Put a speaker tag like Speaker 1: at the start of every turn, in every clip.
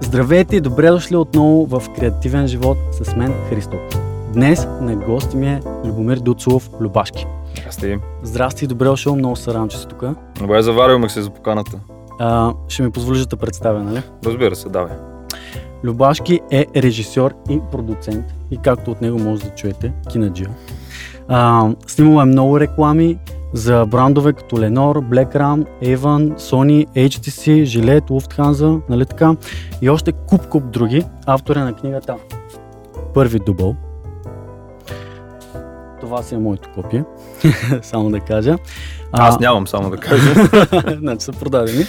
Speaker 1: Здравейте и добре дошли отново в Креативен живот с мен Христо. Днес на гости ми е Любомир Дуцулов Любашки.
Speaker 2: Здрасти.
Speaker 1: Здрасти и добре дошъл, много се радвам, че си тук.
Speaker 2: Добре, заварил се за поканата.
Speaker 1: А, ще ми позволиш да те представя, нали?
Speaker 2: Разбира се, давай.
Speaker 1: Любашки е режисьор и продуцент и както от него може да чуете, кинаджио. А, снимал е много реклами за брандове като Lenor, Black Ram, Avon, Sony, HTC, Gillette, Lufthansa, нали така? И още куп-куп други. Автор е на книгата Първи дубъл. Това си е моето копие, само да кажа.
Speaker 2: А, Аз нямам, само да кажа.
Speaker 1: значи са продадени.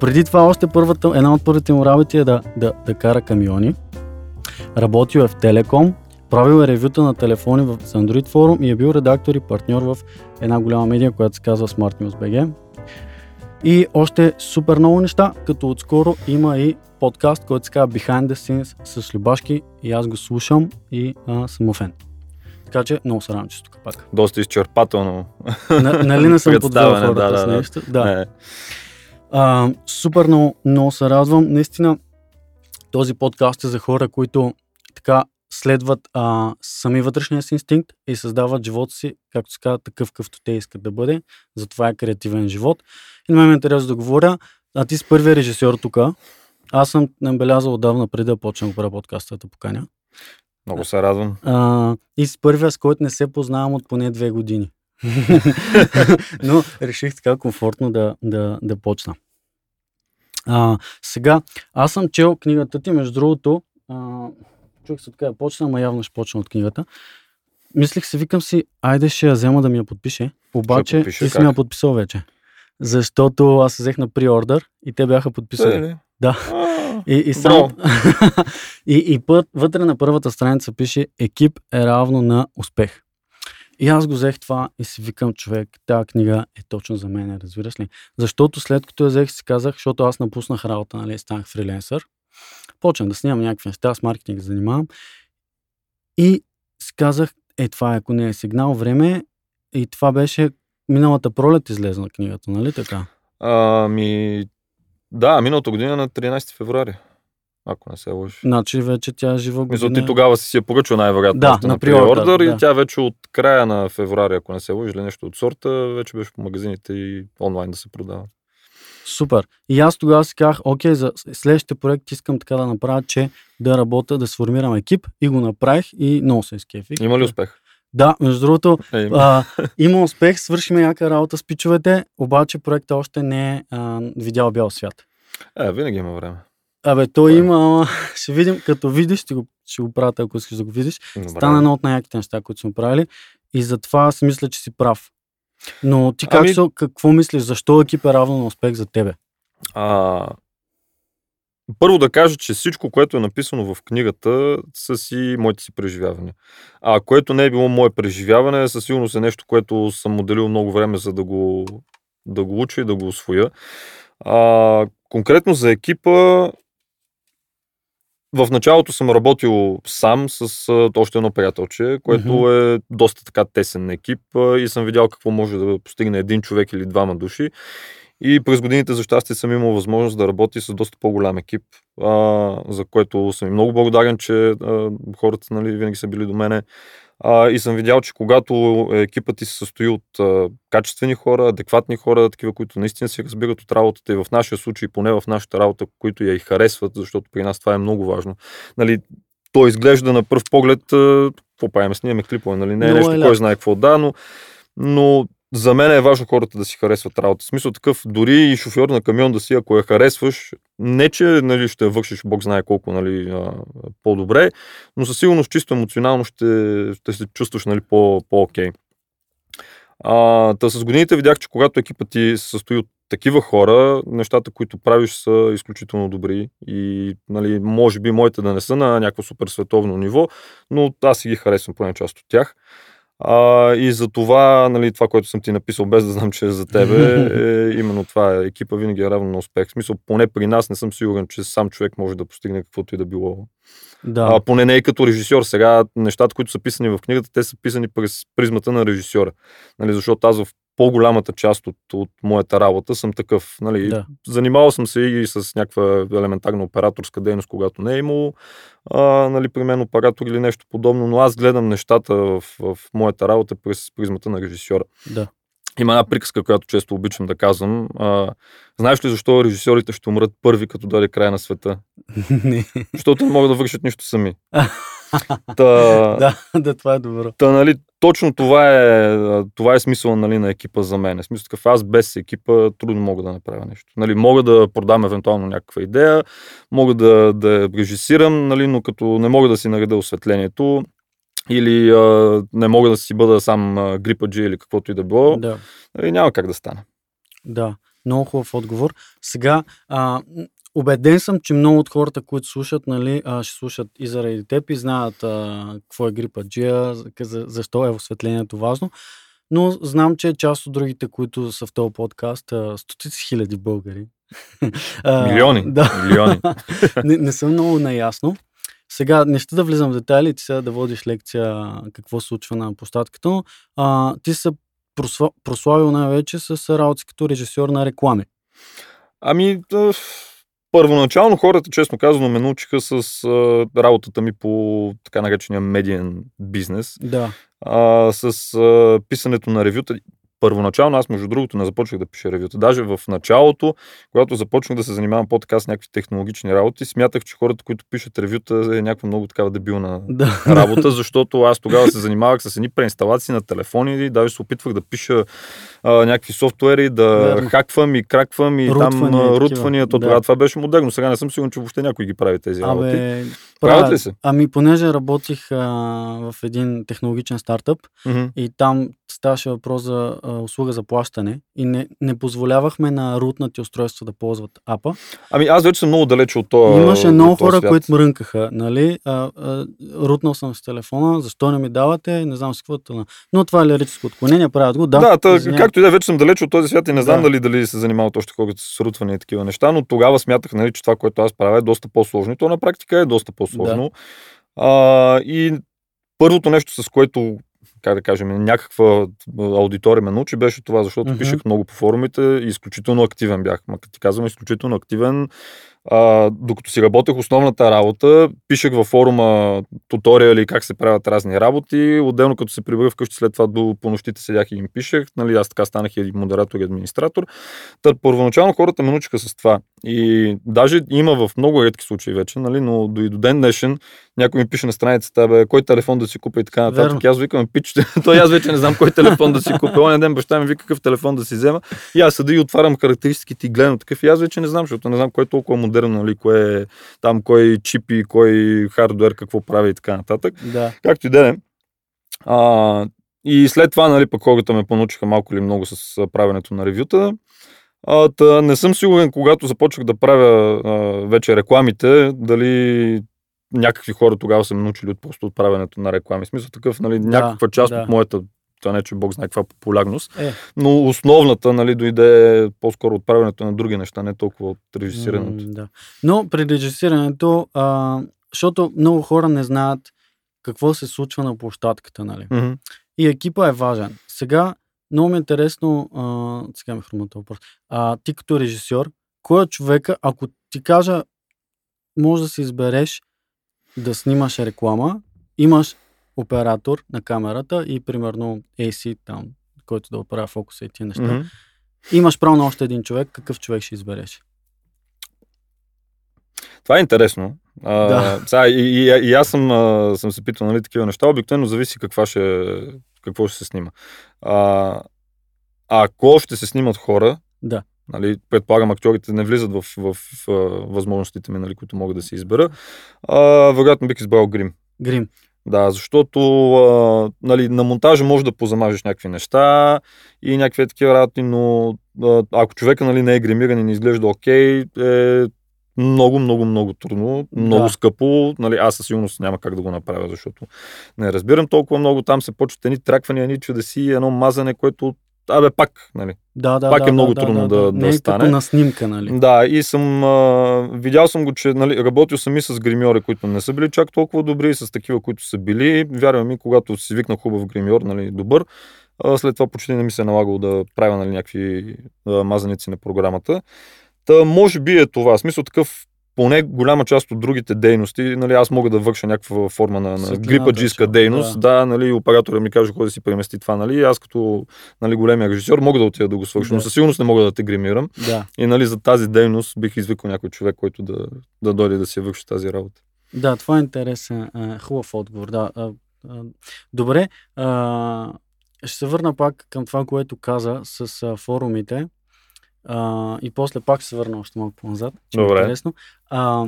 Speaker 1: Преди това още първата, една от първите му работи е да, да, да кара камиони. Работил е в Телеком, правил е ревюта на телефони в Android форум и е бил редактор и партньор в една голяма медия, която се казва Smart News BG. И още супер много неща, като отскоро има и подкаст, който се казва Behind the Scenes с Любашки и аз го слушам и а, съм фен. Така че много се радвам, че тук пак.
Speaker 2: Доста изчерпателно.
Speaker 1: На, нали не съм подвел хората да, да, с нещо? Да. да. А, супер много, много се радвам. Наистина, този подкаст е за хора, които така следват а, сами вътрешния си инстинкт и създават живота си, както се казва, такъв, какъвто те искат да бъде. Затова е креативен живот. И на мен е интересно да говоря. А ти си първият режисьор тук. Аз съм набелязал отдавна преди да почна да правя подкаста да поканя.
Speaker 2: Много се радвам.
Speaker 1: А, и с първия, с който не се познавам от поне две години. Но реших така комфортно да, да, да почна. А, сега, аз съм чел книгата ти, между другото, а, чух се да почна, ама явно ще почна от книгата. Мислих се, викам си, айде ще я взема да ми я подпише, обаче ти си ми я подписал вече. Защото аз взех на приордър и те бяха подписали. Да. И, и, сам... и, и път, вътре на първата страница пише екип е равно на успех. И аз го взех това и си викам, човек, тази книга е точно за мен, разбираш ли? Защото след като я взех си казах, защото аз напуснах работа, нали, станах фриленсър, почнах да снимам някакви неща, с маркетинг да занимавам и си казах, е това е, ако не е сигнал, време и това беше миналата пролет излезна книгата, нали така?
Speaker 2: Ами, да, миналата година на 13 февруари ако не се лъжи.
Speaker 1: Значи вече тя е жива година.
Speaker 2: Мисля, ти тогава си я поръчал най-вероятно
Speaker 1: да, на приордър,
Speaker 2: да. и тя вече от края на февруари, ако не се лъжи, или нещо от сорта, вече беше по магазините и онлайн да се продава.
Speaker 1: Супер. И аз тогава си казах, окей, за следващия проект искам така да направя, че да работя, да сформирам екип и го направих и много се изкефих.
Speaker 2: Има ли успех?
Speaker 1: Да, между другото, е, има. А, има успех, свършиме някаква работа с пичовете, обаче проектът още не е а, видял бял свят.
Speaker 2: Е, винаги има време.
Speaker 1: Абе, то е. има, ама ще видим, като видиш, ще го, ще го правя, ако искаш да го видиш. Добре. Стана едно от най-яките неща, които сме правили и затова си мисля, че си прав. Но ти как ами... Со, какво мислиш, защо екип е равно на успех за тебе?
Speaker 2: А, първо да кажа, че всичко, което е написано в книгата, са си моите си преживявания. А което не е било мое преживяване, със сигурност е нещо, което съм моделил много време, за да го, да го уча и да го освоя. А, конкретно за екипа, в началото съм работил сам с още едно приятелче, което mm-hmm. е доста така тесен екип и съм видял какво може да постигне един човек или двама души. И през годините за щастие съм имал възможност да работи с доста по-голям екип, а, за което съм и много благодарен, че а, хората нали, винаги са били до мене. А, и съм видял, че когато екипът ти се състои от а, качествени хора, адекватни хора, такива, които наистина си разбират от работата и в нашия случай, поне в нашата работа, които я и харесват, защото при нас това е много важно. Нали, то изглежда на пръв поглед, какво правим, снимаме клипове, нали? не е нещо, е кой знае какво да, но, но за мен е важно хората да си харесват работа. В смисъл такъв, дори и шофьор на камион да си, ако я харесваш, не че нали, ще вършиш, Бог знае колко нали, по-добре, но със сигурност чисто емоционално ще, ще се чувстваш нали, по, по-окей. А, та с годините видях, че когато екипът ти се състои от такива хора, нещата, които правиш са изключително добри и нали, може би моите да не са на някакво супер световно ниво, но аз си ги харесвам поне част от тях. А, и за това, нали, това, което съм ти написал, без да знам, че е за тебе, е именно това. Е, екипа винаги е равно на успех. В смисъл, поне при нас не съм сигурен, че сам човек може да постигне каквото и да било. Да. А, поне не е като режисьор. Сега нещата, които са писани в книгата, те са писани през призмата на режисьора. Нали, защото аз в по-голямата част от, от моята работа съм такъв. Нали.
Speaker 1: Да.
Speaker 2: Занимавал съм се и с някаква елементарна операторска дейност, когато не е имало а, нали, при мен оператор или нещо подобно, но аз гледам нещата в, в моята работа през призмата на режисьора.
Speaker 1: Да.
Speaker 2: Има една приказка, която често обичам да казвам. А, знаеш ли защо режисьорите ще умрат първи, като дойде края на света? Защото не могат да вършат нищо сами. Та,
Speaker 1: да, да, това е добро.
Speaker 2: Та, нали, точно това е, това е смисъл нали, на екипа за мен. Смисъл такъв, аз без екипа трудно мога да направя нещо. Нали, мога да продам евентуално някаква идея, мога да, да режисирам, нали, но като не мога да си нареда осветлението, или а, не мога да си бъда сам а, грипаджи или каквото и да било,
Speaker 1: Да.
Speaker 2: нали, няма как да стане.
Speaker 1: Да, много хубав отговор. Сега, а, м, убеден съм, че много от хората, които слушат, нали, а, ще слушат и заради теб и знаят а, какво е грипа джия, за, за- защо е осветлението важно. Но знам, че част от другите, които са в този подкаст, а, стотици хиляди българи.
Speaker 2: Милиони.
Speaker 1: Да.
Speaker 2: Милиони.
Speaker 1: не, не съм много наясно. Сега, не ще да влизам в детайли, ти сега да водиш лекция какво се случва на площадката, но а, ти се прославил най-вече с работи като режисьор на реклами.
Speaker 2: Ами, първоначално хората, честно казано, ме научиха с а, работата ми по така наречения медиен бизнес,
Speaker 1: Да.
Speaker 2: а, с а, писането на ревюта. Първоначално аз, между другото, не започнах да пиша ревюта. Даже в началото, когато започнах да се занимавам по-така с някакви технологични работи, смятах, че хората, които пишат ревюта, е някаква много такава дебилна
Speaker 1: Да.
Speaker 2: работа, защото аз тогава се занимавах с едни преинсталации на телефони, даже се опитвах да пиша а, някакви софтуери, да
Speaker 1: Верно.
Speaker 2: хаквам и краквам и там
Speaker 1: Рутвания и такива.
Speaker 2: рутвания. То
Speaker 1: Да.
Speaker 2: тогава това беше модерно. Сега не съм сигурен, че въобще някой ги прави тези работи.
Speaker 1: Абе,
Speaker 2: Правят ли се?
Speaker 1: Ами, понеже работих а, в един технологичен стартъп
Speaker 2: Мгм.
Speaker 1: и там ставаше въпрос за а, услуга за плащане и не, не позволявахме на рутнати устройства да ползват апа.
Speaker 2: Ами аз вече съм много далече от това.
Speaker 1: Имаше много хора,
Speaker 2: свят.
Speaker 1: които мрънкаха, нали? А, а, рутнал съм с телефона, защо не ми давате, не знам с какво. тъна. Но това е лирическо отклонение, правят го. Да,
Speaker 2: Да,
Speaker 1: извинявай.
Speaker 2: както и да е, вече съм далеч от този свят и не знам
Speaker 1: Да.
Speaker 2: дали, дали се занимават още хората с рутване и такива неща, но тогава смятах, нали, че това, което аз правя е доста по-сложно. И То на практика е доста по-сложно. А, и първото нещо, с което как да кажем, някаква аудитория ме научи, беше това, защото
Speaker 1: Мгм.
Speaker 2: пишех много по форумите и изключително активен бях. Ма ти казвам, изключително активен. А, докато си работех основната работа, пишех във форума туториали как се правят разни работи. Отделно като се прибрах вкъщи, след това до по нощите седях и им пишех. Нали, аз така станах и модератор и администратор. Та, първоначално хората ме научиха с това. И даже има в много редки случаи вече, нали, но до и до ден днешен някой ми пише на страницата, бе, кой телефон да си купя и така нататък.
Speaker 1: Верно.
Speaker 2: Аз викам, пич, той аз вече не знам кой телефон да си купя. Оня ден баща ми вика какъв телефон да си взема. И аз седа и отварям характеристиките и гледам такъв. И аз вече не знам, защото не знам кой е толкова модерно, нали, кое е там, кой чипи, кой хардвер, какво прави и така нататък.
Speaker 1: Да.
Speaker 2: Както и да е. И след това, нали, пък хората ме понучиха малко или много с правенето на ревюта. А, та, не съм сигурен, когато започнах да правя а, вече рекламите, дали някакви хора тогава са ме научили от просто от правенето на реклами. В смисъл такъв, нали,
Speaker 1: Да,
Speaker 2: някаква част
Speaker 1: да.
Speaker 2: от моята, това не че Бог знае каква популярност,
Speaker 1: Е,
Speaker 2: но основната, нали, дойде по-скоро от правенето на други неща, не толкова от режисирането.
Speaker 1: м, да. Но при режисирането, а, защото много хора не знаят какво се случва на площадката, нали?
Speaker 2: Мгм.
Speaker 1: И екипа е важен. Сега, много ми е интересно, а, сега ми хрумна този въпрос, а, ти като режисьор, кой е човека, ако ти кажа, може да си избереш да снимаш реклама, имаш оператор на камерата и примерно AC там, който да оправя фокуса и тия неща.
Speaker 2: Мгм.
Speaker 1: Имаш право на още един човек, какъв човек ще избереш?
Speaker 2: Това е интересно. А,
Speaker 1: Да.
Speaker 2: сега, и, и, и, аз съм, а, съм се питал, нали, такива неща. Обикновено зависи каква ще, какво ще се снима. А, ако ще се снимат хора,
Speaker 1: Да.
Speaker 2: нали, предполагам, актьорите не влизат в, в, в а, възможностите ми, нали, които мога да си избера, а, вероятно бих избрал грим.
Speaker 1: Грим.
Speaker 2: Да, защото а, нали, на монтажа може да позамажеш някакви неща и някакви такива работи, но а, ако човека нали, не е гримиран и не изглежда окей, е много, много, много трудно, много
Speaker 1: Да.
Speaker 2: скъпо. Нали, аз със сигурност няма как да го направя, защото не разбирам толкова много. Там се почват едни траквания, едни чудеси, едно мазане, което Абе, пак, нали.
Speaker 1: Да, да,
Speaker 2: Пак
Speaker 1: да,
Speaker 2: е много
Speaker 1: да,
Speaker 2: трудно
Speaker 1: да,
Speaker 2: да-
Speaker 1: Не
Speaker 2: да
Speaker 1: е
Speaker 2: стане.
Speaker 1: като на снимка, нали?
Speaker 2: Да, и съм, а, видял съм го, че нали, работил съм и с гримьори, които не са били чак толкова добри, и с такива, които са били. Вярвам ми, когато си викна хубав гримьор, нали, добър, А, след това почти не ми се е налагало да правя нали, някакви а, мазаници на програмата. Та, може би е това. В смисъл такъв поне голяма част от другите дейности, нали, аз мога да върша някаква форма на, на грипаджийска дейност. Да. да, нали, оператора ми каже, кой да си премести това, нали, аз като нали, големия режисьор мога да отида да го свърша, да. но със сигурност не мога да те гримирам.
Speaker 1: Да.
Speaker 2: И нали, за тази дейност бих извикал някой човек, който да, да дойде да си върши тази работа.
Speaker 1: Да, това е интересен, хубав отговор. Да. Добре, ще се върна пак към това, което каза с форумите. А, и после пак се върна още малко по-назад. Е
Speaker 2: Добре.
Speaker 1: Е интересно. А,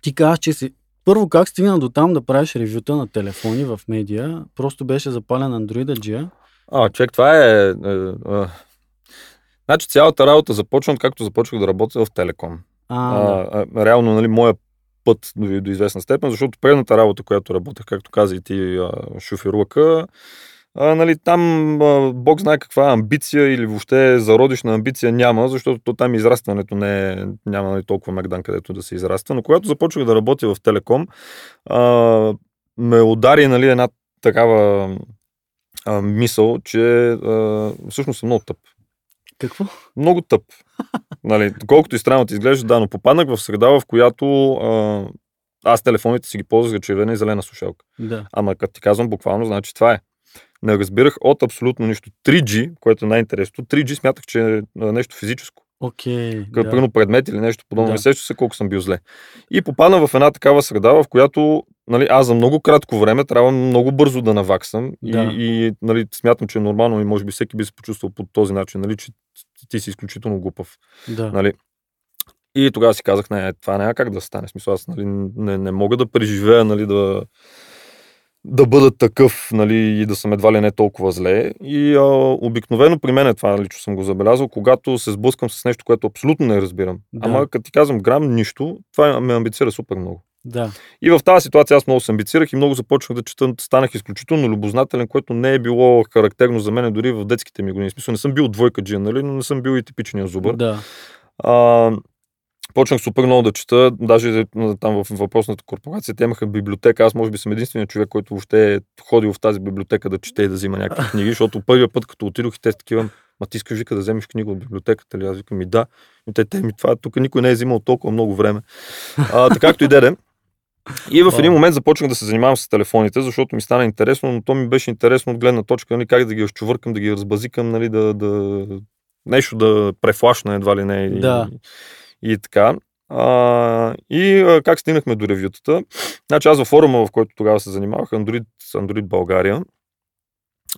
Speaker 1: ти казваш, че си... Първо, как стигна до там да правиш ревюта на телефони в медиа? Просто беше запален Android G.
Speaker 2: А, човек, това е... е, е... Значи цялата работа започна, както започнах да работя в Телеком.
Speaker 1: А,
Speaker 2: а, да. реално, нали, моя път до, до известна степен, защото предната работа, която работех, както каза и ти, шофирука, а, нали, там а, Бог знае каква амбиция или въобще зародишна амбиция няма, защото то там израстването не е, няма нали, толкова мегдан, където да се израства. Но когато започнах да работя в Телеком, а, ме удари нали, една такава а, мисъл, че а, всъщност съм много тъп.
Speaker 1: Какво?
Speaker 2: Много тъп. нали, колкото и странно ти изглежда, да, но попаднах в среда, в която а, аз телефоните си ги ползвах за червена и зелена слушалка.
Speaker 1: Да.
Speaker 2: Ама като ти казвам буквално, значи това е не разбирах от абсолютно нищо. 3G, което е най-интересното, 3G смятах, че е нещо физическо.
Speaker 1: Окей. Okay,
Speaker 2: да. предмет или нещо подобно. Да. Не сеща се колко съм бил зле. И попадна в една такава среда, в която нали, аз за много кратко време трябва много бързо да наваксам. Да. И, и нали, смятам, че е нормално и може би всеки би се почувствал по този начин, нали, че ти си изключително глупав.
Speaker 1: Да.
Speaker 2: Нали. И тогава си казах, не, това няма как да стане. Смисъл, аз нали, не, не мога да преживея нали, да, да бъда такъв, нали, и да съм едва ли не толкова зле. И а, обикновено при мен е това, лично съм го забелязал, когато се сблъскам с нещо, което абсолютно не разбирам. Да. Ама като ти казвам грам нищо, това ме амбицира супер много.
Speaker 1: Да.
Speaker 2: И в тази ситуация аз много се амбицирах и много започнах да чета, станах изключително любознателен, което не е било характерно за мен дори в детските ми години. В смисъл не съм бил двойка джин, нали, но не съм бил и типичния зубър.
Speaker 1: Да.
Speaker 2: А, почнах супер много да чета, даже там в въпросната корпорация, те имаха библиотека. Аз може би съм единственият човек, който въобще е ходил в тази библиотека да чете и да взима някакви книги, защото първия път, като отидох и те такива, ма ти искаш вика да вземеш книга от библиотеката ли? Аз викам и да. И те, те ми това, тук никой не е взимал толкова много време. А, така както и деде. И в един момент започнах да се занимавам с телефоните, защото ми стана интересно, но то ми беше интересно от гледна точка, нали, как да ги разчувъркам, да ги разбазикам, нали, да, да, нещо да префлашна едва ли не.
Speaker 1: Да.
Speaker 2: И, и така. А, и а, как стигнахме до ревютата? Значи аз във форума, в който тогава се занимавах, Android, Android България,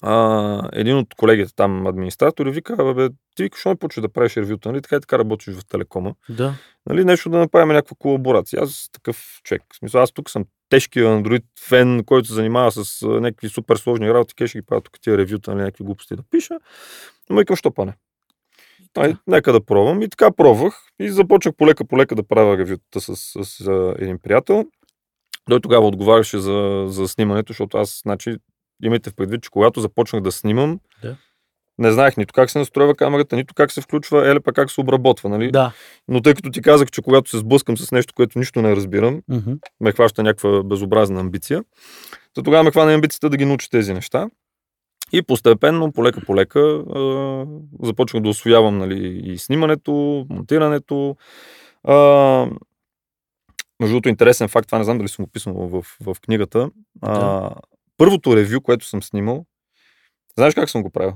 Speaker 2: а, един от колегите там, администратори, вика, бе, ти викаш, не почва да правиш ревюта, нали? Така и така работиш в телекома.
Speaker 1: Да.
Speaker 2: Нали, нещо да направим някаква колаборация. Аз такъв човек. В смисъл, аз тук съм тежки Android фен, който се занимава с някакви супер сложни работи, кеш ги правя тук тия ревюта, нали, някакви глупости да пиша. Но викам, що па не? Ай, нека да пробвам. И така пробвах. И започнах полека-полека да правя ревютата с, с, с един приятел. Той тогава отговаряше за, за снимането, защото аз, значи, имайте в предвид, че когато започнах да снимам,
Speaker 1: да.
Speaker 2: не знаех нито как се настроява камерата, нито как се включва, еле па как се обработва, нали?
Speaker 1: Да.
Speaker 2: Но тъй като ти казах, че когато се сблъскам с нещо, което нищо не разбирам,
Speaker 1: mm-hmm.
Speaker 2: ме хваща някаква безобразна амбиция, то тогава ме хвана амбицията да ги науча тези неща. И постепенно, полека-полека, започнах да освоявам нали, и снимането, монтирането. А, между другото, интересен факт, това не знам дали съм описал в, в книгата. А, първото ревю, което съм снимал, знаеш как съм го правил?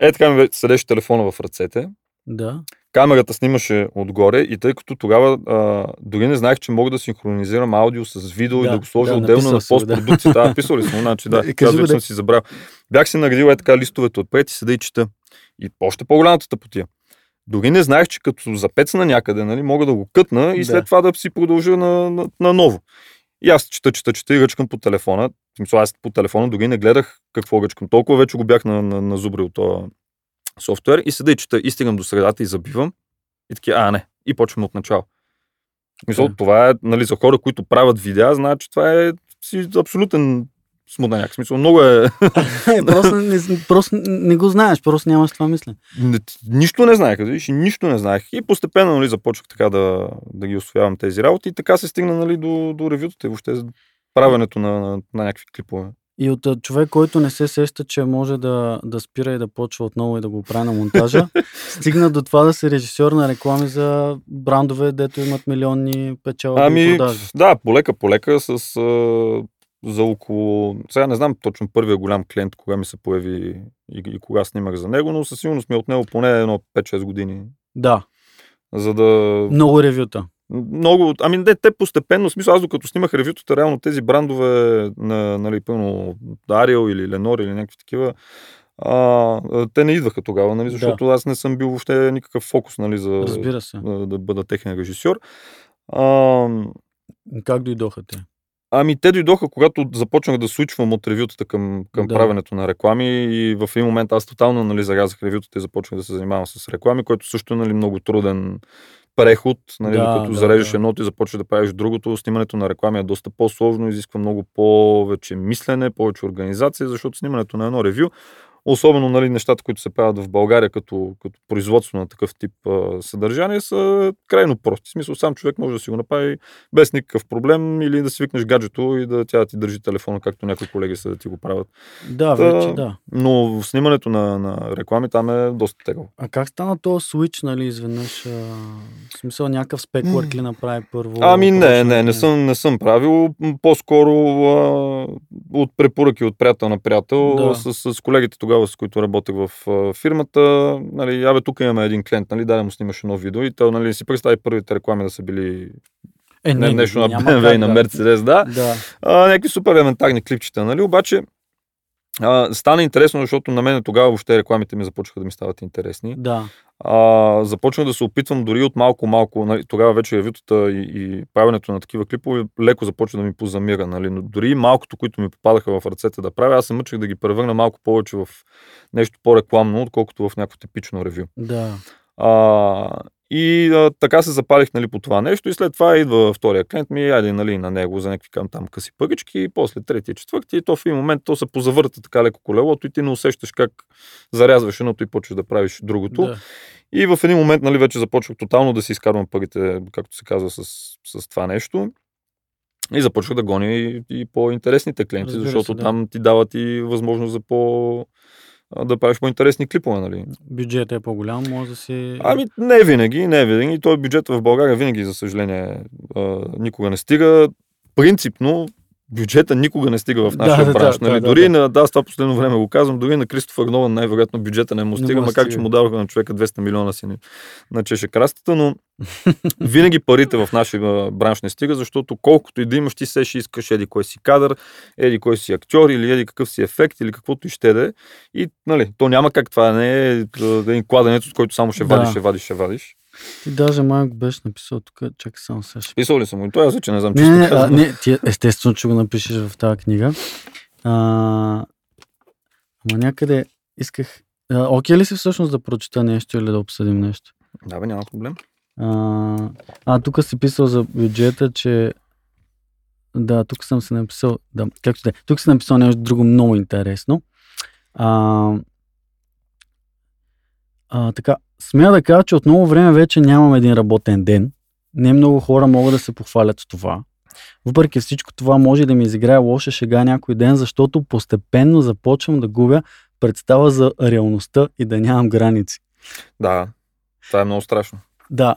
Speaker 2: Е, така ми седеше телефона в ръцете.
Speaker 1: Да
Speaker 2: камерата снимаше отгоре и тъй като тогава а, дори не знаех, че мога да синхронизирам аудио с видео да, и да го сложа да, отделно на постпродукцията. Да. писал ли съм, значи да, казвам, съм си забрал. Бях си наградил е така листовете отпред и седа и чета. И още по-голямата тъпотия. Дори не знаех, че като запецна някъде, нали, мога да го кътна и след да. това да си продължа на, на, на ново. И аз чета, чета, чета и ръчкам по телефона. Аз по телефона дори не гледах какво ръчкам. Толкова вече го бях на, на, на зубрил това софтуер и седа и чета и стигам до средата и забивам. И таки, а, не. И почваме от начало. Мисля, да. това е, нали, за хора, които правят видеа, знаят, че това е си абсолютен смутняк. Смисъл, много е...
Speaker 1: е просто, не, просто не го знаеш, просто нямаш това мисля.
Speaker 2: Нищо не знаех, виж, нищо не знаех. И постепенно нали, започнах така да, да ги освоявам тези работи и така се стигна нали, до, до ревютата и въобще правенето на, на, на някакви клипове.
Speaker 1: И от човек, който не се сеща, че може да, да спира и да почва отново и да го прави на монтажа, стигна до това да се режисьор на реклами за брандове, дето имат милионни печалби
Speaker 2: Ами,
Speaker 1: и продажби.
Speaker 2: да, полека, полека с а, за около... Сега не знам точно първия голям клиент, кога ми се появи и, и кога снимах за него, но със сигурност ми е отнело поне едно 5-6 години.
Speaker 1: Да,
Speaker 2: За да...
Speaker 1: много ревюта.
Speaker 2: Много... Ами не, те постепенно, в смисъл аз докато снимах ревютата, реално тези брандове на, нали, пълно Ariel или Lenore или някакви такива, а, те не идваха тогава, нали, защото аз не съм бил въобще никакъв фокус, нали, за
Speaker 1: Разбира се.
Speaker 2: да, да бъда техен режисьор. А,
Speaker 1: Как дойдоха те?
Speaker 2: Ами те дойдоха, когато започнах да случвам от ревютата към, към
Speaker 1: Да.
Speaker 2: да. правенето на реклами и в един момент аз тотално нали, зарязах ревютата и започнах да се занимавам с реклами, което също е нали, много труден преход, нали,
Speaker 1: Да,
Speaker 2: докато
Speaker 1: да,
Speaker 2: зарежеш
Speaker 1: да.
Speaker 2: едното и започваш да правиш другото. Снимането на реклами е доста по-сложно, изисква много повече мислене, повече организация, защото снимането на едно ревю особено нали, нещата, които се правят в България като, като производство на такъв тип а, съдържание, са крайно прости. В смисъл, сам човек може да си го направи без никакъв проблем или да свикнеш гаджето и да тя да ти държи телефона, както някои колеги са да ти го правят.
Speaker 1: Да,
Speaker 2: Та,
Speaker 1: вече да.
Speaker 2: Но в снимането на, на реклами там е доста тегаво.
Speaker 1: А как стана този switch, нали, изведнъж? А, в смисъл някакъв спекулър ли направи първо?
Speaker 2: Ами не, не,
Speaker 1: да-
Speaker 2: не съм, не съм правил. По-скоро а, от препоръки от приятел на приятел
Speaker 1: Да.
Speaker 2: с, с колегите тогава, с които работех в фирмата. Нали, абе, тук имаме един клиент, нали, дай да му снимаш едно видео и той нали, си представи първите реклами да са били
Speaker 1: Е,
Speaker 2: не, нещо на BMW и на. Mercedes, да.
Speaker 1: Да,
Speaker 2: а, някакви супер елементарни клипчета, нали? Обаче а, стана интересно, защото на мен тогава въобще рекламите ми започнаха да ми стават интересни.
Speaker 1: да.
Speaker 2: А, започнах да се опитвам дори от малко-малко, нали, тогава вече ревютата и, и правенето на такива клипове леко започва да ми позамира, нали, но дори малкото, които ми попадаха в ръцете да правя, аз се мъчех да ги превърна малко повече в нещо по-рекламно, отколкото в някакво типично ревю.
Speaker 1: Да.
Speaker 2: А, и а, така се запалих нали, по това нещо и след това идва втория клиент ми, айде нали, на него за някакви към там къси пъгички и после третия, четвърти и то в един момент то се позавърта така леко колелото и ти не усещаш как зарязваш едното и почваш да правиш другото.
Speaker 1: да.
Speaker 2: И в един момент нали, вече започвах тотално да си изкарвам парите, както се казва, с, с това нещо. И започвах да гоня и, и по-интересните клиенти,
Speaker 1: Разбира
Speaker 2: защото
Speaker 1: се, да.
Speaker 2: там ти дават и възможност за по да правиш по-интересни клипове, нали?
Speaker 1: Бюджетът е по-голям, може да си...
Speaker 2: Ами не винаги, не винаги. Той бюджет в България винаги, за съжаление, никога не стига. Принципно, бюджета никога не стига в
Speaker 1: Да,
Speaker 2: нашия
Speaker 1: да,
Speaker 2: бранш.
Speaker 1: да,
Speaker 2: нали?
Speaker 1: да, да,
Speaker 2: Дори
Speaker 1: да.
Speaker 2: на, да, аз това последно време го казвам, дори на Кристофър Нолан най-вероятно бюджета не му стига, макар че му дадоха на човека 200 милиона си на чеше крастата, но винаги парите в нашия бранш не стига, защото колкото и да имаш, ти се ще искаш еди кой си кадър, еди кой си актьор или еди какъв си ефект или каквото и ще да е. И нали, то няма как това не е един кладенец, от който само ще
Speaker 1: Да.
Speaker 2: вадиш, ще вадиш, ще вадиш.
Speaker 1: Ти даже малко беше написал тук, чакай само сега.
Speaker 2: Писал ли съм го? Той аз вече не знам, че
Speaker 1: Не, не,
Speaker 2: ще
Speaker 1: а, не, ти естествено, че го напишеш в тази книга. А, ама някъде исках... А, окей ли си всъщност да прочета нещо или да обсъдим нещо?
Speaker 2: Да, бе, няма проблем.
Speaker 1: А, а тук си писал за бюджета, че... Да, тук съм се написал... Да, както да е. Тук си написал нещо друго много интересно. А, а, така, смея да кажа, че от много време вече нямам един работен ден. Не много хора могат да се похвалят с това. Въпреки всичко това може да ми изиграе лоша шега някой ден, защото постепенно започвам да губя представа за реалността и да нямам граници.
Speaker 2: Да, това е много страшно.
Speaker 1: Да,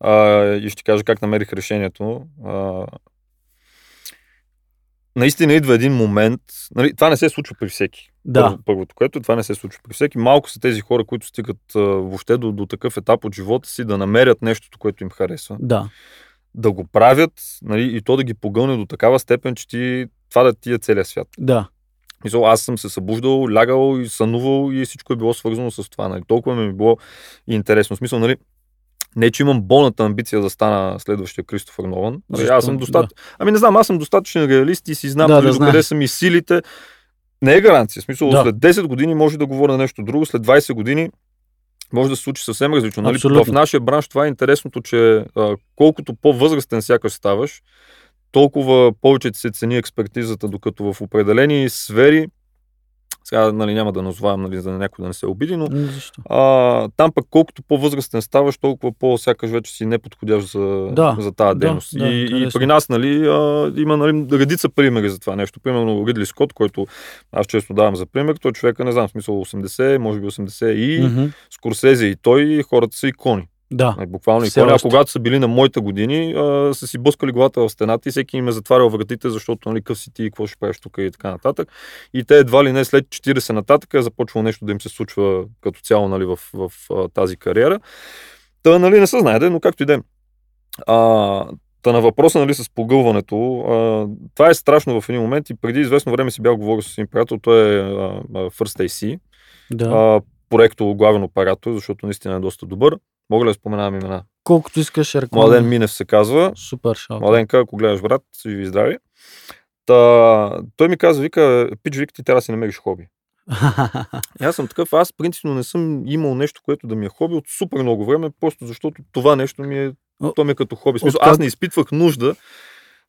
Speaker 2: А, и ще кажа как намерих решението. А, наистина идва един момент. Нали, това не се случва при всеки.
Speaker 1: да,
Speaker 2: Първо, първото, което това не се случва при всеки. Малко са тези хора, които стигат а, въобще до, до такъв етап от живота си да намерят нещото, което им харесва.
Speaker 1: да,
Speaker 2: Да го правят нали, и то да ги погълне до такава степен, че ти, това да ти е целият свят.
Speaker 1: да,
Speaker 2: Мисъл, аз съм се събуждал, лягал и сънувал и всичко е било свързано с това. Нали. Толкова ми е било интересно. В смисъл, нали, не, че имам болната амбиция да стана следващия Кристофър Нолан. Нали,
Speaker 1: Защо?
Speaker 2: аз съм достатъчно. Ами не знам, аз съм достатъчен реалист и си знам
Speaker 1: Да,
Speaker 2: да,
Speaker 1: да
Speaker 2: да къде са ми силите. Не е гаранция. В смисъл,
Speaker 1: Да.
Speaker 2: след 10 години може да говоря нещо друго, след 20 години може да се случи съвсем различно. Нали? В нашия бранш това е интересното, че а, колкото по-възрастен сякаш ставаш, толкова повече ти се цени експертизата, докато в определени сфери Сега нали, няма да назовавам, нали, за някой да не се обиди, но
Speaker 1: М, Защо?
Speaker 2: а, там пък колкото по-възрастен ставаш, толкова по-сякаш вече си неподходящ за,
Speaker 1: Да,
Speaker 2: за тази
Speaker 1: да,
Speaker 2: дейност.
Speaker 1: да,
Speaker 2: и, и
Speaker 1: интересно.
Speaker 2: при нас нали, а, има нали, редица примери за това нещо. Примерно Ридли Скот, който аз често давам за пример, той човека, не знам, смисъл 80, може би 80 и
Speaker 1: Мгм.
Speaker 2: Скорсезе и той, хората са икони.
Speaker 1: Да.
Speaker 2: Нали, Буквално. А
Speaker 1: още.
Speaker 2: когато са били на моите години, а, са си блъскали главата в стената и всеки им е затварял вратите, защото нали, къв си ти, какво ще правиш тук и така нататък. И те едва ли не след 40 нататък е започвало нещо да им се случва като цяло нали, в, в, в тази кариера. Та, нали, не се знае, но както и да е. Та на въпроса нали, с погълването, а, това е страшно в един момент и преди известно време си бях говорил с един приятел, той е а, First AC,
Speaker 1: да.
Speaker 2: а, проекто главен оператор, защото наистина е доста добър. Мога ли да споменавам имена?
Speaker 1: Колкото искаш реклама.
Speaker 2: Младен Минев се казва.
Speaker 1: Супер шал.
Speaker 2: Младенка, ако гледаш брат, си ви здрави. Та, той ми каза, вика, пич, вика, ти трябва да си намериш хоби. И аз съм такъв, аз принципно не съм имал нещо, което да ми е хоби от супер много време, просто защото това нещо ми е, то ми е като хоби. Смисъл, аз не изпитвах нужда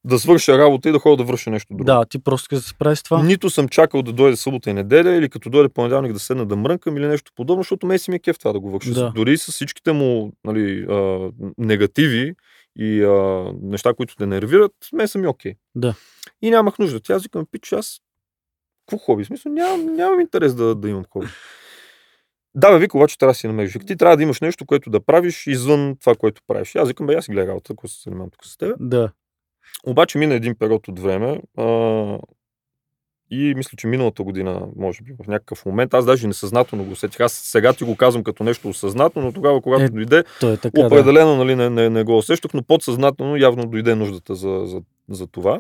Speaker 2: да свърша работа и да ходя да върша нещо друго.
Speaker 1: да, ти просто да се справиш с това.
Speaker 2: Нито съм чакал да дойде събота и неделя, или като дойде понеделник да седна да мрънкам или нещо подобно, защото ме си ми е кеф това да го върша.
Speaker 1: Да.
Speaker 2: Дори с всичките му нали, а, негативи и а, неща, които те нервират, ме са ми окей.
Speaker 1: Да.
Speaker 2: И нямах нужда. Тя викам, пич, аз какво хоби? В смисъл, нямам, нямам интерес да, да имам хоби. Да, бе, вика, обаче трябва да си намериш. Ти трябва да имаш нещо, което да правиш извън това, което правиш. Аз викам, бе, аз си гледа работа, ако се занимавам тук с теб.
Speaker 1: Да.
Speaker 2: Обаче мина един период от време а, и мисля, че миналата година, може би, в някакъв момент, аз даже несъзнателно го усетих. Аз сега ти го казвам като нещо осъзнато, но тогава, когато
Speaker 1: Е,
Speaker 2: дойде,
Speaker 1: е така, да.
Speaker 2: определено нали, не, не, не го усещах, но подсъзнателно явно дойде нуждата за, за, за това.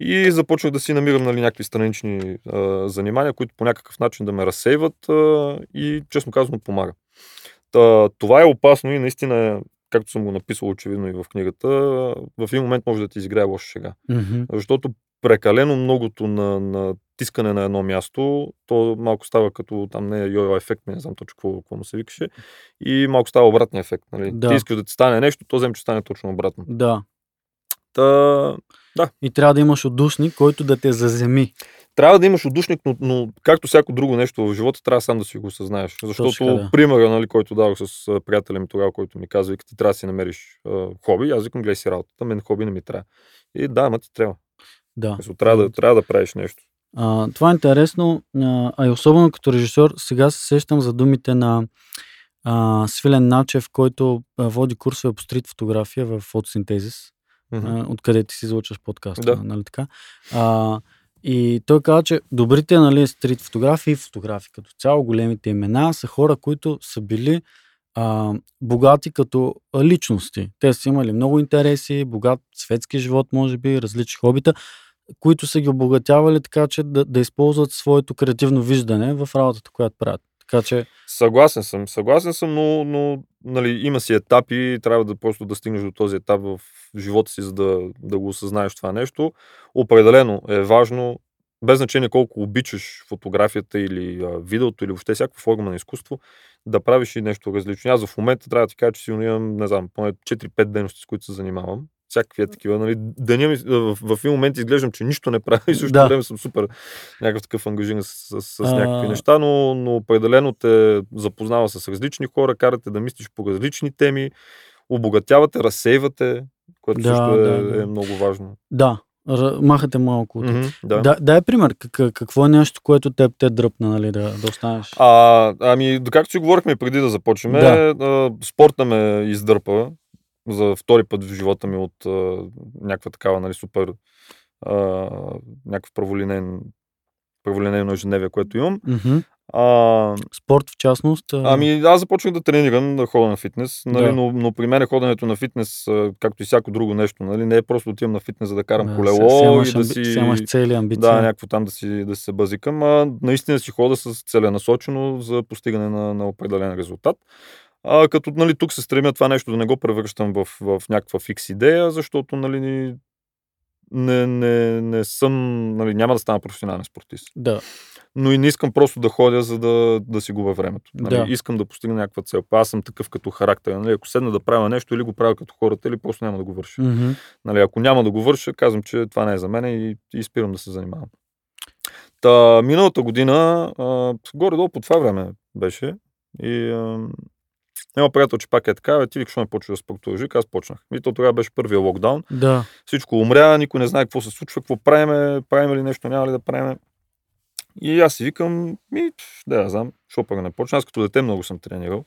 Speaker 2: И започнах да си намирам нали, някакви странични а, занимания, които по някакъв начин да ме разсейват а, и честно казано помага. Та, това е опасно и наистина, както съм го написал очевидно и в книгата, в един момент може да ти изиграе лоша шега.
Speaker 1: Мгм.
Speaker 2: Защото прекалено многото на, на тискане на едно място, то малко става като там не е йо-йо ефект, не знам точно какво, какво му се викаше, и малко става обратния ефект. Нали?
Speaker 1: Да.
Speaker 2: Ти искаш да ти стане нещо, то взем, че стане точно обратно.
Speaker 1: Да.
Speaker 2: Та,
Speaker 1: И трябва да имаш отдушник, който да те заземи.
Speaker 2: Трябва да имаш отдушник, но, но както всяко друго нещо в живота, трябва сам да си го осъзнаеш. Защото
Speaker 1: Точно да.
Speaker 2: примера, нали, който дадох с приятеля ми тогава, който ми каза, вика, ти трябва да си намериш а, хоби, аз викам, гледай си работата, мен хоби не ми трябва. И да, ама ти трябва.
Speaker 1: Да.
Speaker 2: Мисля, трябва, да, трябва да правиш нещо.
Speaker 1: А, това е интересно, а, и особено като режисьор, сега се сещам за думите на а, Свилен Начев, който а, води курсове по стрит фотография в фотосинтезис, а, откъде ти си излъчваш подкаста,
Speaker 2: Да.
Speaker 1: нали така? А, и той каза, че добрите нали, стрит фотографии, фотографии като цяло, големите имена са хора, които са били а, богати като личности. Те са имали много интереси, богат светски живот, може би, различни хобита, които са ги обогатявали така, че да, да използват своето креативно виждане в работата, която правят. Така че,
Speaker 2: Съгласен съм, съгласен съм, но, но нали, има си етапи, трябва да просто да стигнеш до този етап в живота си, за да, да го осъзнаеш това нещо. Определено е важно, без значение колко обичаш фотографията или а, видеото, или въобще всяка форма на изкуство, да правиш и нещо различно. Аз в момента трябва да ти кажа, че сигурно имам, не знам, поне 4-5 дейности, с които се занимавам. Всякакви такива. Нали. Деня ми, в, в един момент изглеждам, че нищо не правя и също
Speaker 1: Да.
Speaker 2: време съм супер някакъв такъв ангажиран с, с, с
Speaker 1: А.
Speaker 2: някакви неща, но, но определено те запознава с различни хора, карате да мислиш по различни теми, обогатявате, разсейвате, което
Speaker 1: Да,
Speaker 2: също е,
Speaker 1: да, да.
Speaker 2: е много важно.
Speaker 1: да, р- махате малко. от
Speaker 2: Мгм, да.
Speaker 1: Да, дай пример. Как, какво е нещо, което теб те дръпна, нали, да, да останеш?
Speaker 2: А, ами, както си говорихме преди да започнем,
Speaker 1: Да.
Speaker 2: а, спорта ме издърпа за втори път в живота ми от а, някаква такава, нали, супер а, някакъв праволинен праволинейно ежедневие, което имам.
Speaker 1: Мгм.
Speaker 2: А,
Speaker 1: Спорт в частност. а,
Speaker 2: Ами аз започнах да тренирам, да ходя на фитнес, нали,
Speaker 1: Да.
Speaker 2: но, но при мен ходенето на фитнес, както и всяко друго нещо, нали, не е просто отивам на фитнес, за да карам
Speaker 1: да,
Speaker 2: колело
Speaker 1: сега- сега имаш
Speaker 2: и да си...
Speaker 1: сега цели амбиции.
Speaker 2: Да, някакво там да си, да се базикам, а наистина си хода с целенасочено за постигане на, на определен резултат. А, като нали, тук се стремя това нещо да не го превръщам в, в някаква фикс идея, защото нали, не, не, не съм, нали, няма да стана професионален спортист.
Speaker 1: Да,
Speaker 2: Но и не искам просто да ходя, за да, да си губя времето. Нали?
Speaker 1: Да.
Speaker 2: Искам да постигна някаква цел. Аз съм такъв като характер. Нали? Ако седна да правя нещо, или го правя като хората, или просто няма да го върша.
Speaker 1: Мгм.
Speaker 2: Нали, ако няма да го върша, казвам, че това не е за мен и, и спирам да се занимавам. Та, миналата година, а, горе-долу по това време беше. И а, няма приятел, че пак е така, ти викаш, не почва да спортуваш. Аз почнах. И то тогава беше първия локдаун.
Speaker 1: Да.
Speaker 2: Всичко умря, никой не знае какво се случва, какво правиме, правиме ли нещо, няма ли да правиме. И аз си викам, ми, да, я знам, що пък не почна. Аз като дете много съм тренирал.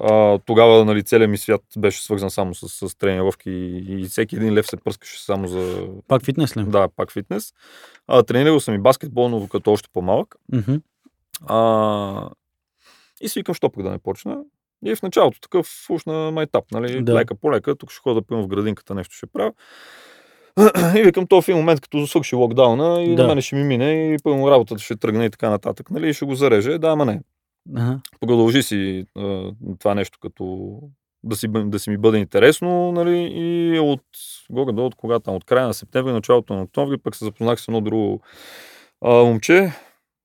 Speaker 2: А, тогава нали, целият ми свят беше свързан само с, с тренировки и, и всеки един лев се пръскаше само за...
Speaker 1: Пак фитнес ли?
Speaker 2: Да, пак фитнес. А, тренирал съм и баскетбол, но като още по-малък.
Speaker 1: Мгм.
Speaker 2: А, и си викам, що пък да не почна. И в началото такъв уж на майтап, нали,
Speaker 1: Да.
Speaker 2: лека по лека, тук ще ходя да пивам в градинката, нещо ще правя. И викам, то в един момент, като свърши локдауна, и
Speaker 1: Да.
Speaker 2: на мене ще ми мине, и пълно работата ще тръгне и така нататък, нали, и ще го зареже. Да, ама не.
Speaker 1: Ага.
Speaker 2: Продължи си а, това нещо, като да си, да си ми бъде интересно, нали, и от горе до от кога там, от края на септември, началото на октомври, пък се запознах с едно друго а, момче,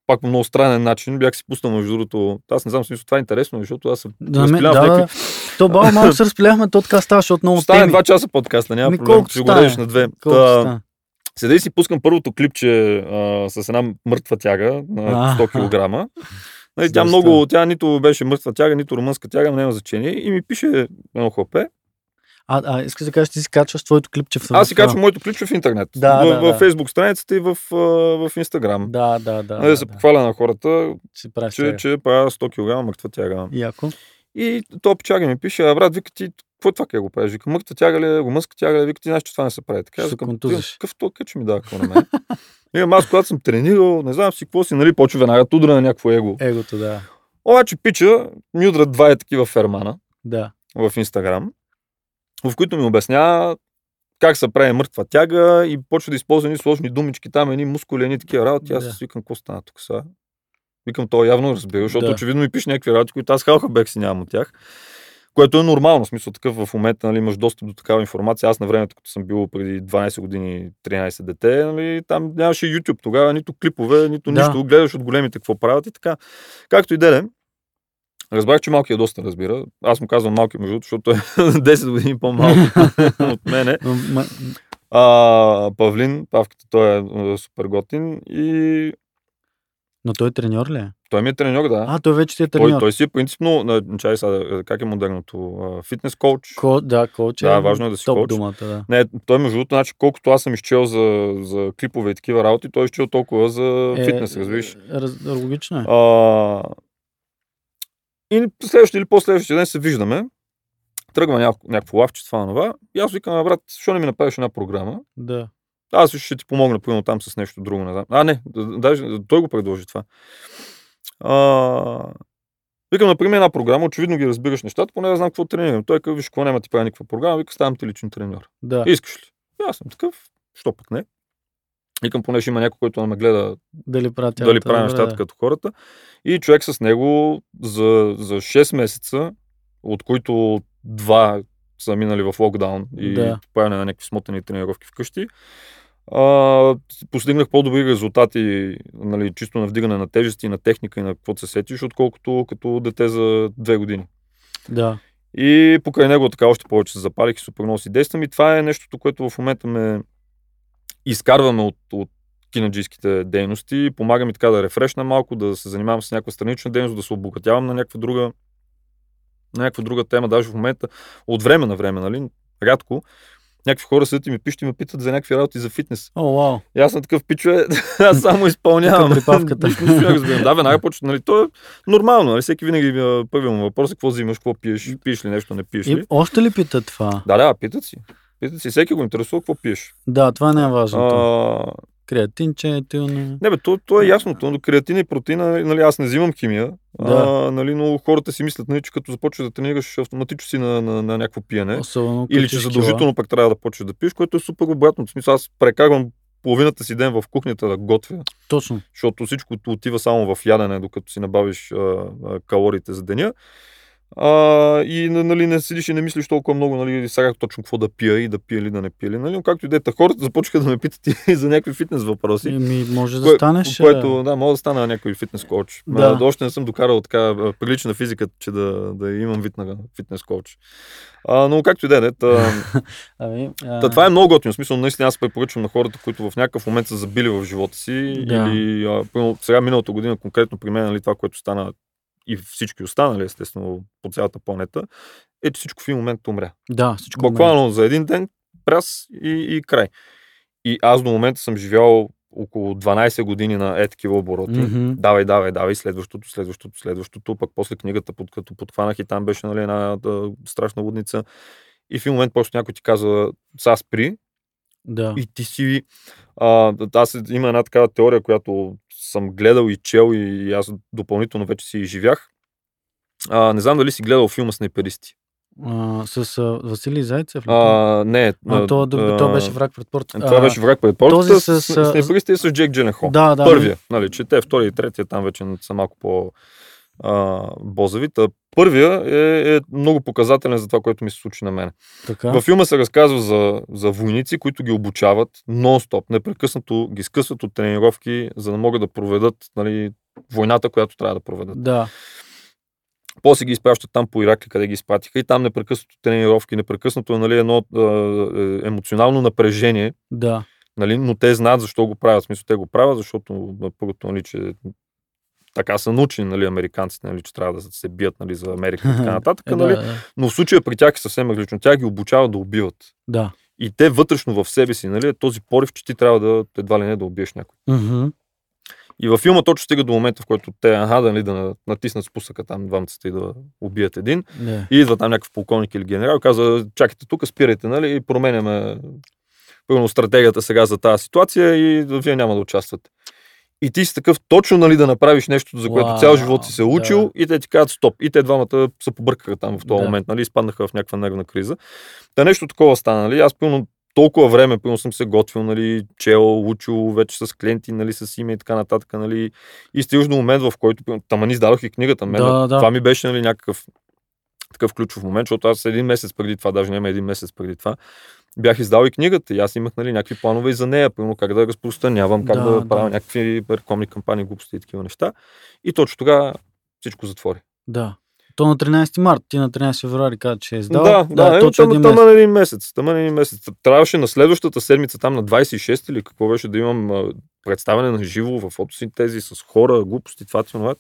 Speaker 2: пак по много странен начин, бях си пуснал между другото, аз не знам, смисъл, това е интересно, защото аз се
Speaker 1: Да, ме,
Speaker 2: разпилявам
Speaker 1: да,
Speaker 2: някакви...
Speaker 1: То баба малко се разпиляхме, то така става, защото много
Speaker 2: Стане два часа подкаста, няма
Speaker 1: Ми,
Speaker 2: проблем, ще го дадеш на две.
Speaker 1: Колко
Speaker 2: Та? Седа и си пускам първото клипче а, с една мъртва тяга на
Speaker 1: А.
Speaker 2: 100 кг. Нали, тя много, тя нито беше мъртва тяга, нито румънска тяга, но няма значение. И ми пише едно хлапе.
Speaker 1: А, а искаш да кажеш, ти си качваш твоето клипче в
Speaker 2: Аз си
Speaker 1: в-
Speaker 2: качвам моето клипче в интернет.
Speaker 1: Да,
Speaker 2: в,
Speaker 1: да,
Speaker 2: в
Speaker 1: да.
Speaker 2: фейсбук страницата и в, в Инстаграм.
Speaker 1: Да, да, да.
Speaker 2: Нали, да се
Speaker 1: да,
Speaker 2: похваля на хората, че,
Speaker 1: че,
Speaker 2: че правя 100 кг мъртва тяга.
Speaker 1: Яко.
Speaker 2: И то печага ми пише, а брат, вика ти, какво е това, как го правиш? Вика, мъртва тяга ли, е, румънска тяга ли, вика ти, знаеш, че това не се прави. Така, аз
Speaker 1: контузиш.
Speaker 2: какъв то къч ми дава какво на мен? Викам, аз когато съм тренирал, не знам си какво си, нали, почва веднага тудра на някакво его.
Speaker 1: Егото, да.
Speaker 2: Обаче пича ми удрят два е такива фермана
Speaker 1: Да.
Speaker 2: в Инстаграм, в които ми обяснява как се прави мъртва тяга и почва да използва едни сложни думички, там едни мускули, едни такива работи. Аз
Speaker 1: Да.
Speaker 2: викам, какво стана тук сега? Викам, то явно разбира, защото
Speaker 1: Да.
Speaker 2: очевидно ми пише някакви работи, които аз халха бех си нямам от тях. Което е нормално, в смисъл такъв в момента, нали, имаш достъп до такава информация. Аз на времето, като съм бил преди 12 години, 13 дете, нали, там нямаше YouTube тогава, нито клипове, нито
Speaker 1: Да.
Speaker 2: нищо. Гледаш от големите какво правят и така. Както и да е. Разбрах, че малкият доста разбира. Аз му казвам малки, между другото, защото е 10 години по-малко от мене. А, Павлин, Павката, той е, е супер готин и
Speaker 1: но той треньор ли е?
Speaker 2: той ми е треньор, да.
Speaker 1: А, той вече ти е
Speaker 2: той,
Speaker 1: треньор.
Speaker 2: той си е принципно, чай сега, как е модерното, фитнес коуч.
Speaker 1: Ко, да, коуч е
Speaker 2: Да, важно е да си
Speaker 1: топ
Speaker 2: коуч.
Speaker 1: думата, да.
Speaker 2: Не, той между другото, значи, колкото аз съм изчел за, за клипове и такива работи, той е изчел толкова за фитнес, разбираш.
Speaker 1: Раз, логично е.
Speaker 2: А, и следващия или последващия ден се виждаме. Тръгва някакво, някакво лавче, това, това. И аз викам, «А, брат, защо не ми направиш една програма?
Speaker 1: Да.
Speaker 2: Аз ще ти помогна, примерно там с нещо друго, не знам. А, не, даже той го предложи това. А, викам, например, една програма, очевидно ги разбираш нещата, поне да знам какво тренирам. Той казва, виж, какво няма ти прави никаква програма, вика, ставам ти личен треньор.
Speaker 1: Да.
Speaker 2: Искаш ли? И аз съм такъв, що пък не? Викам, поне ще има някой, който ме гледа
Speaker 1: Дали правя
Speaker 2: дали прави нещата
Speaker 1: да.
Speaker 2: като хората. И човек с него за, за 6 месеца, от които два са минали в локдаун и
Speaker 1: Да.
Speaker 2: правене на някакви смотани тренировки вкъщи, а, постигнах по-добри резултати, нали, чисто на вдигане на тежести, на техника и на какво се сетиш, отколкото като дете за две години.
Speaker 1: Да.
Speaker 2: И покрай него така още повече се запалих и супер много си действам. И това е нещото, което в момента ме изкарваме от, от кинаджийските дейности. Помага ми така да рефрешна малко, да се занимавам с някаква странична дейност, да се обогатявам на някаква друга, на някаква друга тема. Даже в момента, от време на време, нали, рядко, някакви хора седят и ми пишат и ме питат за някакви работи за фитнес.
Speaker 1: О, вау.
Speaker 2: И аз съм такъв пичове, аз само изпълнявам.
Speaker 1: Припавката.
Speaker 2: Нищо не разбирам. Да, веднага почва, нали, то е нормално, нали, всеки винаги първият му въпрос е какво взимаш, какво пиеш, пиеш ли нещо, не пиеш
Speaker 1: И,
Speaker 2: ли.
Speaker 1: още ли питат това?
Speaker 2: Да, да, питат си. Питат си, всеки го интересува какво пиеш.
Speaker 1: Да, това не е важното.
Speaker 2: А,
Speaker 1: Креатинче, етилно.
Speaker 2: не бе, то, то е ясно. То, креатина и протеина, нали, аз не взимам химия,
Speaker 1: Да.
Speaker 2: а, нали, но хората си мислят, нали, че като започваш да тренираш, автоматично си на, на, на някакво пиене.
Speaker 1: Особено
Speaker 2: Или че
Speaker 1: кила.
Speaker 2: задължително пък трябва да почнеш да пиеш, което е супер обратно. В смисъл, аз прекарвам половината си ден в кухнята да готвя,
Speaker 1: Точно.
Speaker 2: защото всичко отива само в ядене, докато си набавиш а, а, калориите за деня. А, и нали, не седиш и не мислиш толкова много, нали, сега точно какво да пия и да пия или да не пия. Нали, но както и е, хората започнаха да ме питат и за някакви фитнес въпроси.
Speaker 1: Еми, може да
Speaker 2: Кое-
Speaker 1: станеш.
Speaker 2: Което, да, мога да стана някой фитнес коуч.
Speaker 1: Да.
Speaker 2: Да. още не съм докарал така а, прилична физика, че да, да имам вид на фитнес коуч. А, но както и да е, та,
Speaker 1: Ами, а,
Speaker 2: та, това е много готино. В смисъл, наистина аз препоръчвам на хората, които в някакъв момент са забили в живота си.
Speaker 1: Да.
Speaker 2: Или а, сега миналата година, конкретно при мен, нали, това, което стана и всички останали, естествено, по цялата планета, е, че всичко в един момент умря.
Speaker 1: Да, всичко.
Speaker 2: Буквално за един ден, пряс и, и край. И аз до момента съм живял около 12 години на е такива обороти.
Speaker 1: Мгм.
Speaker 2: Давай, давай, давай, следващото, следващото, следващото. Пък после книгата, под като подхванах и там беше нали, една да, страшна лудница. И в един момент просто някой ти казва, сега спри
Speaker 1: Да.
Speaker 2: и ти си... А, аз има една такава теория, която съм гледал и чел и аз допълнително вече си изживях. А, не знам дали си гледал филма Снайперисти.
Speaker 1: А, с а, Василий Зайцев.
Speaker 2: А, не.
Speaker 1: а, то, а, то беше враг пред порта.
Speaker 2: Това беше враг пред портата.
Speaker 1: този
Speaker 2: С,
Speaker 1: с,
Speaker 2: с, с и с Джек Джиленхол.
Speaker 1: Да, да.
Speaker 2: Първия, нали, че те втория и третия там вече са малко по а. Та, първия е, е много показателен за това, което ми се случи на мен.
Speaker 1: Така.
Speaker 2: Във филма се разказва за, за войници, които ги обучават нон-стоп, непрекъснато ги скъсват от тренировки, за да могат да проведат нали, войната, която трябва да проведат.
Speaker 1: Да.
Speaker 2: После ги изпращат там по Ирак, къде ги изпратиха и там непрекъснато тренировки, непрекъснато е нали, едно а, е, емоционално напрежение,
Speaker 1: Да.
Speaker 2: нали, но те знаят защо го правят. В смисъл, те го правят, защото първото, нали, че така са научени, нали, американците, нали, че трябва да се бият, нали, за Америка и така нататък,
Speaker 1: Е,
Speaker 2: нали,
Speaker 1: да, да.
Speaker 2: но в случая при тях е съвсем различно. Тях ги обучават да убиват.
Speaker 1: да.
Speaker 2: И те вътрешно в себе си, нали, е този порив, че ти трябва да едва ли не да убиеш някой. И във филма точно стига до момента, в който те, аха, нали, да на- натиснат спусъка там двамцата и да убият един. И идва там някакъв полковник или генерал и казва, чакайте тук, спирайте, нали, и променяме стратегията сега за тази ситуация и вие няма да участвате. И ти си такъв точно, нали, да направиш нещо, за което
Speaker 1: Уау,
Speaker 2: цял живот си се учил
Speaker 1: да.
Speaker 2: и те ти казват стоп. И те двамата се побъркаха там в този
Speaker 1: Да.
Speaker 2: момент, нали, изпаднаха в някаква нервна криза. Та нещо такова стана, нали, аз пълно толкова време, пълно съм се готвил, нали, чел, учил вече с клиенти, нали, с име и така нататък, нали, и стигаш до момент, в който, тама ни издадох и книгата, мен,
Speaker 1: Да, да.
Speaker 2: това ми беше, нали, някакъв такъв ключов момент, защото аз един месец преди това, даже няма един месец преди това, бях издал и книгата и аз имах нали, някакви планове и за нея, примерно как да я разпространявам, как
Speaker 1: Да,
Speaker 2: да,
Speaker 1: да.
Speaker 2: правя някакви рекламни кампании, глупости и такива неща. И точно тогава всичко затвори.
Speaker 1: Да. То на 13 март, ти на 13 февруари каза, че е издал.
Speaker 2: да, да, е,
Speaker 1: точно
Speaker 2: там, там един месец. Там един месец. Трябваше на следващата седмица, там на 26 или какво беше, да имам представяне на живо в фотосинтези с хора, глупости, това, това.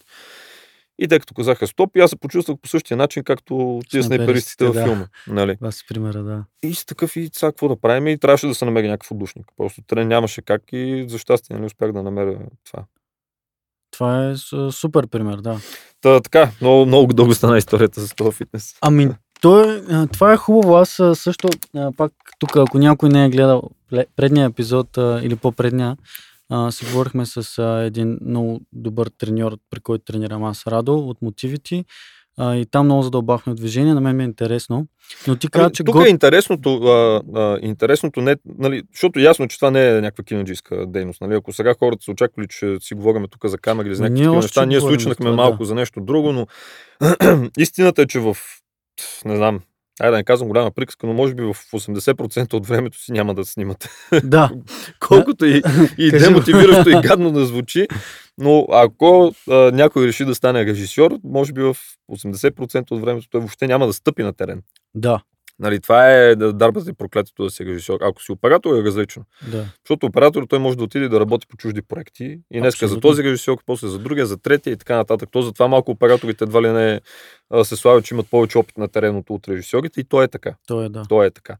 Speaker 2: И те като казаха стоп, и аз се почувствах по същия начин, както тия
Speaker 1: Снайперистите,
Speaker 2: във
Speaker 1: да.
Speaker 2: филма. Нали?
Speaker 1: Си примера, да.
Speaker 2: И си такъв и сега какво да правим и трябваше да се намери някакъв отдушник. Просто трен нямаше как и за щастие не успях да намеря това.
Speaker 1: Това е с- супер пример, да.
Speaker 2: Та, така, много, много дълго стана историята с този фитнес.
Speaker 1: Ами, той, а, това е хубаво. Аз също, пак тук, ако някой не е гледал предния епизод или по-предния, а, си говорихме с а, един много добър треньор, при който тренирам аз, Радо, от Motivity. А, и там много задълбахме движение, на мен ми е интересно. Но ти каза,
Speaker 2: Ами,
Speaker 1: че
Speaker 2: тук
Speaker 1: го...
Speaker 2: е интересното, а, а, интересното не, нали, защото ясно, че това не е някаква кинаджийска дейност. Нали? Ако сега хората са очаквали, че си говорим тук за камери или за
Speaker 1: Ние
Speaker 2: някакви
Speaker 1: още
Speaker 2: неща, ние случнахме малко
Speaker 1: да.
Speaker 2: за нещо друго, но истината е, че в, не знам, Айде да не казвам голяма приказка, но може би в 80% от времето си няма да снимате.
Speaker 1: Да,
Speaker 2: Колкото и, и демотивиращо и гадно да звучи, но ако а, някой реши да стане режисьор, може би в 80% от времето той въобще няма да стъпи на терен.
Speaker 1: да,
Speaker 2: Нали, това е да дарбата и проклятието да си режисьор. Ако си оператор е различно.
Speaker 1: да.
Speaker 2: Защото оператор той може да отиде да работи по чужди проекти. И днеска за този режисьор, после за другия, за третия и така нататък. То затова малко операторите едва ли не се славят, че имат повече опит на тереното от режисьорите и то е така.
Speaker 1: То е да.
Speaker 2: То е така.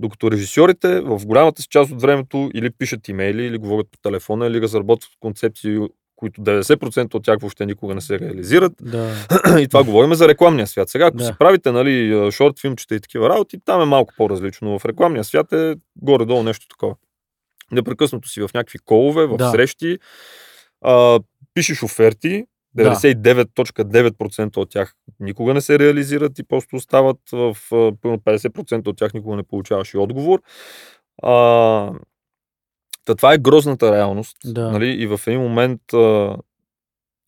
Speaker 2: Докато режисьорите в голямата си част от времето или пишат имейли, или говорят по телефона, или разработват концепции, които 90% от тях въобще никога не се реализират.
Speaker 1: Да,
Speaker 2: и това говорим за рекламния свят. Сега, ако
Speaker 1: Да.
Speaker 2: си правите нали, шорт филмчета и такива работи, там е малко по-различно. Но в рекламния свят е горе-долу нещо такова. Непрекъснато си в някакви колове, в
Speaker 1: Да.
Speaker 2: срещи, а, пишеш оферти,
Speaker 1: Да.
Speaker 2: 99.9% от тях никога не се реализират и просто остават в а, примерно 50% от тях никога не получаваш и отговор. А, та това е грозната реалност.
Speaker 1: Да.
Speaker 2: Нали? И в един момент а,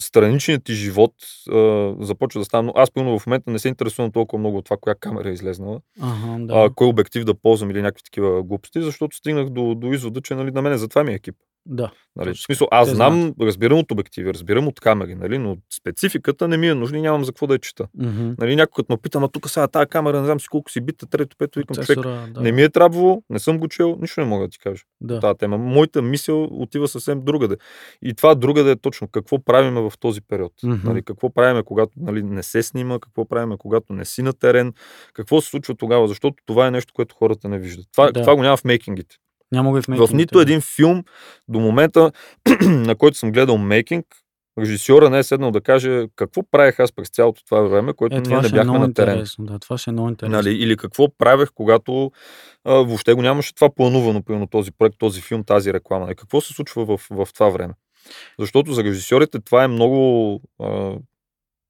Speaker 2: страничният ти живот а, започва да става. Но аз, пълно в момента не се интересувам толкова много от това, коя камера е излезнала,
Speaker 1: Ага, да.
Speaker 2: а, кой обектив да ползвам или някакви такива глупости, защото стигнах до, до извода, че нали, на мен затова ми е екип.
Speaker 1: Да.
Speaker 2: Нали? В смисъл, аз знам, разбирам от обективи, разбирам от камери, нали? но спецификата не ми е нужна и нямам за какво да я чета.
Speaker 1: Мгм.
Speaker 2: Нали, някой като ме пита, ама тук сега тази камера, не знам си колко си бита, трето, пето, викам, човек,
Speaker 1: да.
Speaker 2: не ми е трябвало, не съм го чел, нищо не мога да ти кажа
Speaker 1: да.
Speaker 2: тази тема. Моята мисъл отива съвсем другаде. И това другаде е точно какво правиме в този период.
Speaker 1: Мгм.
Speaker 2: Нали, какво правиме, когато нали, не се снима, какво правиме, когато не си на терен, какво се случва тогава, защото това е нещо, което хората не виждат. Това,
Speaker 1: Да.
Speaker 2: това го няма в мейкингите.
Speaker 1: Няма го и в
Speaker 2: В
Speaker 1: мейкингите,
Speaker 2: нито един филм до момента, на който съм гледал мейкинг, режисьора не е седнал да каже какво правех аз през цялото това време, което
Speaker 1: Е,
Speaker 2: ние не
Speaker 1: е
Speaker 2: бяхме на терен.
Speaker 1: Да, това ще е много интересно.
Speaker 2: Нали, или какво правех, когато а, въобще го нямаше това планувано, примерно този проект, този филм, тази реклама. Нали, какво се случва в, в това време? Защото за режисьорите това е много а,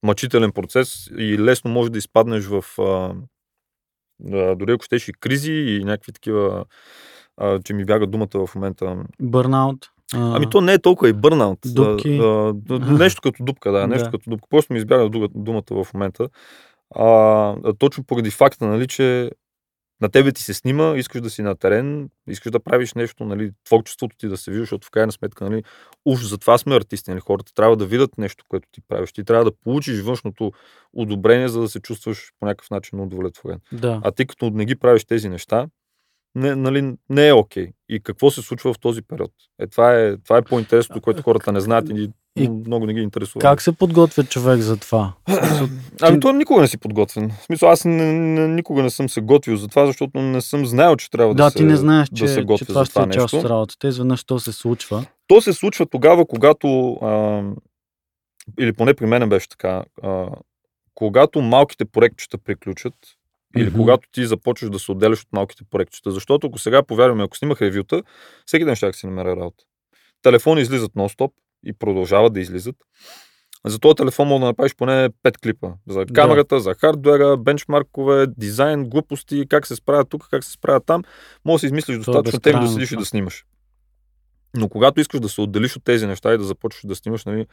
Speaker 2: мъчителен процес и лесно може да изпаднеш в а, а, дори ако щеш и кризи и някакви такива, а, че ми бяга думата в момента.
Speaker 1: Бърнаут. а,
Speaker 2: Ами то не е толкова и бърнаут.
Speaker 1: Дупки.
Speaker 2: А, а, нещо като дупка, да, нещо
Speaker 1: Да.
Speaker 2: като дупка. Просто ми избяга думата в момента. А, а, точно поради факта, нали, че на тебе ти се снима, искаш да си на терен, искаш да правиш нещо, нали, творчеството ти да се вижда, защото в крайна сметка, нали, уж затова сме артисти, нали, хората трябва да видят нещо, което ти правиш. Ти трябва да получиш външното одобрение, за да се чувстваш по някакъв начин удовлетворен.
Speaker 1: Да.
Speaker 2: А ти като не ги правиш тези неща, не, нали, не е окей. И какво се случва в този период? Е, това е, това е по-интересното, което хората не знаят и,
Speaker 1: И
Speaker 2: много не ги интересува.
Speaker 1: Как се подготвя човек за това?
Speaker 2: Ами то никога не си подготвен. В смисъл, аз не, не, никога не съм се готвил за това, защото не съм знаел, че трябва да,
Speaker 1: Да,
Speaker 2: се,
Speaker 1: ти не знаеш,
Speaker 2: да
Speaker 1: че,
Speaker 2: се готвя
Speaker 1: че това
Speaker 2: за това
Speaker 1: е част
Speaker 2: нещо.
Speaker 1: от работата. Изведнъж то се случва.
Speaker 2: То се случва тогава, когато, а, или поне при мен беше така, а, когато малките проектчета приключат, или
Speaker 1: Мгм.
Speaker 2: когато ти започваш да се отделяш от малките проектчета. Защото ако сега, повярваме, ако снимах ревюта, всеки ден ще си намеря работа. Телефони излизат нон-стоп и продължават да излизат. За този телефон мога да направиш поне 5 клипа. За камерата, за хардуера, бенчмаркове, дизайн, глупости, как се справят тук, как се справят там. Може да си измислиш
Speaker 1: е
Speaker 2: достатъчно теми да седиш и да снимаш. Но когато искаш да се отделиш от тези неща и да започнеш да снимаш, нали,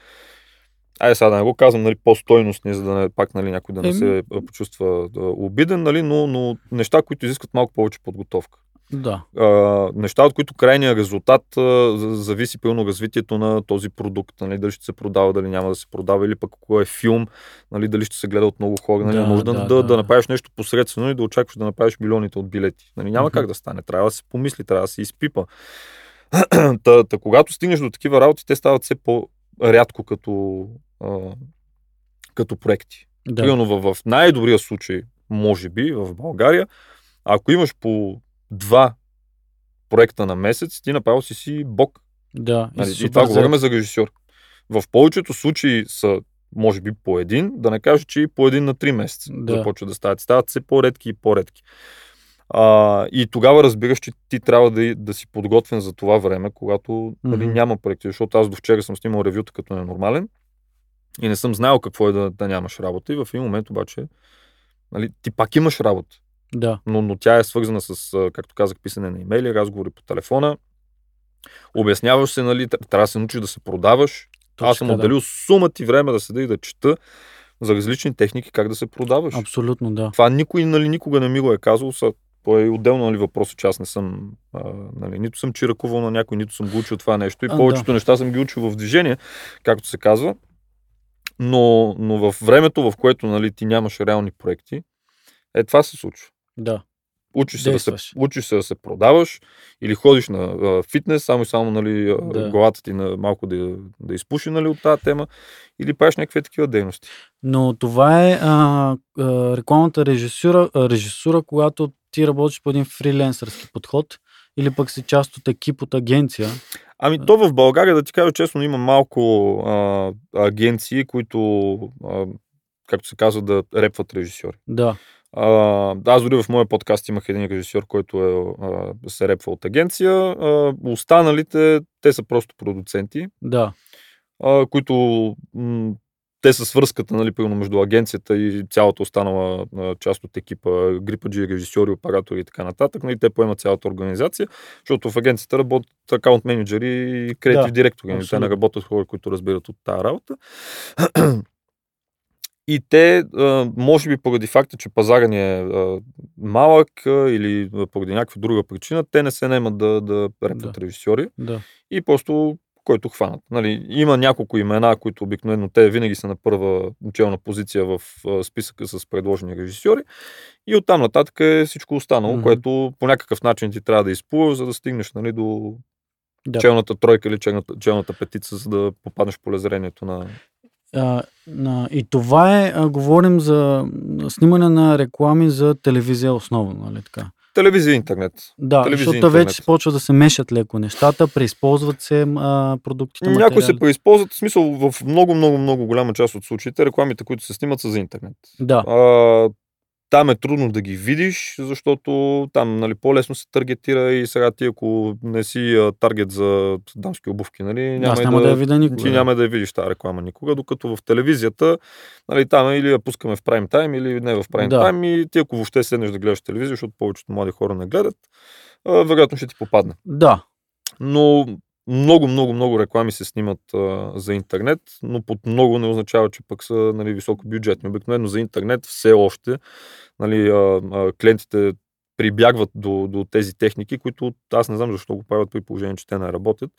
Speaker 2: Айде сега да не го казвам нали, по-стойностни, за да не, пак нали, някой да не се почувства да, обиден, нали, но, но неща, които изискват малко повече подготовка.
Speaker 1: Да.
Speaker 2: А, неща, от които крайният резултат а, за- зависи пълно развитието на този продукт. Нали, дали ще се продава, дали няма да се продава, или пък ако е филм, нали, дали ще се гледа от много хора. Нали,
Speaker 1: Да,
Speaker 2: може да,
Speaker 1: да,
Speaker 2: да, да, направиш нещо посредствено и да очакваш да направиш милионите от билети. Нали, няма
Speaker 1: Мгм.
Speaker 2: как да стане. Трябва да се помисли, трябва да се изпипа. та, та, когато стигнеш до такива работи, те стават все по-рядко като, а, като проекти.
Speaker 1: да.
Speaker 2: Примерно в, в най-добрия случай, може би, в България, ако имаш по два проекта на месец, ти направо си си бог.
Speaker 1: Да.
Speaker 2: Нали?
Speaker 1: си
Speaker 2: И това говорим за режисьор. В повечето случаи са, може би, по един, да не кажа, че и по един на три месеца
Speaker 1: Да.
Speaker 2: започват да стават. Стават все по-редки и по-редки. А, и тогава разбираш, че ти трябва да, да си подготвен за това време, когато нали,
Speaker 1: Мгм.
Speaker 2: няма проекти. Защото аз до вчера съм снимал ревюта като ненормален и не съм знаел какво е да, да нямаш работа. И в един момент обаче нали, ти пак имаш работа,
Speaker 1: Да.
Speaker 2: но, но тя е свързана с, както казах, писане на имейли, разговори по телефона. Обясняваш се, нали, тр- трябва да се научиш да се продаваш.
Speaker 1: Точно
Speaker 2: Аз съм
Speaker 1: да.
Speaker 2: отделил сума ти време да седа и да чета за различни техники как да се продаваш.
Speaker 1: Абсолютно, да.
Speaker 2: Това никой нали, никога не ми го е казал. Са, то е отделно нали, въпрос, че аз не съм, а, нали, нито съм чиракувал на някой, нито съм го учил това нещо. И
Speaker 1: А,
Speaker 2: повечето неща съм ги учил в движение, както се казва. Но, но в времето, в което нали, ти нямаш реални проекти, е това се случва.
Speaker 1: Да.
Speaker 2: Учиш се, да се, учиш се да се продаваш или ходиш на а, фитнес, само и само нали,
Speaker 1: Да.
Speaker 2: главата ти на, малко да, да изпуши нали, от тази тема или правиш някакви такива дейности.
Speaker 1: Но това е а, а, рекламната режисура, а, режисура, когато ти работиш по един фриленсърски подход или пък си част от екип от агенция.
Speaker 2: Ами то в България, да ти кажа честно, има малко а, агенции, които, а, както се казва, да репват режисьори.
Speaker 1: Да.
Speaker 2: А, аз дори в моя подкаст имах един режисьор, който е, а, се репва от агенция. А, останалите, те са просто продуценти,
Speaker 1: Да.
Speaker 2: а, които м- те са свързката, нали, примерно между агенцията и цялата останала а, част от екипа, грипаджи, режисьори, оператори и така нататък, нали, те поемат цялата организация, защото в агенцията работят акаунт менеджери и креатив
Speaker 1: Да,
Speaker 2: директори. нали, Те не работят хора, които разбират от тази работа. И те, може би поради факта, че пазара ни е малък или поради някаква друга причина, те не се наемат да, да репят
Speaker 1: Да.
Speaker 2: режисьори
Speaker 1: Да.
Speaker 2: и просто който хванат. Нали, има няколко имена, които обикновено те винаги са на първа челна позиция в списъка с предложени режисьори и оттам нататък е всичко останало,
Speaker 1: Мгм.
Speaker 2: което по някакъв начин ти трябва да изплуваш, за да стигнеш нали, до
Speaker 1: Да.
Speaker 2: челната тройка или челната, челната петица, за да попаднеш в полезрението на...
Speaker 1: И това е, говорим за снимане на реклами за телевизия основно, нали така?
Speaker 2: Телевизия и интернет.
Speaker 1: Да,
Speaker 2: Телевизия
Speaker 1: защото
Speaker 2: интернет.
Speaker 1: вече почва да се мешат леко нещата, преизползват се а, продуктите,
Speaker 2: Някои се преизползват, в смисъл в много, много, много голяма част от случаите рекламите, които се снимат са за интернет.
Speaker 1: Да,
Speaker 2: А, там е трудно да ги видиш, защото там нали, по-лесно се таргетира и сега ти ако не си а, таргет за дамски обувки, нали,
Speaker 1: да,
Speaker 2: и
Speaker 1: няма да я видя никога.
Speaker 2: ти няма да я видиш тази реклама никога, докато в телевизията, нали, там е или я пускаме в прайм тайм, или не в прайм
Speaker 1: Да.
Speaker 2: тайм и ти ако въобще седнеш да гледаш телевизия, защото повечето млади хора не гледат, а, вероятно ще ти попадне.
Speaker 1: Да,
Speaker 2: Но много, много, много реклами се снимат а, за интернет, но под много не означава, че пък са нали, високо бюджетни. Обикновено за интернет все още нали, а, а, клиентите прибягват до, до тези техники, които аз не знам защо го правят при положение, че те не работят.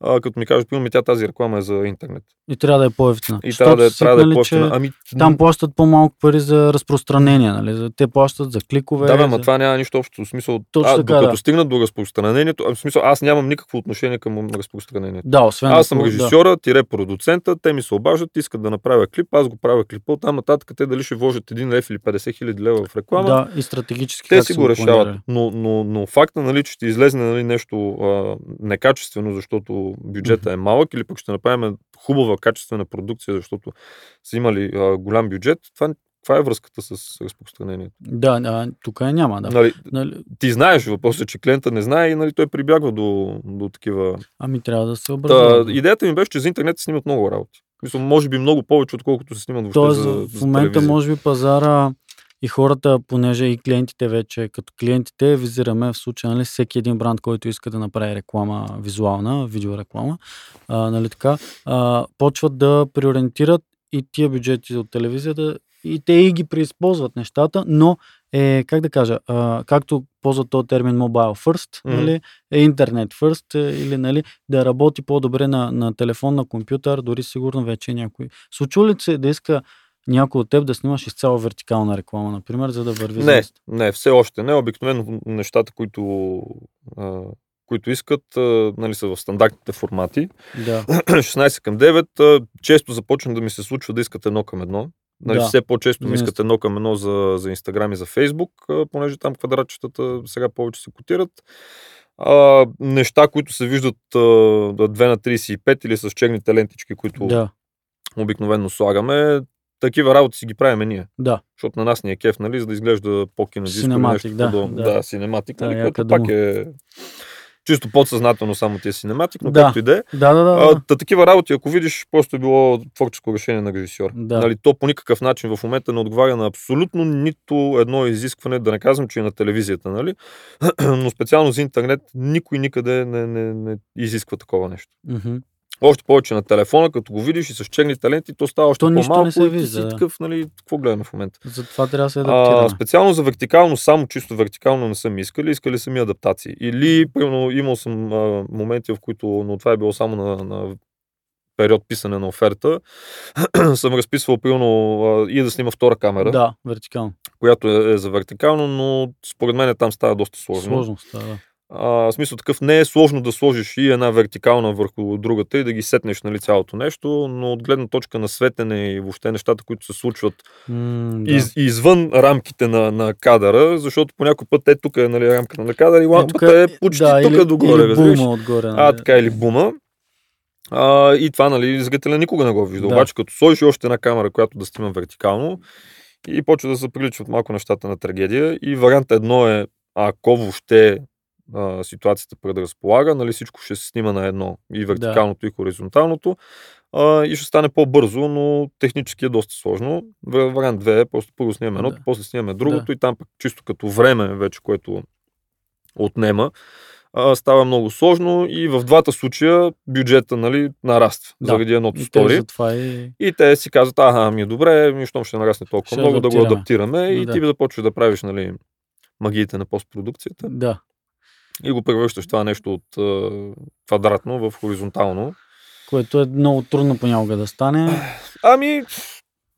Speaker 2: А, като ми кажат, примерно, тя тази реклама е за интернет.
Speaker 1: и трябва да е по-ефтина.
Speaker 2: И трябва да, е- трябва да е
Speaker 1: свикнали,
Speaker 2: по-ефтина. Ами,
Speaker 1: Там плащат по-малко пари за разпространение, нали? Те плащат за кликове.
Speaker 2: Да, бе, ама
Speaker 1: за...
Speaker 2: това няма нищо общо. В смисъл,
Speaker 1: Точно
Speaker 2: а,
Speaker 1: така,
Speaker 2: докато
Speaker 1: да.
Speaker 2: стигнат до разпространението, в смисъл, аз нямам никакво отношение към разпространението.
Speaker 1: Да, освен
Speaker 2: Аз съм режисьора, тире продуцента, те ми се обаждат, искат да направя клип, аз го правя клипа, оттам нататък те дали ще вложат 1 лев или 50 хиляди лева в
Speaker 1: Да,
Speaker 2: реклама,
Speaker 1: да, и стратегически
Speaker 2: те си го решават. Но, но, но факта, нали, че ще излезне нали, нещо а, некачествено, защото бюджета е малък, или пък ще направим хубава, качествена продукция, защото са имали а, голям бюджет, това, това е връзката с разпространението.
Speaker 1: Да, да тук е няма, да.
Speaker 2: Нали,
Speaker 1: Нали,
Speaker 2: ти знаеш, въпросът е, че клиента не знае и нали, той прибягва до, до такива
Speaker 1: ами трябва да се
Speaker 2: Та,
Speaker 1: образува.
Speaker 2: идеята ми беше, че за интернет се снимат много работи. Мисля, може би много повече, отколкото се снимат въобще
Speaker 1: Тоест,
Speaker 2: за,
Speaker 1: в
Speaker 2: за
Speaker 1: момента
Speaker 2: телевизия.
Speaker 1: може би пазара и хората, понеже и клиентите вече, като клиентите визираме в случая, нали, всеки един бранд, който иска да направи реклама визуална, видеореклама, а, нали така, а, почват да преориентират и тия бюджети от телевизията и те и ги преизползват нещата, но е, как да кажа, а, както ползват този термин mobile first,
Speaker 2: Мгм.
Speaker 1: нали, е интернет first, е, или нали, да работи по-добре на, на телефон, на компютър, дори сигурно вече някой. Случва ли се да иска някой от теб да снимаш изцяло вертикална реклама, например, за да върви
Speaker 2: Не,
Speaker 1: звезд?
Speaker 2: не, все още не. Обикновено нещата, които, а, които искат, а, нали, са в стандартните формати.
Speaker 1: Да,
Speaker 2: 16 към 9. А, често започна да ми се случва да искат едно към едно. Нали,
Speaker 1: Да.
Speaker 2: Все по-често ми
Speaker 1: За
Speaker 2: искат едно към едно за, за Instagram и за Facebook, понеже там квадратчетата сега повече се котират. А, неща, които се виждат а, 2 на 35 или с черните лентички, които
Speaker 1: да,
Speaker 2: обикновено слагаме, такива работи си ги правиме ние.
Speaker 1: да.
Speaker 2: Защото на нас ни е кеф, нали, за да изглежда по-кинодиско. или
Speaker 1: Синематик,
Speaker 2: нещо
Speaker 1: да,
Speaker 2: подобно.
Speaker 1: да.
Speaker 2: да, синематик,
Speaker 1: Да,
Speaker 2: нали,
Speaker 1: яка
Speaker 2: което пак е чисто подсъзнателно само ти е синематик, но
Speaker 1: Да.
Speaker 2: както и да е.
Speaker 1: Да, да, да.
Speaker 2: А,
Speaker 1: да.
Speaker 2: та, такива работи, ако видиш, просто е било творческо решение на режисьор.
Speaker 1: Да.
Speaker 2: Нали, то по никакъв начин в момента не отговаря на абсолютно нито едно изискване, да не казвам, че и на телевизията, нали? но специално за интернет никой никъде не, не, не изисква такова нещо.
Speaker 1: Мгм.
Speaker 2: Още повече на телефона, като го видиш и с черни таленти, то става още
Speaker 1: То
Speaker 2: по-малко
Speaker 1: не
Speaker 2: и
Speaker 1: вижда,
Speaker 2: си
Speaker 1: да.
Speaker 2: такъв, нали, какво гледаме в момента.
Speaker 1: Затова трябва да се
Speaker 2: А,
Speaker 1: адаптираме.
Speaker 2: специално за вертикално, само чисто вертикално не съм искали, искали са ми адаптации. Или, примерно, имал съм а, моменти, в които, но това е било само на, на период писане на оферта, съм разписвал, примерно, а, и да снима втора камера,
Speaker 1: Да, вертикално.
Speaker 2: която е, е за вертикално, но според мен там става доста сложно.
Speaker 1: Сложно става. да.
Speaker 2: А, в смисъл такъв не е сложно да сложиш и една вертикална върху другата и да ги сетнеш нали, цялото нещо, но от гледна точка на светене и въобще нещата, които се случват
Speaker 1: М, да.
Speaker 2: из, извън рамките на, на кадъра, защото по някой път е тук е нали, рамката на кадъра и
Speaker 1: Е,
Speaker 2: лампата е почти
Speaker 1: да,
Speaker 2: тук
Speaker 1: или,
Speaker 2: догоре,
Speaker 1: или бума отгоре.
Speaker 2: А,
Speaker 1: нали?
Speaker 2: така или бума. А, и това, нали, зрителя никога не го вижда.
Speaker 1: Да.
Speaker 2: Обаче, като сложиш още една камера, която да снима вертикално, и почва да се приличат малко нещата на трагедия. И вариант едно е, ако въобще а, ситуацията предразполага, нали, всичко ще се снима на едно, и вертикалното, и хоризонталното. а, и ще стане по-бързо, но технически е доста сложно. Ва- Вариант 2 е просто първо снимаме едното,
Speaker 1: Да.
Speaker 2: после снимаме другото и там пък чисто като време вече, което отнема, а, става много сложно и в двата случая бюджета нали, нараства
Speaker 1: Да.
Speaker 2: заради едното стори.
Speaker 1: и...
Speaker 2: И те си казват, ага, ми е добре, ми щом ще нарасне толкова
Speaker 1: Ще
Speaker 2: много, да го
Speaker 1: адаптираме.
Speaker 2: адаптираме и
Speaker 1: Да.
Speaker 2: ти започваш да правиш нали, магиите на постпродукцията
Speaker 1: Да.
Speaker 2: И го превръщаш това нещо от квадратно в хоризонтално.
Speaker 1: Което е много трудно понякога да стане.
Speaker 2: Ами,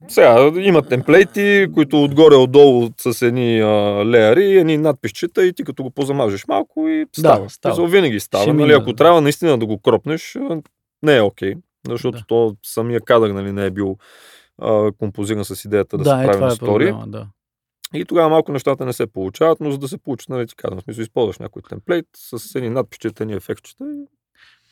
Speaker 2: сега има темплейти, които отгоре-отдолу с едни а, леяри, едни надписчета и ти като го позамажеш малко и става.
Speaker 1: става.
Speaker 2: Смисъл, винаги става.
Speaker 1: Ще
Speaker 2: нали, ако
Speaker 1: да.
Speaker 2: трябва наистина да го кропнеш, не е окей. Защото
Speaker 1: Да.
Speaker 2: то самия кадър нали, не е бил а, композиран с идеята да,
Speaker 1: да,
Speaker 2: се
Speaker 1: е,
Speaker 2: прави на
Speaker 1: е
Speaker 2: стори.
Speaker 1: проблема, да.
Speaker 2: И тогава малко нещата не се получават, но за да се получат, нали ти казвам, смисъл, използваш някой темплейт с едни надписчета, едни ефектчета и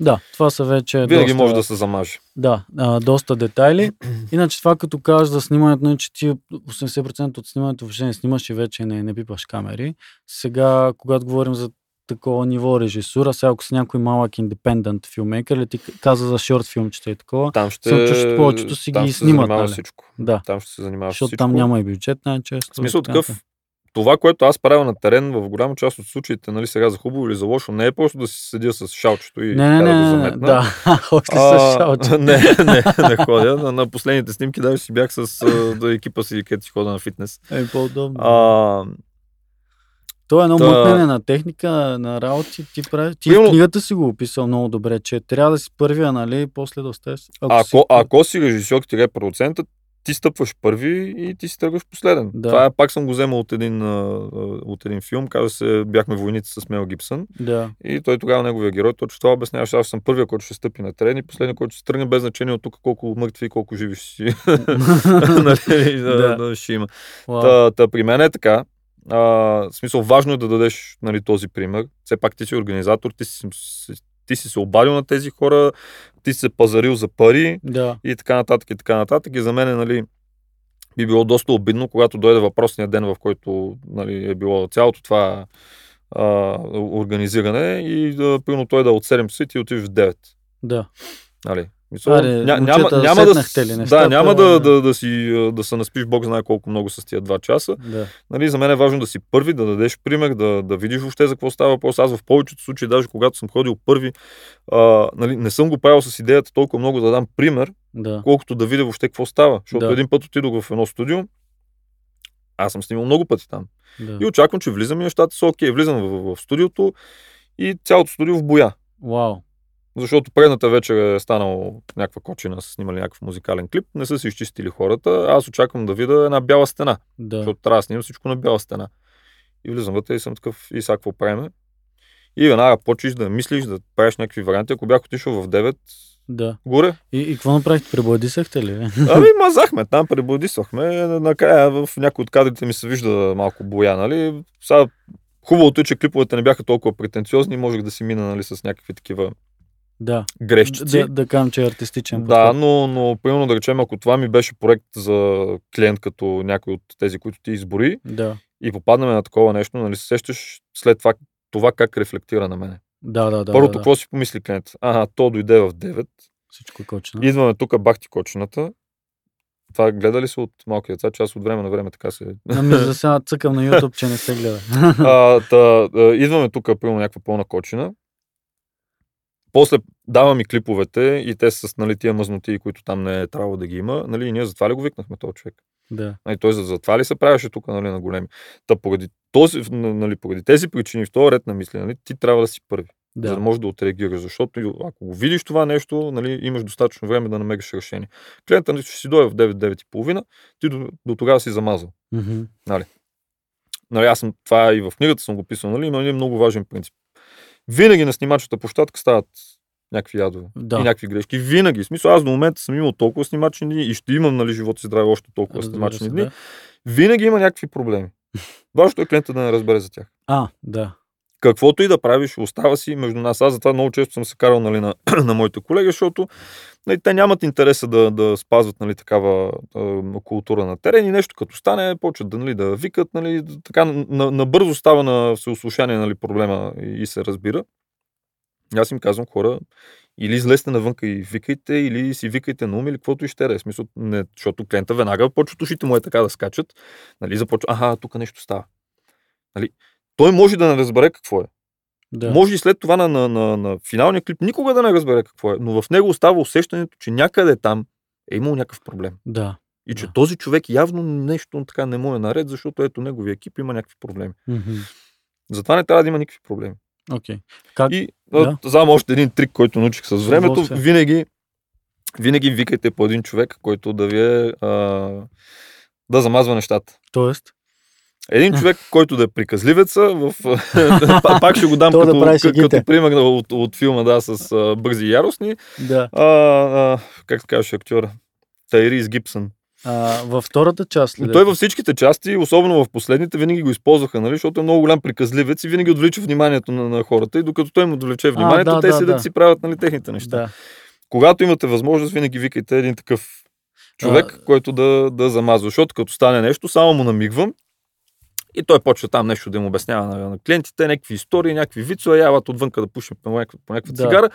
Speaker 1: Да, това са вече
Speaker 2: винаги
Speaker 1: доста,
Speaker 2: може да се замаже.
Speaker 1: Да, а, доста детайли. Иначе това като кажеш за снимането, нали, че ти 80% от снимането въобще не снимаш и вече не, не пипаш камери. Сега, когато говорим за такова ниво режисура, сега ако си някой малък индепендент филмейкър, или ти каза за шорт филмчета и такова,
Speaker 2: Там ще,
Speaker 1: Съм че повечето си
Speaker 2: там
Speaker 1: ги снимат, нали?
Speaker 2: всичко.
Speaker 1: да,
Speaker 2: Там ще се занимава
Speaker 1: защото
Speaker 2: всичко.
Speaker 1: там няма и бюджет най-често.
Speaker 2: В смисъл такъв, това, което аз правя на терен в голяма част от случаите, нали, сега за хубаво или за лошо, не е просто да си седя с шалчето и
Speaker 1: Не, не,
Speaker 2: да го заметна.
Speaker 1: да, още
Speaker 2: А,
Speaker 1: с шалче.
Speaker 2: не, не, не ходя. На, на последните снимки даже си бях с а, да, екипа си, където си хода на фитнес.
Speaker 1: Е по-удобно.
Speaker 2: А,
Speaker 1: То е едно
Speaker 2: Та-
Speaker 1: мъкнене на техника, на работи. Ти, прави, ти
Speaker 2: Примерно-
Speaker 1: книгата си го описал много добре, че трябва да си първия, нали, и после да оставиш. си
Speaker 2: ако, ако си режисьор, тире продуцента, ти стъпваш първи и ти си тръгваш последен.
Speaker 1: Да.
Speaker 2: Това е, пак съм го вземал от един, от един филм, казва се Бяхме войници с Мел Гибсън.
Speaker 1: Да,
Speaker 2: И той тогава неговия герой точно това обясняваше. Аз съм първия, който ще стъпи на терен и последния, който ще тръгне без значение от тук колко мъртви и колко живи ще си. нали, да,
Speaker 1: Да.
Speaker 2: ще има. Та, та, при мен е така. А, в смисъл, важно е да дадеш нали, този пример. Все пак ти си организатор, ти си, ти си се обадил на тези хора, ти си се пазарил за пари
Speaker 1: да,
Speaker 2: и така нататък и така нататък. И за мен нали, би било доста обидно, когато дойде въпросния ден, в който нали, е било цялото това а, организиране и да, примерно той да е от 7 часа и ти отиваш в 9.
Speaker 1: да.
Speaker 2: Нали? Мисъл,
Speaker 1: Аре,
Speaker 2: ня, няма, няма да,
Speaker 1: ли нещата?
Speaker 2: да, няма да, да, да, си, да се наспиш Бог знае колко много с тия два часа.
Speaker 1: да.
Speaker 2: Нали, за мен е важно да си първи, да дадеш пример, да, да видиш въобще за какво става въпрос. Аз в повечето случаи, даже когато съм ходил първи, а, нали, не съм го правил с идеята толкова много да дам пример,
Speaker 1: да.
Speaker 2: колкото да видя въобще какво става. Защото
Speaker 1: Да.
Speaker 2: един път отидох в едно студио, аз съм снимал много пъти там.
Speaker 1: да.
Speaker 2: И очаквам, че влизам и нещата са окей. Влизам в, в, в студиото и цялото студио в боя.
Speaker 1: Вау.
Speaker 2: Защото предната вечер е станало някаква кочина, са снимали някакъв музикален клип, не са се изчистили хората. Аз очаквам да видя една бяла стена,
Speaker 1: Да.
Speaker 2: защото трябва да снимам всичко на бяла стена. И влизам вътре и съм такъв, и сега какво правим? И веднага почваш да мислиш, да правиш някакви варианти. Ако бях отишъл в 9,
Speaker 1: Да.
Speaker 2: горе,
Speaker 1: И, и какво направихте? Пребладисахте ли?
Speaker 2: Ами мазахме, там пребодисвахме. Накрая в някои от кадрите ми се вижда малко боя, нали? Сега, хубавото е, че клиповете не бяха толкова претенциозни можех да си мина нали, с някакви такива
Speaker 1: да.
Speaker 2: грешчици.
Speaker 1: Да, да кажем, че е артистичен.
Speaker 2: Да,
Speaker 1: подход.
Speaker 2: но, но примерно да речем, ако това ми беше проект за клиент като някой от тези, които ти избори
Speaker 1: Да.
Speaker 2: и попаднем на такова нещо, нали се сещаш след това, това как рефлектира на мене.
Speaker 1: Да, да, да.
Speaker 2: Първото,
Speaker 1: да,
Speaker 2: какво си помисли клиент? Ага, то дойде в 9,
Speaker 1: Всичко е кочено.
Speaker 2: Идваме тук, бахти кочината. Това гледали се от малки деца, че аз от време на време така се...
Speaker 1: Ами за сега цъкам на YouTube, че не се гледа.
Speaker 2: а, та, идваме тук, примерно някаква пълна кочина. После давам и клиповете и те са с нали, тия мазноти, които там не е трябвало да ги има. Нали, и ние затова ли го викнахме този човек?
Speaker 1: да.
Speaker 2: Нали, той за, за това ли се правеше тук нали, на големи? Та поради, този, нали, поради тези причини, в този ред на мисли, нали, ти трябва да си първи, да. за да можеш да отреагираш. Защото ако го видиш това нещо, нали, имаш достатъчно време да намериш решение. Клиентът нали, ще си дойде в 9-9.30, ти до, до тогава си замазал.
Speaker 1: Мгм.
Speaker 2: Нали, аз съм, това и в книгата съм го писал, нали, има един много важен принцип. Винаги на снимачната площадка стават някакви ядове
Speaker 1: Да.
Speaker 2: и някакви грешки. Винаги. В смисъл, аз до момента съм имал толкова снимачни дни и ще имам, нали, живота си здраве още толкова
Speaker 1: Разбира
Speaker 2: снимачни
Speaker 1: се,
Speaker 2: дни.
Speaker 1: да.
Speaker 2: Винаги има някакви проблеми. Важното е клиента да не разбере за тях.
Speaker 1: А, да.
Speaker 2: Каквото и да правиш, остава си между нас. Аз затова много често съм се карал нали, на, на моите колеги, защото нали, те нямат интереса да, да спазват нали, такава а, култура на терен и нещо като стане, почват да, нали, да викат, нали, така на- набързо става на всеослушание нали, проблема и, и се разбира. Аз им казвам хора, Или излезте навънка и викайте, или си викайте на ум, или каквото и ще е. Смисъл, не, защото клиента веднага почват ушите му е така да скачат. Нали, започва, аха, тук нещо става. Нали, той може да не разбере какво е.
Speaker 1: Да.
Speaker 2: Може и след това на, на, на, на финалния клип никога да не разбере какво е, но в него остава усещането, че някъде там е имал някакъв проблем.
Speaker 1: Да.
Speaker 2: И че
Speaker 1: Да.
Speaker 2: този човек явно нещо така не му е наред, защото ето неговия екип има някакви проблеми. Затова не трябва да има никакви проблеми.
Speaker 1: Окей. Как?
Speaker 2: И
Speaker 1: Да.
Speaker 2: знам още един трик, който научих с времето. Винаги, винаги викайте по един човек, който да ви е а, да замазва нещата.
Speaker 1: Тоест?
Speaker 2: Един човек, който да е приказливеца, в, па- пак ще го дам
Speaker 1: Той да
Speaker 2: като, като, като пример от, от филма да, с а, бързи и яростни.
Speaker 1: Да.
Speaker 2: А, а, как се казваше актьора? Тайрис Гибсън.
Speaker 1: А, във втората част ли?
Speaker 2: Той във всичките части, особено в последните, винаги го използваха, нали? защото е много голям приказливец и винаги отвлича вниманието на, на хората. И докато той му отвлече вниманието,
Speaker 1: да,
Speaker 2: те
Speaker 1: да,
Speaker 2: седят
Speaker 1: да.
Speaker 2: си правят нали, техните неща.
Speaker 1: Да.
Speaker 2: Когато имате възможност, винаги викайте един такъв човек,
Speaker 1: А-
Speaker 2: който да, да замазва. Защото като стане нещо, само му намигвам и той почва там нещо да им обяснява на, на клиентите, някакви истории, някакви вицове, яват отвънка да пушим по някаква, по някаква
Speaker 1: Да.
Speaker 2: цигара.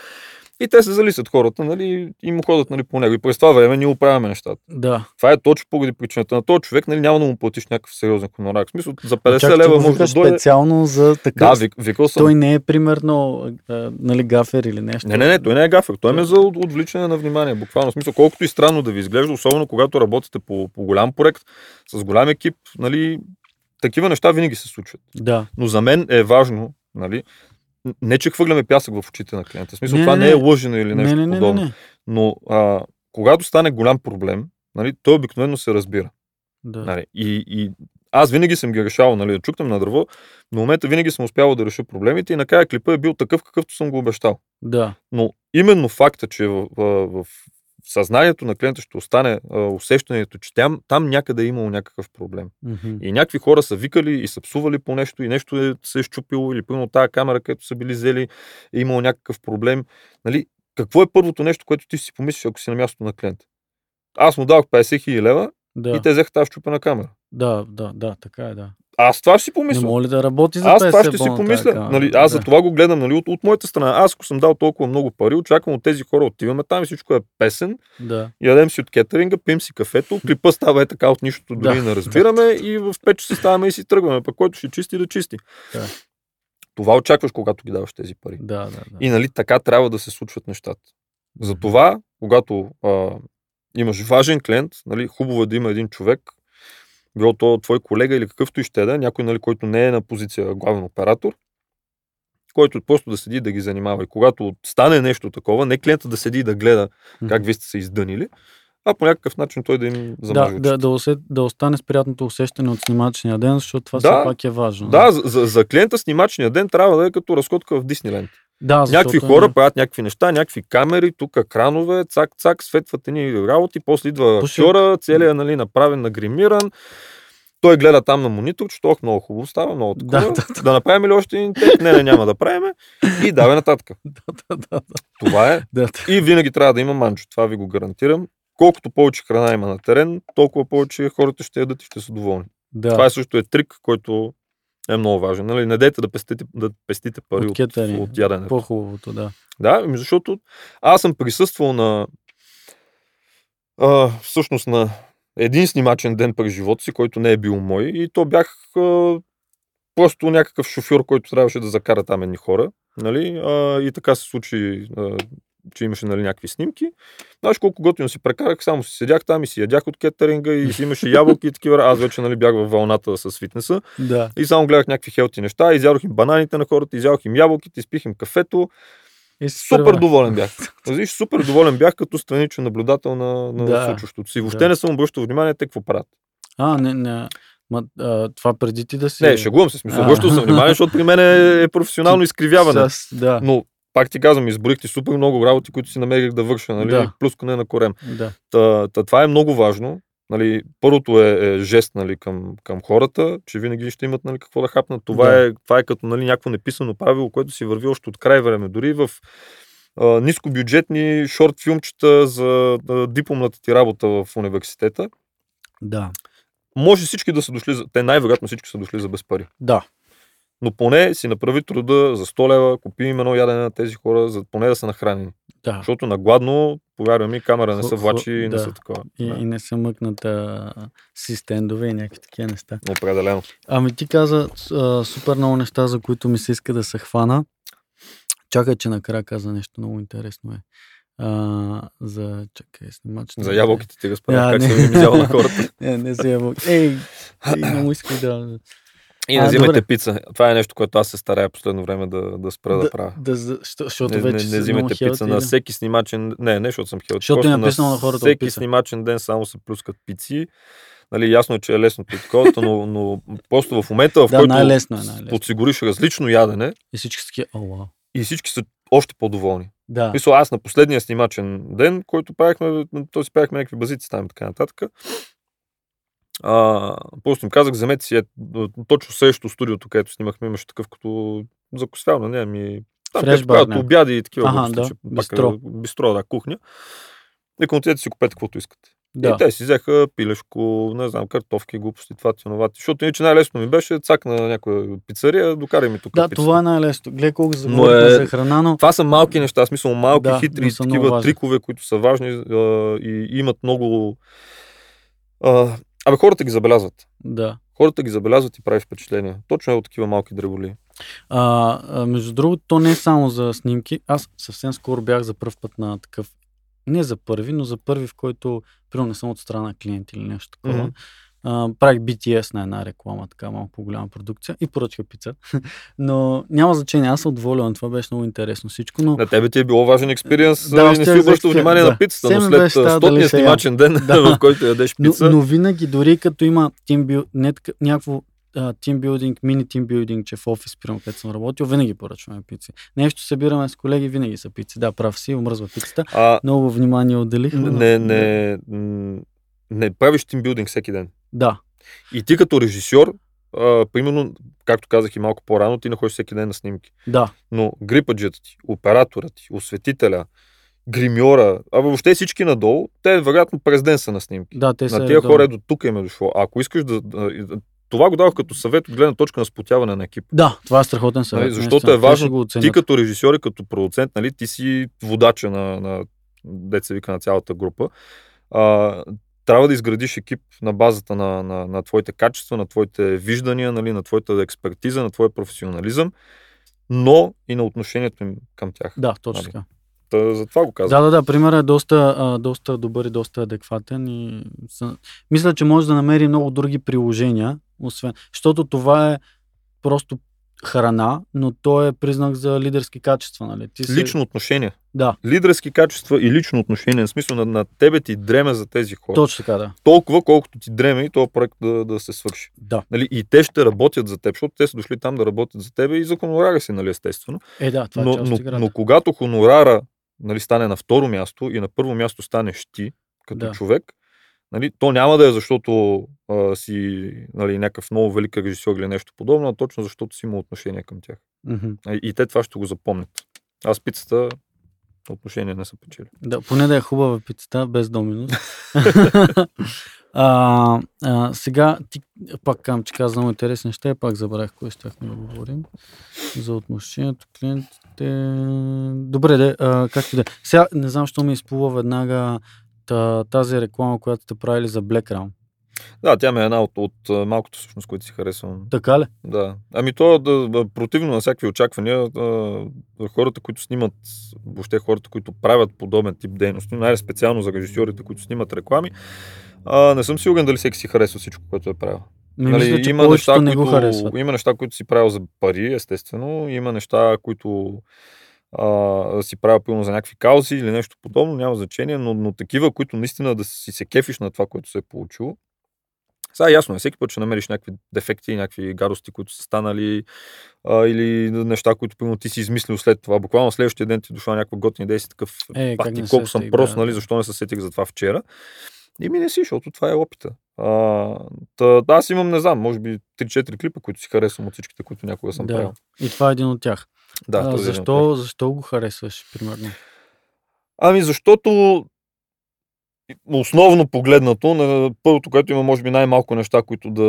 Speaker 2: И те се залисат хората, нали, и му ходят нали, по него. И през това време ние оправяме нещата.
Speaker 1: Да.
Speaker 2: Това е точно поради причината на този човек, нали, няма да му платиш някакъв сериозен хонорар. В смисъл, за 50
Speaker 1: Чак,
Speaker 2: лева може да дойде.
Speaker 1: специално за
Speaker 2: Да,
Speaker 1: такъв.
Speaker 2: вик, викал съм.
Speaker 1: Той не е примерно а, нали, гафер или нещо.
Speaker 2: Не, не, не, той не е гафер. Той ме е за от- отвличане на внимание. Буквално в смисъл, колкото и странно да ви изглежда, особено когато работите по, по голям проект, с голям екип, нали, такива неща винаги се случват.
Speaker 1: Да.
Speaker 2: Но за мен е важно, нали, не че хвърляме пясък в очите на клиента. В смисъл,
Speaker 1: Не,
Speaker 2: това
Speaker 1: не,
Speaker 2: не, е
Speaker 1: не.
Speaker 2: лъжено или нещо
Speaker 1: не, не, не,
Speaker 2: подобно.
Speaker 1: не, не.
Speaker 2: Но а, когато стане голям проблем, нали, той обикновено се разбира.
Speaker 1: Да.
Speaker 2: Нали, и, и аз винаги съм ги решавал, нали, да чукнем на дърво, но в момента винаги съм успявал да реша проблемите и накрая клипа е бил такъв, какъвто съм го обещал.
Speaker 1: да.
Speaker 2: Но именно факта, че в, в, в съзнанието на клиента ще остане а, усещането, че там, там някъде е имало някакъв проблем.
Speaker 1: Мгм.
Speaker 2: И някакви хора са викали и са псували по нещо и нещо е, се е щупило или примерно тази камера, където са били взели, е имало някакъв проблем. Нали, какво е първото нещо, което ти си помислиш, ако си на мястото на клиента? Аз му дадох 50 хиляди лева
Speaker 1: Да.
Speaker 2: и те взеха тази щупена камера.
Speaker 1: да, да, да, така е, да.
Speaker 2: Аз това ще си
Speaker 1: Не
Speaker 2: помисля.
Speaker 1: моля да работи за
Speaker 2: Аз
Speaker 1: 50
Speaker 2: това ще си помисля.
Speaker 1: камера.
Speaker 2: Нали, аз за
Speaker 1: да.
Speaker 2: това го гледам нали, от, от моята страна. Аз ако съм дал толкова много пари, очаквам от тези хора, отиваме там и всичко е песен,
Speaker 1: Да.
Speaker 2: ядем си от кетеринга, пим си кафето, клипа става е така от нищото, дори
Speaker 1: Да.
Speaker 2: не разбираме и в 5 часа ставаме и си тръгваме, пък който ще чисти да чисти.
Speaker 1: Да.
Speaker 2: Това очакваш, когато ги даваш тези пари.
Speaker 1: Да, да, да.
Speaker 2: И нали така трябва да се случват нещата. Затова, когато а, имаш важен клиент, нали, хубаво е да има един човек, било то твой колега или какъвто и ще да е, някой, нали, който не е на позиция главен оператор, който просто да седи да ги занимава. И когато стане нещо такова, не клиента да седи и да гледа как вие сте се издънили, а по някакъв начин той да им
Speaker 1: Да,
Speaker 2: замаже
Speaker 1: да, да, усет, да остане с приятното усещане от снимачния ден, защото това
Speaker 2: Да.
Speaker 1: все пак е важно.
Speaker 2: Да, за, за, за клиента снимачния ден трябва да е като разходка в Дисниленд.
Speaker 1: Да
Speaker 2: Някакви
Speaker 1: защото
Speaker 2: хора
Speaker 1: е-
Speaker 2: правят някакви неща, някакви камери, тук кранове, цак, цак, светват едни работи, после идва
Speaker 1: Пуши-
Speaker 2: актьора, целият нали, направен, нагримиран. Той гледа там на монитор, че това много хубаво става, много
Speaker 1: Да,
Speaker 2: такова.
Speaker 1: да,
Speaker 2: Да, да направим ли още един тек? Не, не, няма да правим. И давай нататък.
Speaker 1: Да, да, да,
Speaker 2: Това е.
Speaker 1: да, да.
Speaker 2: И винаги трябва да има манчо. Това ви го гарантирам. Колкото повече храна има на терен, толкова повече хората ще ядат и ще са доволни.
Speaker 1: да.
Speaker 2: Това е също е трик, който е много важен. Нали? Не дайте да пестите, да пестите пари
Speaker 1: От
Speaker 2: от,
Speaker 1: кетеринг.
Speaker 2: от яденето.
Speaker 1: По-хубавото, да.
Speaker 2: Да, ами защото аз съм присъствал на а, всъщност на един снимачен ден през живота си, който не е бил мой и то бях а, просто някакъв шофьор, който трябваше да закара там едни хора. Нали? А, и така се случи, а, че имаше нали, някакви снимки. Знаеш колко готино си прекарах, само си седях там и си ядях от кетеринга и си имаше ябълки и такива. Аз вече нали, бях във вълната с фитнеса
Speaker 1: Да.
Speaker 2: и само гледах някакви хелти неща, изядох им бананите на хората, изядох им ябълките, изпих им кафето.
Speaker 1: И
Speaker 2: Супер
Speaker 1: първа.
Speaker 2: доволен бях. Виж, супер доволен бях като страничен наблюдател на, на
Speaker 1: Да.
Speaker 2: случващото си. Въобще
Speaker 1: Да.
Speaker 2: не съм обръщал внимание те какво правят.
Speaker 1: А, не, не. Ма, а, това преди ти да си...
Speaker 2: Не, шегувам се, смисъл. Обръщал съм внимание, защото при мен е, е професионално изкривяване.
Speaker 1: С, да,
Speaker 2: Но, пак ти казвам, изборих ти супер много работи, които си намерих да върша, нали?
Speaker 1: Да.
Speaker 2: Плюскане на корем.
Speaker 1: да.
Speaker 2: Та, та, това е много важно. Нали, първото е, е жест нали, към, към хората, че винаги ще имат нали, какво да хапнат. Това,
Speaker 1: Да.
Speaker 2: е, това е като нали, някакво неписано правило, което си върви още от край време. Дори в а, нискобюджетни шорт филмчета за а, дипломната ти работа в университета,
Speaker 1: Да.
Speaker 2: може всички да са дошли, за, те най-вероятно всички са дошли за без пари.
Speaker 1: Да.
Speaker 2: Но поне си направи труда за 100 лева, купи им едно ядене на тези хора, за поне да са нахранени.
Speaker 1: Да.
Speaker 2: Защото на гладно, повярвай ми, камера не се влачи и не са такова.
Speaker 1: И,
Speaker 2: Да.
Speaker 1: и не се мъкнат а, си стендове и някакви такива неща.
Speaker 2: Определено.
Speaker 1: Ами ти каза а, супер много неща, за които ми се иска да се хвана. Чакай, че накрая каза нещо много интересно е. А, за, чакай, снимач.
Speaker 2: За ябълките ти разправя как
Speaker 1: не.
Speaker 2: съм им изял на хората.
Speaker 1: Не, не за ябълки. Ей, много исках да...
Speaker 2: И
Speaker 1: А,
Speaker 2: не взимайте
Speaker 1: добре.
Speaker 2: пица. Това е нещо, което аз се старая последно време да, да спра да, правя.
Speaker 1: да, за- що- защото
Speaker 2: Не, не,
Speaker 1: вече
Speaker 2: не
Speaker 1: си
Speaker 2: взимайте пица на
Speaker 1: да.
Speaker 2: всеки снимачен... Не, не, защото съм хелти.
Speaker 1: Защото е написано на хората
Speaker 2: всеки
Speaker 1: описа.
Speaker 2: снимачен ден само се плюскат пици. Нали, ясно е, че е лесното и такова, но, но просто в момента, в
Speaker 1: Да,
Speaker 2: който
Speaker 1: най-лесно е, най-лесно.
Speaker 2: подсигуриш различно ядене
Speaker 1: И всички са такива, о, вау.
Speaker 2: и всички са още по-доволни.
Speaker 1: Да,
Speaker 2: Мисля, аз на последния снимачен ден, който правихме, то си правихме някакви базици там и така нататък. А, просто им казах, вземете си, е, точно срещу студиото, където снимахме, имаше такъв като закосвална, не, ми... Там, където правят обяди и такива глупости,
Speaker 1: да,
Speaker 2: че
Speaker 1: бистро.
Speaker 2: е, бистро, да, кухня. Викам, отидете си купете каквото искате.
Speaker 1: да.
Speaker 2: И те си взеха пилешко, не знам, картофки, глупости, това, тиновати. Защото иначе най-лесно ми беше цак на някоя пицария, докарай ми тук
Speaker 1: Да,
Speaker 2: пицата.
Speaker 1: това е най-лесно. Гледай колко заговорихме
Speaker 2: е-
Speaker 1: за храна, но
Speaker 2: Това са малки неща, смисъл малки
Speaker 1: Да,
Speaker 2: хитри такива трикове, които са важни а, и имат много... А, абе, хората ги забелязват.
Speaker 1: да.
Speaker 2: Хората ги забелязват и прави впечатление. Точно е от такива малки дреболи.
Speaker 1: А, а, между другото, то не е само за снимки. Аз съвсем скоро бях за първ път на такъв, не за първи, но за първи, в който, примерно не съм от страна на клиент или нещо такова.
Speaker 2: Мгм.
Speaker 1: А, правих BTS на една реклама, така малко по-голяма продукция и поръчка пица. но няма значение, аз съм доволен, това беше много интересно всичко, но
Speaker 2: На тебе ти е било важен експириенс Да, и не си обръщал внимание
Speaker 1: да.
Speaker 2: на пицата,
Speaker 1: Все
Speaker 2: но след стотния снимачен ден,
Speaker 1: Да.
Speaker 2: в който ядеш
Speaker 1: Но,
Speaker 2: пица,
Speaker 1: но винаги, дори като има тимбил, не, някакво тимбилдинг, мини тимбилдинг, че в офис, примерно, където съм работил, винаги поръчваме пици. Нещо събираме с колеги, винаги са пици. Да, прав си, омръзва пицата.
Speaker 2: а,
Speaker 1: Много внимание отделих. но-
Speaker 2: не, не, м, не правиш тимбилдинг всеки ден.
Speaker 1: Да,
Speaker 2: И ти като режисьор, а, примерно, както казах и малко по-рано, ти не ходиш всеки ден на снимки.
Speaker 1: да,
Speaker 2: но грипаджета ти, операторът ти, осветителя, гримьора, а въобще всички надолу, те вероятно през ден са на снимки.
Speaker 1: да, те са...
Speaker 2: на тия хора е до тук им е дошло. А ако искаш да. Това го давах като съвет от гледна точка на спотяване на екип.
Speaker 1: Да, това е страхотен съвет.
Speaker 2: Нали, защото е важно. Ти като режисьор и като продуцент, нали, ти си водача на, на деца вика на цялата група. А, трябва да изградиш екип на базата на, на, на твоите качества, на твоите виждания, нали, на твоята експертиза, на твоя професионализъм, но и на отношението им към тях.
Speaker 1: Да, точно
Speaker 2: Нали.
Speaker 1: така.
Speaker 2: Та, за това го казвам.
Speaker 1: Да, да, да, примерът е доста, а, доста добър и доста адекватен и са... мисля, че може да намери много други приложения, освен, защото това е просто храна, но то е признак за лидерски качества, нали? Ти.
Speaker 2: Лично отношение.
Speaker 1: Да,
Speaker 2: Лидерски качества и лично отношение. В смисъл на, на тебе ти дреме за тези хора.
Speaker 1: точно така, да.
Speaker 2: Толкова, колкото ти дреме и този проект да, да се свърши.
Speaker 1: Да.
Speaker 2: Нали, и те ще работят за теб, защото те са дошли там да работят за тебе и за хонорара си, нали, естествено.
Speaker 1: Е, да, това е
Speaker 2: Но,
Speaker 1: част
Speaker 2: но, но когато хонорара нали, стане на второ място и на първо място станеш ти, като
Speaker 1: Да.
Speaker 2: човек, нали, то няма да е защото а, си нали, някакъв много велик режисьор или нещо подобно, а точно защото си има отношение към тях.
Speaker 1: Мгм.
Speaker 2: А, И те това ще го запомнят. Аз пицата отношение не са печели.
Speaker 1: Да, поне да е хубава пицата, без доминус. а, а, сега, ти пак кам, че каза много интересни неща, и пак забравих кое щяхме да говорим. За отношението, клиентите. Добре, де, а, както да. Сега не знам, що ми изплува веднага та, тази реклама, която сте правили за Black Round.
Speaker 2: Да, тя ми е една от, от малкото всъщност, които си харесвам.
Speaker 1: Така ли?
Speaker 2: Да. Ами то, да, да, противно на всякакви очаквания, а, хората, които снимат, въобще хората, които правят подобен тип дейности, най-специално за режисьорите, които снимат реклами, а, не съм сигурен дали всеки си харесва всичко, което е правил.
Speaker 1: Ме мисля, че
Speaker 2: има, неща,
Speaker 1: не
Speaker 2: които,
Speaker 1: харесват.
Speaker 2: има неща, които си правил за пари, естествено. Има неща, които а, си правил пълно за някакви каузи или нещо подобно, няма значение, но, но такива, които наистина да си се кефиш на това, което се е получило. Сега ясно е, всеки път ще намериш някакви дефекти, някакви гадости, които са станали, а, или неща, които примерно ти си измислил след това. Буквално следващия ден ти е дошла някаква готина идея и си такъв,
Speaker 1: Е, не се
Speaker 2: колко съм
Speaker 1: сетих,
Speaker 2: прост,
Speaker 1: да,
Speaker 2: нали,
Speaker 1: да.
Speaker 2: защо не се сетих за това вчера. И ми не си, защото това е опита. А, та, да, аз имам, не знам, може би 3-4 клипа, които си харесвам от всичките, които някога съм
Speaker 1: Да.
Speaker 2: правил.
Speaker 1: И това е един от тях.
Speaker 2: Да,
Speaker 1: а,
Speaker 2: е един от тях.
Speaker 1: защо, защо го харесваш, примерно?
Speaker 2: Ами защото основно погледнато, на първото, което има може би най-малко неща, които да,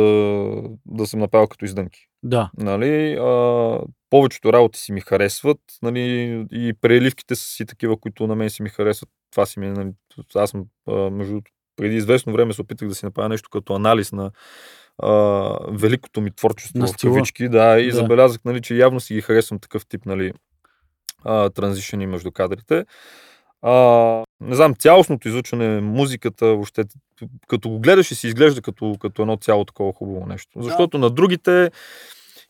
Speaker 2: да съм направил като издънки.
Speaker 1: Да,
Speaker 2: Нали? А, повечето работи си ми харесват, нали, и преливките са си такива, които на мен си ми харесват. Това си ми, нали, аз съм, а, между преди известно време се опитах да си направя нещо като анализ на а, великото ми творчество
Speaker 1: На
Speaker 2: в кавички, да, и
Speaker 1: Да.
Speaker 2: забелязах, нали, че явно си ги харесвам такъв тип, нали, а, транзишени между кадрите. А, не знам, цялостното излъчване, музиката, въобще, като го гледаш и си изглежда като, като едно цяло такова хубаво нещо. Защото на другите,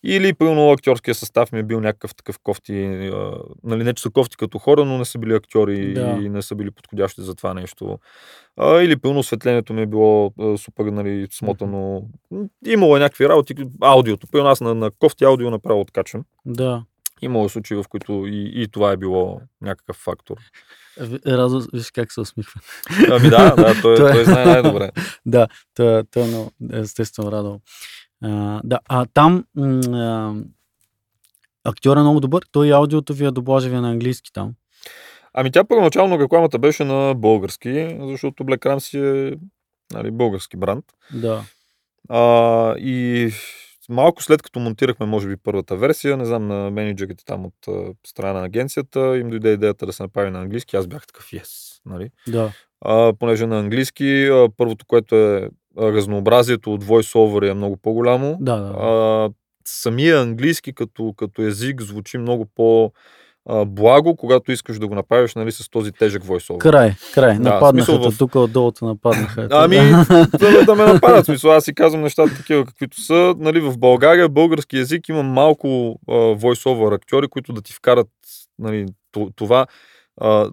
Speaker 2: или пълно актьорския състав ми е бил някакъв такъв кофти, а, нали, не че са кофти като хора, но не са били актьори
Speaker 1: Да.
Speaker 2: и не са били подходящи за това нещо. А, или пълно осветлението ми е било а, супер, нали, смотано. Имало е някакви работи, аудиото. Пълно аз на, на кофти аудио направо откачвам.
Speaker 1: Да.
Speaker 2: Имало е случаи, в които и, и това е било някакъв фактор.
Speaker 1: Радо, виж как се усмихва.
Speaker 2: Ами да, да, той,
Speaker 1: Той-
Speaker 2: той знае най-добре.
Speaker 1: Да, той, той е много, естествено радвал. А, да, а там а, актьор е много добър. Той аудиото ви е доблажа ви е на английски там.
Speaker 2: Ами тя първоначално рекламата беше на български, защото Black Rams е нали, български бранд.
Speaker 1: Да.
Speaker 2: А, и малко след като монтирахме, може би, първата версия, не знам, на менеджерите там от страна на агенцията, им дойде идеята да се направи на английски. Аз бях такъв, yes, нали?
Speaker 1: Да.
Speaker 2: А, понеже на английски, а, първото, което е разнообразието от voice-over е много по-голямо.
Speaker 1: Да, да.
Speaker 2: А, самия английски като, като език звучи много по а, благо, когато искаш да го направиш нали, с този тежък voice-over.
Speaker 1: Край, край.
Speaker 2: Да,
Speaker 1: нападнаха
Speaker 2: смисъл в-
Speaker 1: тук отдолу те нападнаха.
Speaker 2: Ами, да, да ме нападат. Смисъл, аз си казвам нещата такива, каквито са. Нали, в България български язик има малко voice-over актьори, които да ти вкарат нали, то- това. А,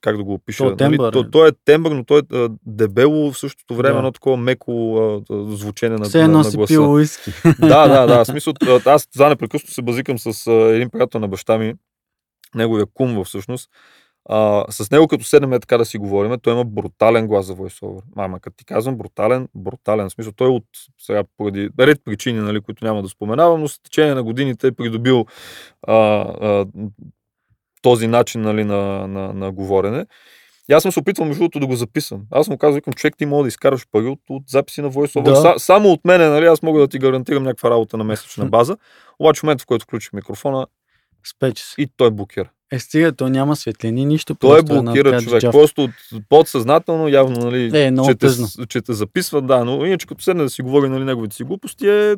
Speaker 2: как да го опиша?
Speaker 1: То е тембър,
Speaker 2: нали,
Speaker 1: е.
Speaker 2: то, то е тембър, но то е а, дебело в същото време,
Speaker 1: Да.
Speaker 2: едно такова меко а, звучене на,
Speaker 1: Все
Speaker 2: на,
Speaker 1: едно
Speaker 2: на гласа.
Speaker 1: пил уиски.
Speaker 2: да, да, да. в Смисъл, аз за непрекъснато се базикам с а, един приятел на баща ми, неговия кум всъщност. А, с него като седнем така да си говорим, той има брутален глас за voiceover. Ама като ти казвам брутален, брутален. В смисъл, той от сега поради ред причини, нали, които няма да споменавам, но с течение на годините е придобил а, а, този начин нали, на, на, на говорене. И аз съм се опитвал, между другото, да го записвам. Аз му казвам, викам, човек, ти мога да изкараш пари от, от записи на voiceover.
Speaker 1: Да.
Speaker 2: Са, само от мене, нали, аз мога да ти гарантирам някаква работа на месечна база. Обаче в момента, в който включих микрофона,
Speaker 1: Спече се.
Speaker 2: и той блокира.
Speaker 1: Е, стига, то няма светлини, нищо.
Speaker 2: Той
Speaker 1: една
Speaker 2: блокира човек.
Speaker 1: джаф.
Speaker 2: Просто от, подсъзнателно, явно, нали,
Speaker 1: Е, много
Speaker 2: че, те, че те записват, да, но иначе като седне да си говори нали, неговите си глупости е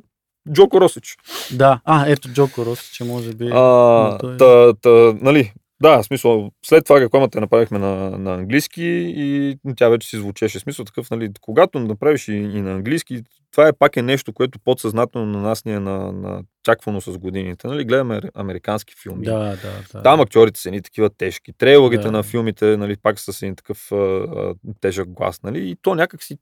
Speaker 2: Джоко Росич.
Speaker 1: Да, а, ето Джоко Рос, че може би...
Speaker 2: А,
Speaker 1: той е-
Speaker 2: та, та, нали, да, в смисъл, след това рекламата я направихме на, на английски и тя вече си звучеше. Смисъл такъв, нали, когато направиш и, и на английски, това е пак е нещо, което подсъзнателно на нас ни е на, на чаквано с годините. Нали, гледаме американски филми.
Speaker 1: Да, да, да.
Speaker 2: Там актьорите са едни такива тежки. Трейлерите
Speaker 1: Да.
Speaker 2: на филмите, нали, пак са с един такъв а, а, тежък глас, нали, и то някак си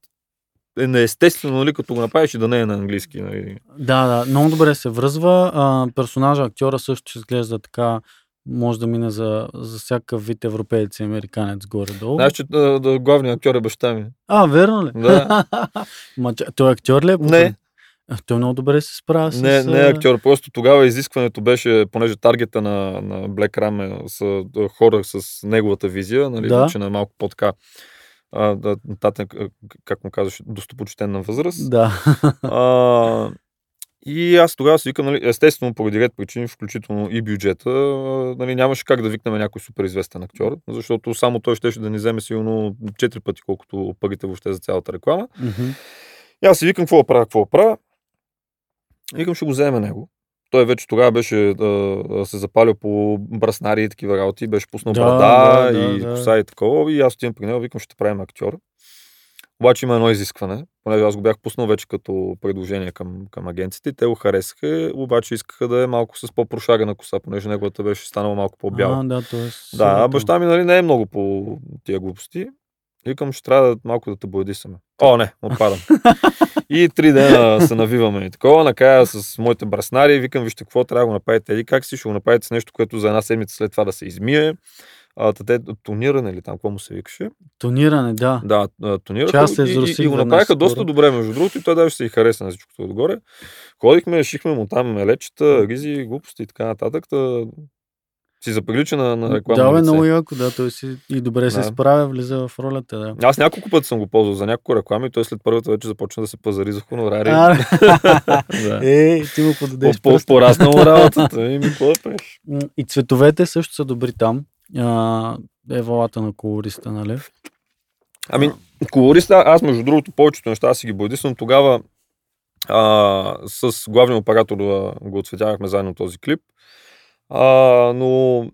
Speaker 2: е неестествено, нали, като го направиш и да не е на английски. Нали.
Speaker 1: Да, да, много добре се връзва. А, персонажа, актьора също изглежда така, може да мине за, за всякакъв вид европеец и американец горе-долу.
Speaker 2: Знаеш, че да, да, главният актьор е баща ми.
Speaker 1: А, верно ли?
Speaker 2: Да.
Speaker 1: Ма, той актьор ли е?
Speaker 2: Не.
Speaker 1: А, Той много добре се справя с...
Speaker 2: Не, не е актьор. Просто тогава изискването беше, понеже таргета на, на Black Ram е, са хора с неговата визия, нали,
Speaker 1: Да.
Speaker 2: че на малко по-така а, да, нататък, а, как му казваш, достопочтенна възраст.
Speaker 1: Да.
Speaker 2: А, и аз тогава си викам, нали, естествено, поради ред причини, включително и бюджета, нали, нямаше как да викнем някой супер известен актьор, защото само той щеше да ни вземе сигурно 4 пъти, колкото парите въобще за цялата реклама.
Speaker 1: Мгм.
Speaker 2: И аз си викам, какво да правя, какво да правя. Викам, ще го вземе него. Той вече тогава беше а, се запалил по браснари и такива работи, беше пуснал
Speaker 1: Да,
Speaker 2: брада
Speaker 1: да,
Speaker 2: и
Speaker 1: да,
Speaker 2: коса и такова. И аз отивам при него, викам, ще правим актьор. Обаче има едно изискване, понеже аз го бях пуснал вече като предложение към, към агенците те го харесаха, обаче искаха да е малко с по-прошагана коса, понеже неговата беше станала малко по-бяла.
Speaker 1: А, да, т.е.
Speaker 2: Да, а баща ми нали, не е много по тия глупости. Викам, ще трябва да, малко да те боядисаме. О, не, отпадам. и три дена се навиваме и такова. Накрая с моите браснари, викам, вижте какво трябва да го направите. Еди как си, ще го направите с нещо, което за една седмица след това да се измие. А, та те тониране или там, какво му се викаше.
Speaker 1: Тониране, да.
Speaker 2: Да,
Speaker 1: се
Speaker 2: го и, и, и го направиха
Speaker 1: скоро.
Speaker 2: доста добре, между другото, и той даже се и хареса на всичкото отгоре. Ходихме, шихме му там мелечета, ризи, глупости и така нататък. Та... Си заприлича на, на реклама.
Speaker 1: Да, бе, много яко, да, той си и добре се
Speaker 2: Да.
Speaker 1: справя, влиза в ролята, да.
Speaker 2: Аз няколко пъти съм го ползвал за няколко реклами и той след първата вече започна да се пазари за хонорари.
Speaker 1: А,
Speaker 2: да.
Speaker 1: Е, ти му подадеш
Speaker 2: По-. Пораснало работата. Еми, какво да правиш?
Speaker 1: М, И цветовете също са добри там. А, е валата на колориста, нали?
Speaker 2: Ами, колориста, аз между другото повечето неща си ги бойдисвам. Тогава а, с главния оператор го отсветявахме заедно този клип. А, но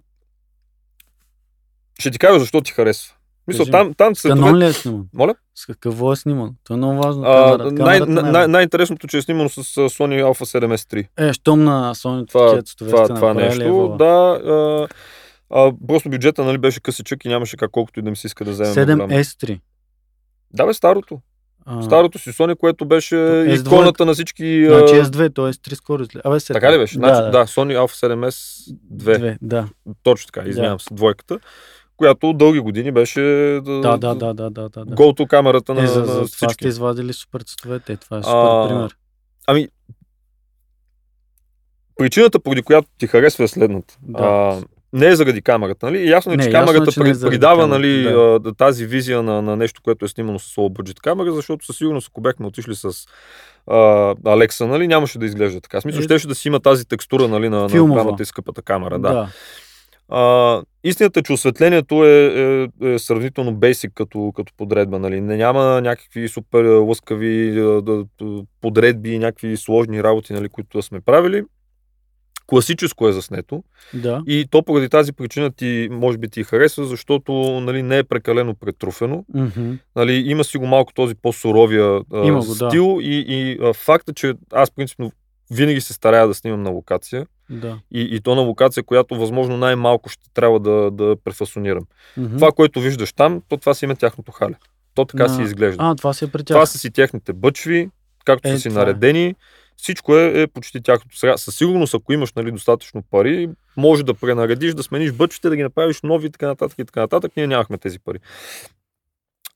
Speaker 2: ще ти кажа защо ти харесва. Мисля, там, там
Speaker 1: С канон ли е сниман?
Speaker 2: Моля?
Speaker 1: С какво е сниман? То е много важно.
Speaker 2: А,
Speaker 1: Камерата,
Speaker 2: най-
Speaker 1: не е
Speaker 2: най- най-интересното, че е снимано с а, Sony Alpha 7S 3.
Speaker 1: Е, щом на Sony
Speaker 2: Това, това, това
Speaker 1: е
Speaker 2: нещо.
Speaker 1: вала.
Speaker 2: Да, а, а, просто бюджета нали, беше късичък и нямаше как колкото и да ми се иска да вземем.
Speaker 1: 7S3.
Speaker 2: Да, бе, старото.
Speaker 1: А,
Speaker 2: Старото си Sony, което беше
Speaker 1: S2.
Speaker 2: иконата на всички...
Speaker 1: Значи
Speaker 2: а,
Speaker 1: S2, т.е. 3 скорости. Абе, 7.
Speaker 2: Така ли беше?
Speaker 1: Да,
Speaker 2: Значи, да, Sony Alpha 7S 2.
Speaker 1: Две, да.
Speaker 2: Точно така, извинявам се, двойката, която дълги години беше
Speaker 1: Да, да, да, да, да, да. да.
Speaker 2: голто камерата на,
Speaker 1: Е, за,
Speaker 2: на
Speaker 1: за това
Speaker 2: всички.
Speaker 1: сте извадили супер цветовете. е, Това е
Speaker 2: А,
Speaker 1: супер пример.
Speaker 2: Ами, причината, поради която ти харесва е следната.
Speaker 1: Да.
Speaker 2: А, не е заради камерата, нали? Ясно е,
Speaker 1: Не,
Speaker 2: че
Speaker 1: ясно е,
Speaker 2: камерата
Speaker 1: че е
Speaker 2: при-
Speaker 1: заради
Speaker 2: придава
Speaker 1: камерата,
Speaker 2: нали,
Speaker 1: да.
Speaker 2: а, тази визия на, на нещо, което е снимано с low budget камера, защото със сигурност, ако бяхме отишли с а, Алекса, нали, нямаше да изглежда така. Смисъл,
Speaker 1: Е,
Speaker 2: щеше да си има тази текстура нали, на, на
Speaker 1: Филмова.
Speaker 2: голямата и скъпата камера. Да.
Speaker 1: да.
Speaker 2: А, истината е, че осветлението е, е, е сравнително бейсик като, като подредба. Нали? Не, няма някакви супер лъскави подредби, някакви сложни работи, нали, които да сме правили. Класическо е заснето
Speaker 1: Да.
Speaker 2: и то поради тази причина ти, може би ти харесва, защото нали, не е прекалено претруфено.
Speaker 1: Мгм.
Speaker 2: Нали, има си го малко този по-суровия а,
Speaker 1: Има го, да.
Speaker 2: стил и, и а, факта, че аз принципно винаги се старая да снимам на локация
Speaker 1: Да.
Speaker 2: и, и то на локация, която възможно най-малко ще трябва да, да префасонирам.
Speaker 1: Мгм.
Speaker 2: Това, което виждаш там, то това си има тяхното хале. То така
Speaker 1: На-
Speaker 2: си изглежда.
Speaker 1: А, това си е при тях.
Speaker 2: това са си техните бъчви, както
Speaker 1: Е,
Speaker 2: са си
Speaker 1: е.
Speaker 2: Всичко е, е почти тяхното. Сега, със сигурност, ако имаш нали, достатъчно пари, може да пренаредиш, да смениш бъчвите, да ги направиш нови и така нататък и така нататък. Ние нямахме тези пари.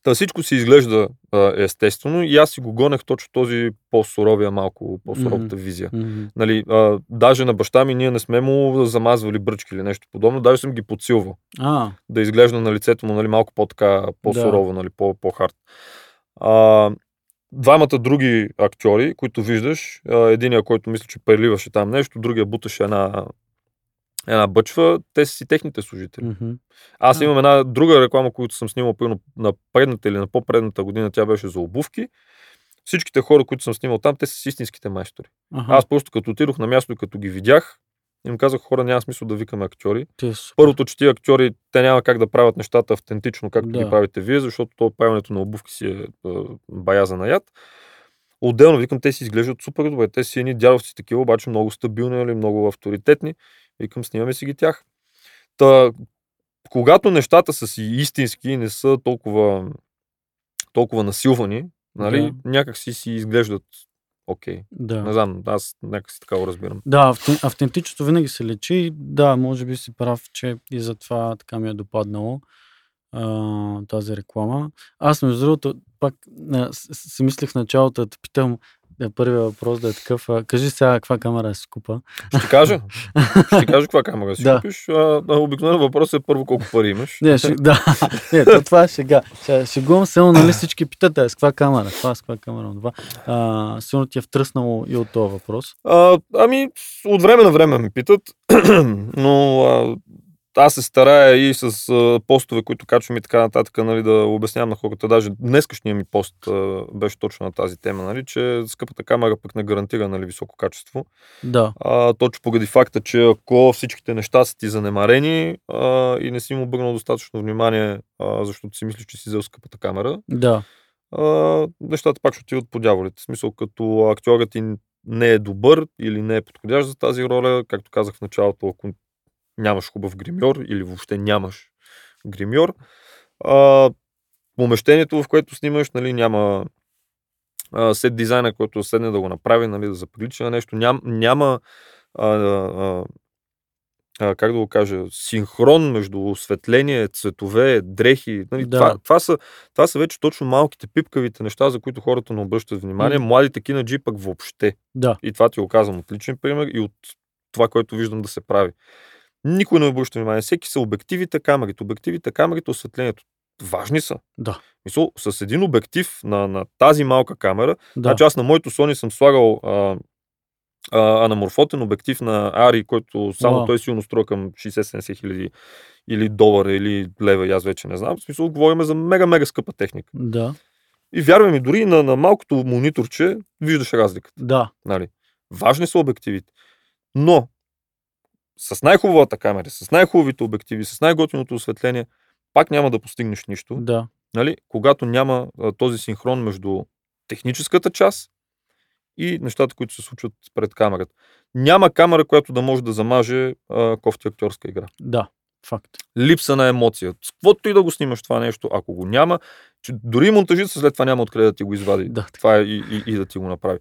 Speaker 2: Та всичко си изглежда а, естествено и аз си го гонех точно този по-суровия, малко по-суровата визия.
Speaker 1: Мгм.
Speaker 2: Нали, а, даже на баща ми ние не сме му замазвали бръчки или нещо подобно, даже съм ги подсилвал.
Speaker 1: А,
Speaker 2: Да изглежда на лицето му нали, малко по-така, по-сурово, нали, по- по-хард. А, двамата други актьори, които виждаш, единия, който мисля, че преливаше там нещо, другия буташе една, една бъчва, те са си техните служители.
Speaker 1: мгм.
Speaker 2: Аз имам една друга реклама, която съм снимал примерно на предната или на по-предната година, тя беше за обувки. Всичките хора, които съм снимал там, те са си истинските майстори.
Speaker 1: Аха,
Speaker 2: Аз просто като отидох на място и като ги видях, им казах, хора, няма смисъл да викаме актьори.
Speaker 1: ти е.
Speaker 2: Първото, че тия актьори, те няма как да правят нещата автентично, както
Speaker 1: Да.
Speaker 2: ги правите вие, защото то правенето на обувки си е, е бая за наят. Отделно, викам, те си изглеждат супер добре. Те си едни дядовци такива, обаче много стабилни, нали, много авторитетни. Викам, снимаме си ги тях. Та, когато нещата са си истински и не са толкова, толкова насилвани, нали, някак си си изглеждат окей. Не
Speaker 1: Да.
Speaker 2: знам, аз някак си така го разбирам.
Speaker 1: Да, авте- автентичното винаги се лечи. Да, може би си прав, че и затова така ми е допаднало а, тази реклама. Аз, между другото, пак а, си мислех в началото да те питам, да, първият въпрос да е такъв. А, кажи сега каква камера си купа.
Speaker 2: Ще кажа. Ще кажа каква камера си
Speaker 1: Да.
Speaker 2: купиш. А, а, обикновено въпросът е първо колко пари имаш.
Speaker 1: Не, ще, да, не, то, това е шега. Шегувам се, но нали всички питат, е, с каква камера, това, с каква камера, това. А, сигурно ти е втръснало и от този въпрос.
Speaker 2: А, ами, от време на време ме питат, но а, аз се старая и с а, постове, които качвам и така нататък, нали, да обяснявам на хората. Даже днескашния ми пост а, беше точно на тази тема, нали, че скъпата камера пък не гарантира нали, високо качество.
Speaker 1: Да,
Speaker 2: А, точно поради факта, че ако всичките неща са ти занемарени а, и не си им обърнал достатъчно внимание, а, защото си мислиш, че си взел скъпата камера,
Speaker 1: да,
Speaker 2: а, нещата пак ще отиват по дяволите. В смисъл, като актьорът ти не е добър или не е подходящ за тази роля, както казах в началото, ако нямаш хубав гримьор или въобще нямаш гримьор, а, помещението, в което снимаш, нали, няма а, сет дизайна, който седне да го направи, нали, да заприлича на нещо, ням, няма а, а, а, как да го кажа, синхрон между осветление, цветове, дрехи. Нали,
Speaker 1: Да.
Speaker 2: това, това, са, това са вече точно малките пипкавите неща, за които хората не обръщат внимание.
Speaker 1: М.
Speaker 2: Младите кинаджи пък въобще.
Speaker 1: да.
Speaker 2: И това ти го казвам от личен пример и от това, което виждам да се прави. Никой не обръща внимание. Всеки са обективите, камерите. Обективите, камерите, осветлението. Важни са.
Speaker 1: Да.
Speaker 2: Мисъл, с един обектив на, на тази малка камера,
Speaker 1: Да.
Speaker 2: значи аз на моето Sony съм слагал а, а, анаморфотен обектив на Ари, който само
Speaker 1: Уау.
Speaker 2: той силно струва към 60-70 хиляди или долара, или лева, аз вече не знам. В смисъл, говорим за мега-мега скъпа техника.
Speaker 1: Да.
Speaker 2: И вярвай ми, дори на, на малкото мониторче виждаш разликата.
Speaker 1: Да.
Speaker 2: Нали? Важни са обективите. Но с най-хубавата камера, с най-хубавите обективи, с най-готиното осветление, пак няма да постигнеш нищо,
Speaker 1: Да.
Speaker 2: нали? когато няма а, този синхрон между техническата част и нещата, които се случват пред камерата. Няма камера, която да може да замаже а, кофти актьорска игра.
Speaker 1: Да. Факт.
Speaker 2: Липса на емоция. С каквото и да го снимаш това нещо, ако го няма, че дори монтажица след това няма откъде да ти го извади.
Speaker 1: Да. така.
Speaker 2: Това е и, и, и да ти го направи.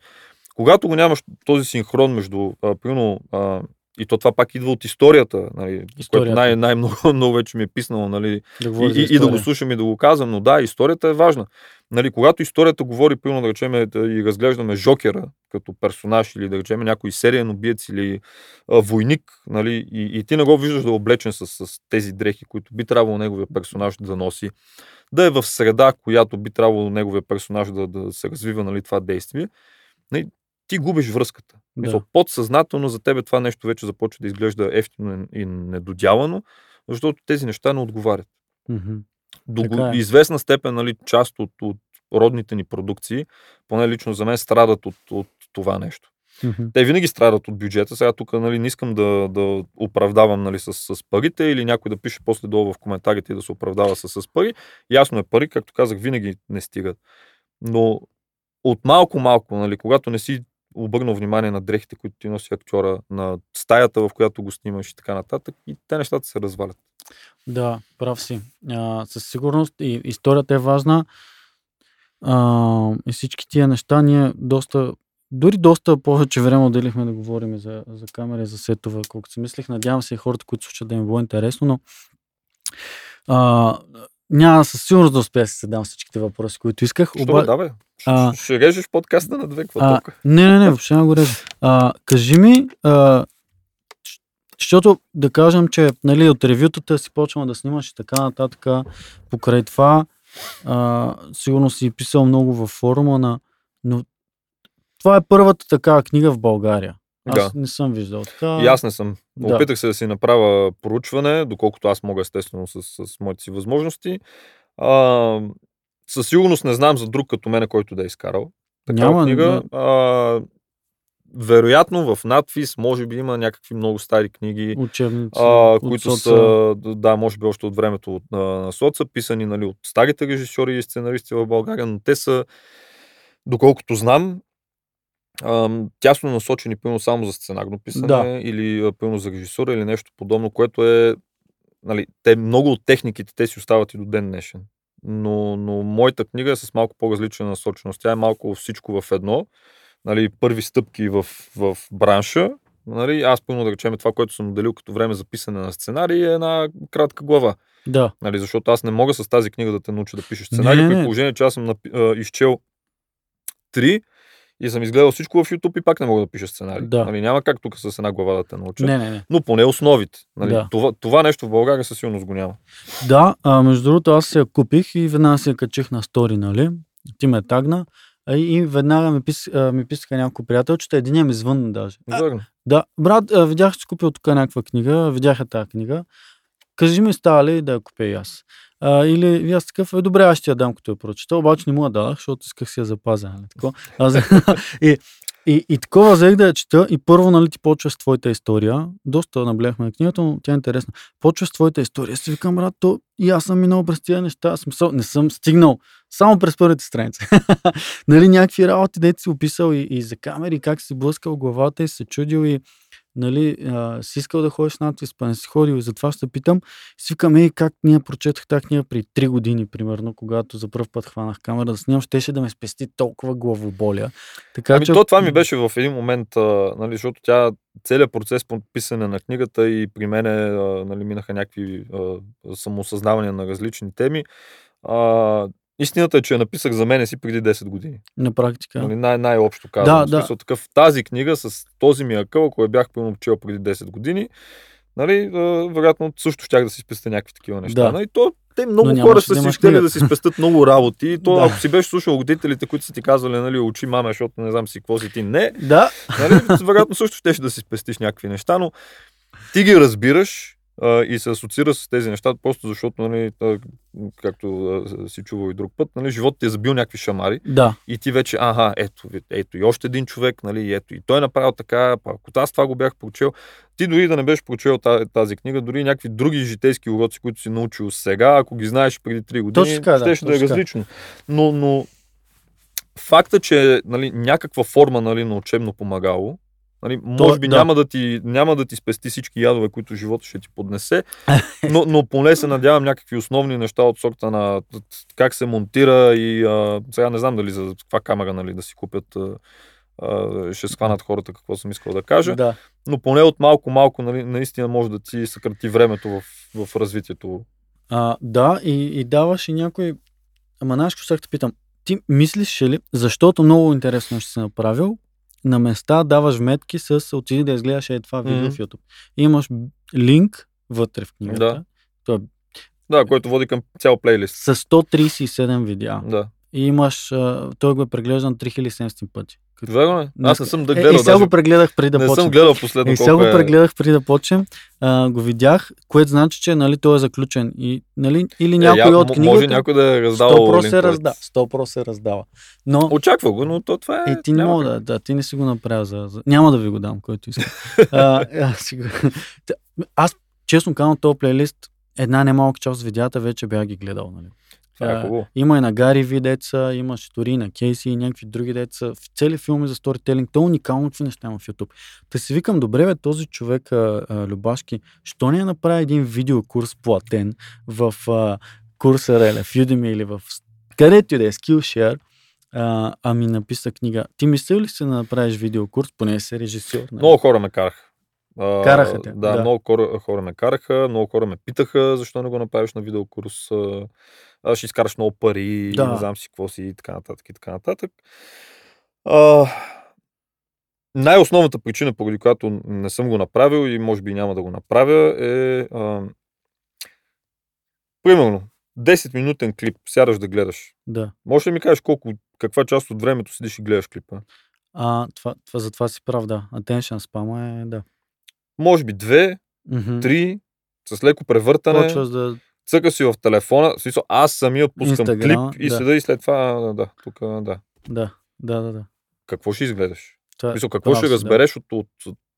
Speaker 2: Когато го нямаш този синхрон между, а, примерно, а, и то това пак идва от историята, нали, което
Speaker 1: Историята.
Speaker 2: най- най-много много вече ми е писнало, нали,
Speaker 1: Да
Speaker 2: и, и, и да го слушам и да го казвам, но да, историята е важна. Нали, когато историята говори, примерно да речем, да и разглеждаме Жокера като персонаж или да речем някой сериен убиец или а, войник, нали, и, и ти не го виждаш да е облечен с, с тези дрехи, които би трябвало неговия персонаж да носи, да е в среда, която би трябвало неговия персонаж да, да се развива нали, това действие, нали, ти губиш връзката.
Speaker 1: Да.
Speaker 2: Мисъл, подсъзнателно за тебе това нещо вече започва да изглежда ефтино и недодялано, защото тези неща не отговарят
Speaker 1: Мгм.
Speaker 2: до
Speaker 1: Така е.
Speaker 2: известна степен нали, част от, от родните ни продукции, поне лично за мен, страдат от, от това нещо.
Speaker 1: Мгм.
Speaker 2: Те винаги страдат от бюджета. Сега тук нали, не искам да, да оправдавам нали, с, с парите или някой да пише после долу в коментарите и да се оправдава с, с пари. Ясно е пари, както казах, винаги не стигат. Но от малко-малко, нали, когато не си обърнал внимание на дрехите, които ти носи актьора, на стаята, в която го снимаш и така нататък, и те нещата се развалят.
Speaker 1: Да, прав си. А, със сигурност и историята е важна. А, и всички тия неща ние доста, дори доста повече време отделихме да говорим за, за камери, за сетове, колкото си мислех. Надявам се и хората, които слушат да им било интересно, но а, няма със сигурност да успея да си задам всичките въпроси, които исках.
Speaker 2: Що бе, да, бе?
Speaker 1: А,
Speaker 2: Ще режеш подкаста на две, какво
Speaker 1: а, не, не, не, въобще не го режа. А, кажи ми, а, защото да кажем, че нали, от ревютата си почвам да снимаш и така нататък, покрай това, а, сигурно си писал много във форума на... Но това е първата такава книга в България. Аз
Speaker 2: Да.
Speaker 1: не съм виждал така.
Speaker 2: И аз не съм.
Speaker 1: Да.
Speaker 2: Опитах се да си направя поручване, доколкото аз мога естествено с, с моите си възможности. А, със сигурност не знам за друг като мене, който да е изкарал такава
Speaker 1: Няма,
Speaker 2: книга. А, вероятно в надпис може би има някакви много стари книги,
Speaker 1: Учебници,
Speaker 2: а, които
Speaker 1: соца.
Speaker 2: са, да, може би още от времето на, на соца, писани нали, от старите режисьори и сценаристи в България, но те са, доколкото знам, ам, тясно насочени пълно само за сценарно писане
Speaker 1: Да.
Speaker 2: или пълно за режисура или нещо подобно, което е нали, те, много от техниките те си остават и до ден днешен. Но, но моята книга е с малко по-различна насоченост. Тя е малко всичко в едно. Нали, първи стъпки в, в бранша. Нали, аз пълно да речем това, което съм отделил като време за писане на сценарий е една кратка глава.
Speaker 1: Да,
Speaker 2: Нали, защото аз не мога с тази книга да те науча да пишеш сценарий,
Speaker 1: Не,
Speaker 2: при положение, че аз съм напи- изчел три и съм изгледал всичко в YouTube и пак не мога да пиша сценарий.
Speaker 1: Да.
Speaker 2: Нали, няма как тук с една глава да те науча.
Speaker 1: не, не, не.
Speaker 2: Но поне основите. Нали,
Speaker 1: Да.
Speaker 2: това, това нещо в България със сигурност го няма.
Speaker 1: Да, а, между другото аз се я купих и веднага се я качих на стори, нали? Ти ме тагна. И веднага ми, пис, ми писаха няколко приятелчета, единия ми звънна даже.
Speaker 2: Верно.
Speaker 1: да, брат, видях, че купил тук някаква книга, видяха тази книга. Кажи ми, става ли да я купя и аз? А, или аз такъв, е, добре, аз ще я дам, като я прочета, обаче не му я дадах, защото исках си я запазя. Нали? Аз, и, и, и такова взех да я чета и първо, нали, ти почваш с твоята история. Доста наблехме на книгата, но тя е интересна. Почваш с твоята история. Си викам, брат, то и аз съм минал през тези неща. Смисъл, не съм стигнал само през първите страници. нали, някакви работи, дете си описал и, и за камери, как си блъскал главата и се чудил и нали, а, си искал да ходиш надпис, па не си ходил и затова ще питам. Си викам, ей, как ние прочетах тази книга при 3 години, примерно, когато за първ път хванах камера да снимам, щеше да ме спести толкова главоболя. Така
Speaker 2: Ами
Speaker 1: че...
Speaker 2: то това ми беше в един момент, а, нали, защото тя целият процес по писане на книгата и при мене а, нали, минаха някакви а, самоосъзнавания на различни теми. А, истината е, че я написах за мене си преди 10 години.
Speaker 1: На практика.
Speaker 2: Нали, най- най-общо казвам.
Speaker 1: Да,
Speaker 2: в
Speaker 1: да.
Speaker 2: смисъл, такъв, тази книга с този ми акъл, ако я бях пълно чел преди 10 години, нали, вероятно също щях да си спестя някакви такива неща.
Speaker 1: Да.
Speaker 2: Нали, то, те много
Speaker 1: Но
Speaker 2: хора са
Speaker 1: да
Speaker 2: си щели да си спестят много работи. И то,
Speaker 1: Да.
Speaker 2: ако си беше слушал родителите, които са ти казвали, нали, учи мама, защото не знам си какво си ти. Не,
Speaker 1: Да,
Speaker 2: нали, вероятно също щеше да си спестиш някакви неща, но ти ги разбираш а, и се асоциира с тези неща, просто защото, нали, както си чувал и друг път, нали, животът ти е забил някакви шамари
Speaker 1: да.
Speaker 2: и ти вече, ага, ето, ето и още един човек, нали, и ето и той е направил така, ако аз това го бях прочел, ти дори да не беше прочел тази, тази книга, дори някакви други житейски уроци, които си научил сега, ако ги знаеш преди 3 години,
Speaker 1: Точно така, да,
Speaker 2: щеше да, е различно. Но, но факта, че нали, някаква форма нали, на учебно помагало, нали, може би
Speaker 1: да.
Speaker 2: няма, да ти, няма да ти спести всички ядове, които живота ще ти поднесе, но, но поне се надявам някакви основни неща от сорта на как се монтира и а, сега не знам дали за каква камера нали, да си купят а, а, ще схванат хората какво съм искал да кажа,
Speaker 1: Да.
Speaker 2: но поне от малко-малко нали, наистина може да ти съкрати времето в, в развитието.
Speaker 1: А, да, и, и даваш и някой... Ама знаеш, сега те питам? Ти мислиш ли, защото много интересно ще си направил, на места даваш метки с отиди да изгледаш е това видео
Speaker 2: Мгм.
Speaker 1: в YouTube. Имаш линк вътре в книгата.
Speaker 2: Да.
Speaker 1: Той е
Speaker 2: Да, който води към цял плейлист.
Speaker 1: с 137 видеа.
Speaker 2: Да.
Speaker 1: И имаш, той го е преглеждан 3700 пъти. Като-
Speaker 2: Верно е. Аз не съм да
Speaker 1: Е,
Speaker 2: гледал.
Speaker 1: и сега
Speaker 2: даже.
Speaker 1: го прегледах преди да
Speaker 2: не
Speaker 1: почнем.
Speaker 2: съм гледал последно
Speaker 1: И сега го
Speaker 2: е...
Speaker 1: прегледах преди да почнем, а, го видях, което значи, че нали, той е заключен. И, нали, или
Speaker 2: Е,
Speaker 1: някой
Speaker 2: я-
Speaker 1: от книгата,
Speaker 2: Може някой да е раздал
Speaker 1: 100% се раздава. 100% се раздава. Но
Speaker 2: Очаква го, но то това е...
Speaker 1: и ти не мога да, да, ти не си го направил за, за... Няма да ви го дам, който иска. а, а, си го... Та, Аз, честно казвам, този плейлист, една немалка част от видеята вече бях ги гледал. Нали.
Speaker 2: Това е
Speaker 1: а,
Speaker 2: хубаво.
Speaker 1: Има и на Гари Ви деца, имаш дори и на Кейси и някакви други деца. В цели филми за сторителинг. То е уникално какви неща има в YouTube. Та си викам, добре бе, този човек, а, а, Любашки, що не направи един видеокурс платен в а, курса Реле, в Udemy или в където и да е Skillshare, а, ами написа книга. Ти мислил ли си да направиш видеокурс, поне си режисьор? нали?
Speaker 2: Много хора ме караха.
Speaker 1: Те,
Speaker 2: Да,
Speaker 1: да.
Speaker 2: много хора, хора ме караха, много хора ме питаха защо не го направиш на видеокурс. Ще изкараш много пари,
Speaker 1: Да.
Speaker 2: не знам си какво си и така нататък и така нататък. А, най-основната причина, поради която не съм го направил и може би няма да го направя е а, примерно 10-минутен клип, сядаш да гледаш.
Speaker 1: Да.
Speaker 2: Може ли ми кажеш колко, каква част от времето седиш и гледаш клипа?
Speaker 1: А, това, това, за това си прав, да. Attention спама е, да.
Speaker 2: Може би две,
Speaker 1: Мгм.
Speaker 2: три, с леко превъртане,
Speaker 1: Почваш да...
Speaker 2: цъка си в телефона, в смисъл, аз самия пускам
Speaker 1: Инстаграма,
Speaker 2: клип и
Speaker 1: да.
Speaker 2: седа и след това, а, да, тук, да.
Speaker 1: Да, да, да, да.
Speaker 2: Какво ще изгледаш?
Speaker 1: Това,
Speaker 2: В смисъл, какво ще
Speaker 1: си, да.
Speaker 2: разбереш от, от,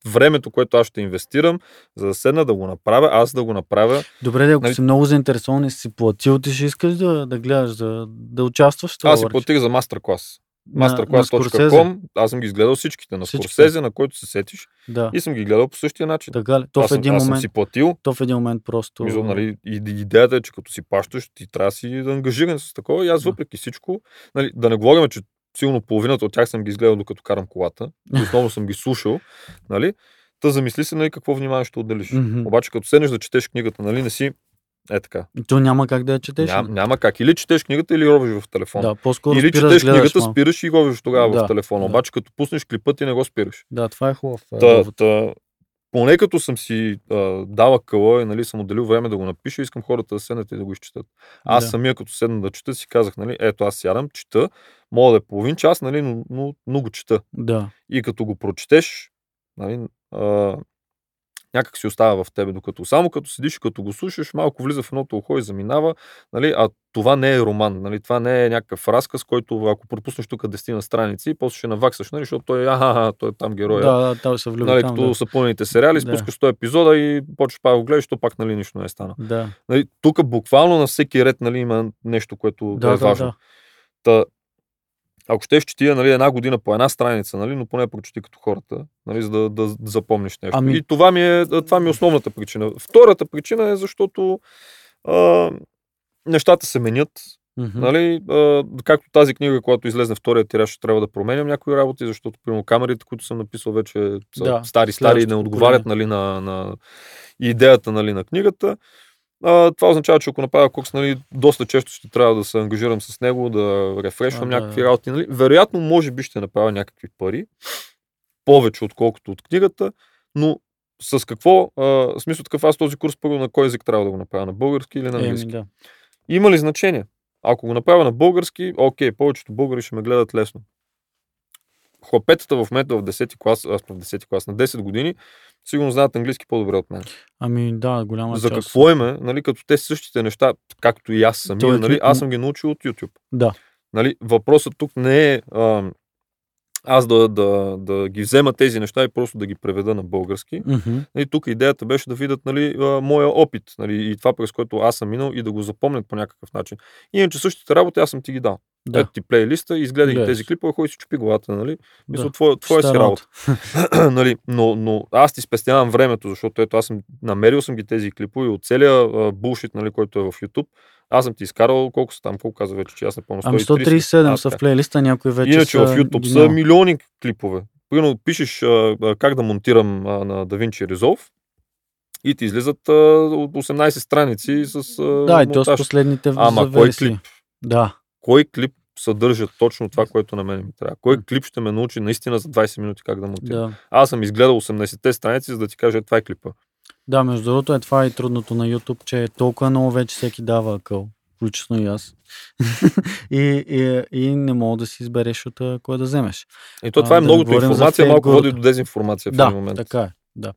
Speaker 2: времето, което аз ще инвестирам, за да седна да го направя, аз да го направя.
Speaker 1: Добре, да, ако
Speaker 2: Нали-
Speaker 1: си много заинтересован и си платил, ти ще искаш да, да гледаш, да, да участваш в това.
Speaker 2: аз си платих за
Speaker 1: на Скорсезе.
Speaker 2: Masterclass.com, аз съм ги изгледал всичките на
Speaker 1: Всичките.
Speaker 2: Скорсезе, на който се сетиш
Speaker 1: Да,
Speaker 2: и съм ги гледал по същия начин.
Speaker 1: така ли? То
Speaker 2: аз
Speaker 1: в
Speaker 2: съм,
Speaker 1: един
Speaker 2: аз съм
Speaker 1: момент,
Speaker 2: си платил,
Speaker 1: то в един момент просто...
Speaker 2: Мисля, нали, и, идеята е, че като си плащаш, ти трябва да си да ангажиран с такова. И аз
Speaker 1: Да.
Speaker 2: въпреки всичко, нали, да не говорим, че силно половината от тях съм ги изгледал докато карам колата. Основно съм ги слушал. Нали, та замисли се нали, какво внимание ще отделиш.
Speaker 1: Мгм.
Speaker 2: Обаче като седнеш да четеш книгата, нали, не си е така.
Speaker 1: То няма как да я четеш.
Speaker 2: Ням, няма как. Или четеш книгата, или ровиш в телефона.
Speaker 1: Да, по-скоро
Speaker 2: или
Speaker 1: спираш,
Speaker 2: четеш
Speaker 1: гледаш
Speaker 2: книгата,
Speaker 1: малко.
Speaker 2: спираш и ровиш тогава
Speaker 1: Да,
Speaker 2: в телефона.
Speaker 1: да.
Speaker 2: Обаче като пуснеш клипа, ти не го спираш.
Speaker 1: Да, това е хубав. е,
Speaker 2: Та, та, поне като съм си а, дала къла и нали, съм отделил време да го напиша, искам хората да седнат и да го изчетат. Аз
Speaker 1: Да.
Speaker 2: самия като седна да чета си казах, нали, ето аз сядам, чета, мога да е половин час, нали, но, но, но го чета.
Speaker 1: Да,
Speaker 2: И като го прочетеш, нали, а, някак си остава в тебе, докато само като седиш и като го слушаш, малко влиза в едното ухо и заминава, нали, а това не е роман, нали, това не е някакъв разказ, който ако пропуснеш тук 10 на страници, после ще наваксаш, нали, защото той е, аха, той е там героя.
Speaker 1: да, да, там се влюби
Speaker 2: Нали,
Speaker 1: там,
Speaker 2: като
Speaker 1: да.
Speaker 2: са пълните сериали,
Speaker 1: Да.
Speaker 2: спускаш 100 епизода и почваш пак да го гледаш, то пак нали, нищо не е стана.
Speaker 1: Да,
Speaker 2: Нали, тук буквално на всеки ред нали, има нещо, което
Speaker 1: да,
Speaker 2: е
Speaker 1: да,
Speaker 2: важно.
Speaker 1: да.
Speaker 2: Та, ако щеш четия нали, една година по една страница, нали, но поне прочети като хората, нали, за да, да, да запомниш нещо.
Speaker 1: Ами-
Speaker 2: И това ми, е, това ми е основната причина. Втората причина е защото а, нещата се менят.
Speaker 1: Мгм.
Speaker 2: Нали, а, както тази книга, когато излезне втория тираж, ще трябва да променям някои работи, защото, примерно, камерите, които съм написал, вече са
Speaker 1: Да,
Speaker 2: стари, стари и не отговарят нали, на, на идеята нали, на книгата. А, това означава, че ако направя курс, нали, доста често ще трябва да се ангажирам с него, да рефрешвам
Speaker 1: А,
Speaker 2: някакви
Speaker 1: да.
Speaker 2: работи. Нали. Вероятно, може би ще направя някакви пари, повече отколкото от книгата, но с какво, а, в смисъл такъв аз този курс първо на кой език трябва да го направя, на български или на английски?
Speaker 1: Еми, да.
Speaker 2: Има ли значение? Ако го направя на български, окей, повечето българи ще ме гледат лесно. Хлапетата в момента в 10 клас, аз съм в 10 клас, на 10 години, сигурно знаят английски по-добре от мен.
Speaker 1: Ами да, голяма
Speaker 2: За
Speaker 1: част.
Speaker 2: какво им е, нали, като те същите неща, както и аз самия,
Speaker 1: Той-
Speaker 2: нали, аз съм ги научил от YouTube.
Speaker 1: Да.
Speaker 2: Нали, въпросът тук не е а, аз да, да, да ги взема тези неща и просто да ги преведа на български.
Speaker 1: Мгм.
Speaker 2: Нали, тук идеята беше да видят нали, а, моя опит нали, и това, през което аз съм минал и да го запомнят по някакъв начин. Иначе същите работи аз съм ти ги дал.
Speaker 1: Да.
Speaker 2: Ето ти плейлиста, изгледай
Speaker 1: Гледаш.
Speaker 2: тези клипове, хой си чупи главата, нали? Мисля,
Speaker 1: да.
Speaker 2: твоя, твоя си работа. нали? но, но аз ти спестявам времето, защото ето аз съм намерил съм ги тези клипове от целия а, булшит, нали, който е в YouTube. Аз съм ти изкарал колко са там, колко каза вече, че аз не помня.
Speaker 1: Ами
Speaker 2: 130,
Speaker 1: 137
Speaker 2: а,
Speaker 1: са в плейлиста, някои вече
Speaker 2: Иначе
Speaker 1: са
Speaker 2: в YouTube са милиони клипове. Примерно пишеш а, а, как да монтирам а, на DaVinci Resolve и ти излизат а, от 18 страници с а,
Speaker 1: Да, и то с
Speaker 2: монтаж.
Speaker 1: последните в-
Speaker 2: Ама кой клип?
Speaker 1: Да.
Speaker 2: Кой клип съдържа точно това, което на мен ми трябва? Кой клип ще ме научи наистина за 20 минути как да монтирам?
Speaker 1: Да.
Speaker 2: Аз съм изгледал 18-те страници, за да ти кажа, е, това е клипа.
Speaker 1: Да, между другото е това и трудното на YouTube, че толкова много вече всеки дава акъл. Включително и аз. и, и, и, не мога да си избереш от а, кой да вземеш.
Speaker 2: И то
Speaker 1: А,
Speaker 2: това е
Speaker 1: да
Speaker 2: многото
Speaker 1: не говорим за
Speaker 2: информация, малко води до дезинформация в
Speaker 1: да,
Speaker 2: момент.
Speaker 1: така е. Да.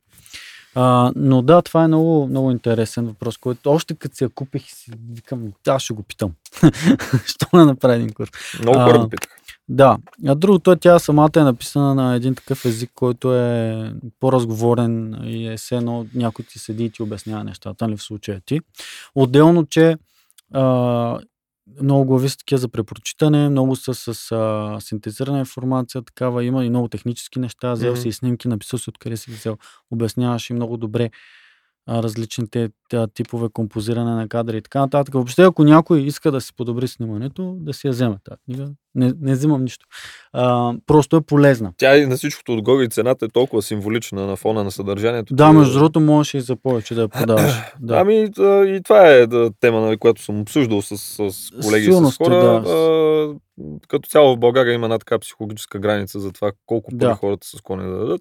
Speaker 1: А, но да, това е много, много интересен въпрос, който още като си я купих си викам, да, ще го питам. Що не направи един курс?
Speaker 2: Много хора го питаха.
Speaker 1: Да. А другото е, тя самата е написана на един такъв език, който е по-разговорен и е все едно някой ти седи и ти обяснява нещата, нали в случая ти. Отделно, че а, много глави са такива за препрочитане, много са с а, синтезирана информация, такава има и много технически неща, взел
Speaker 2: Мгм.
Speaker 1: си и снимки, написал си откъде си взел, обясняваш и много добре а, различните тя, типове композиране на кадри и така нататък. Въобще, ако някой иска да си подобри снимането, да си я вземе тази книга. Не, не взимам нищо. А, просто е полезна.
Speaker 2: Тя и на всичкото отгоре и цената е толкова символична на фона на съдържанието.
Speaker 1: Да, между другото, можеш и за повече да я продаваш. Да.
Speaker 2: Ами да, и това е да, тема, нали, която съм обсъждал с, с колеги и
Speaker 1: Силно
Speaker 2: с хора.
Speaker 1: да.
Speaker 2: А, като цяло в България има една така психологическа граница за това колко пари
Speaker 1: Да.
Speaker 2: хората са склонни да дадат.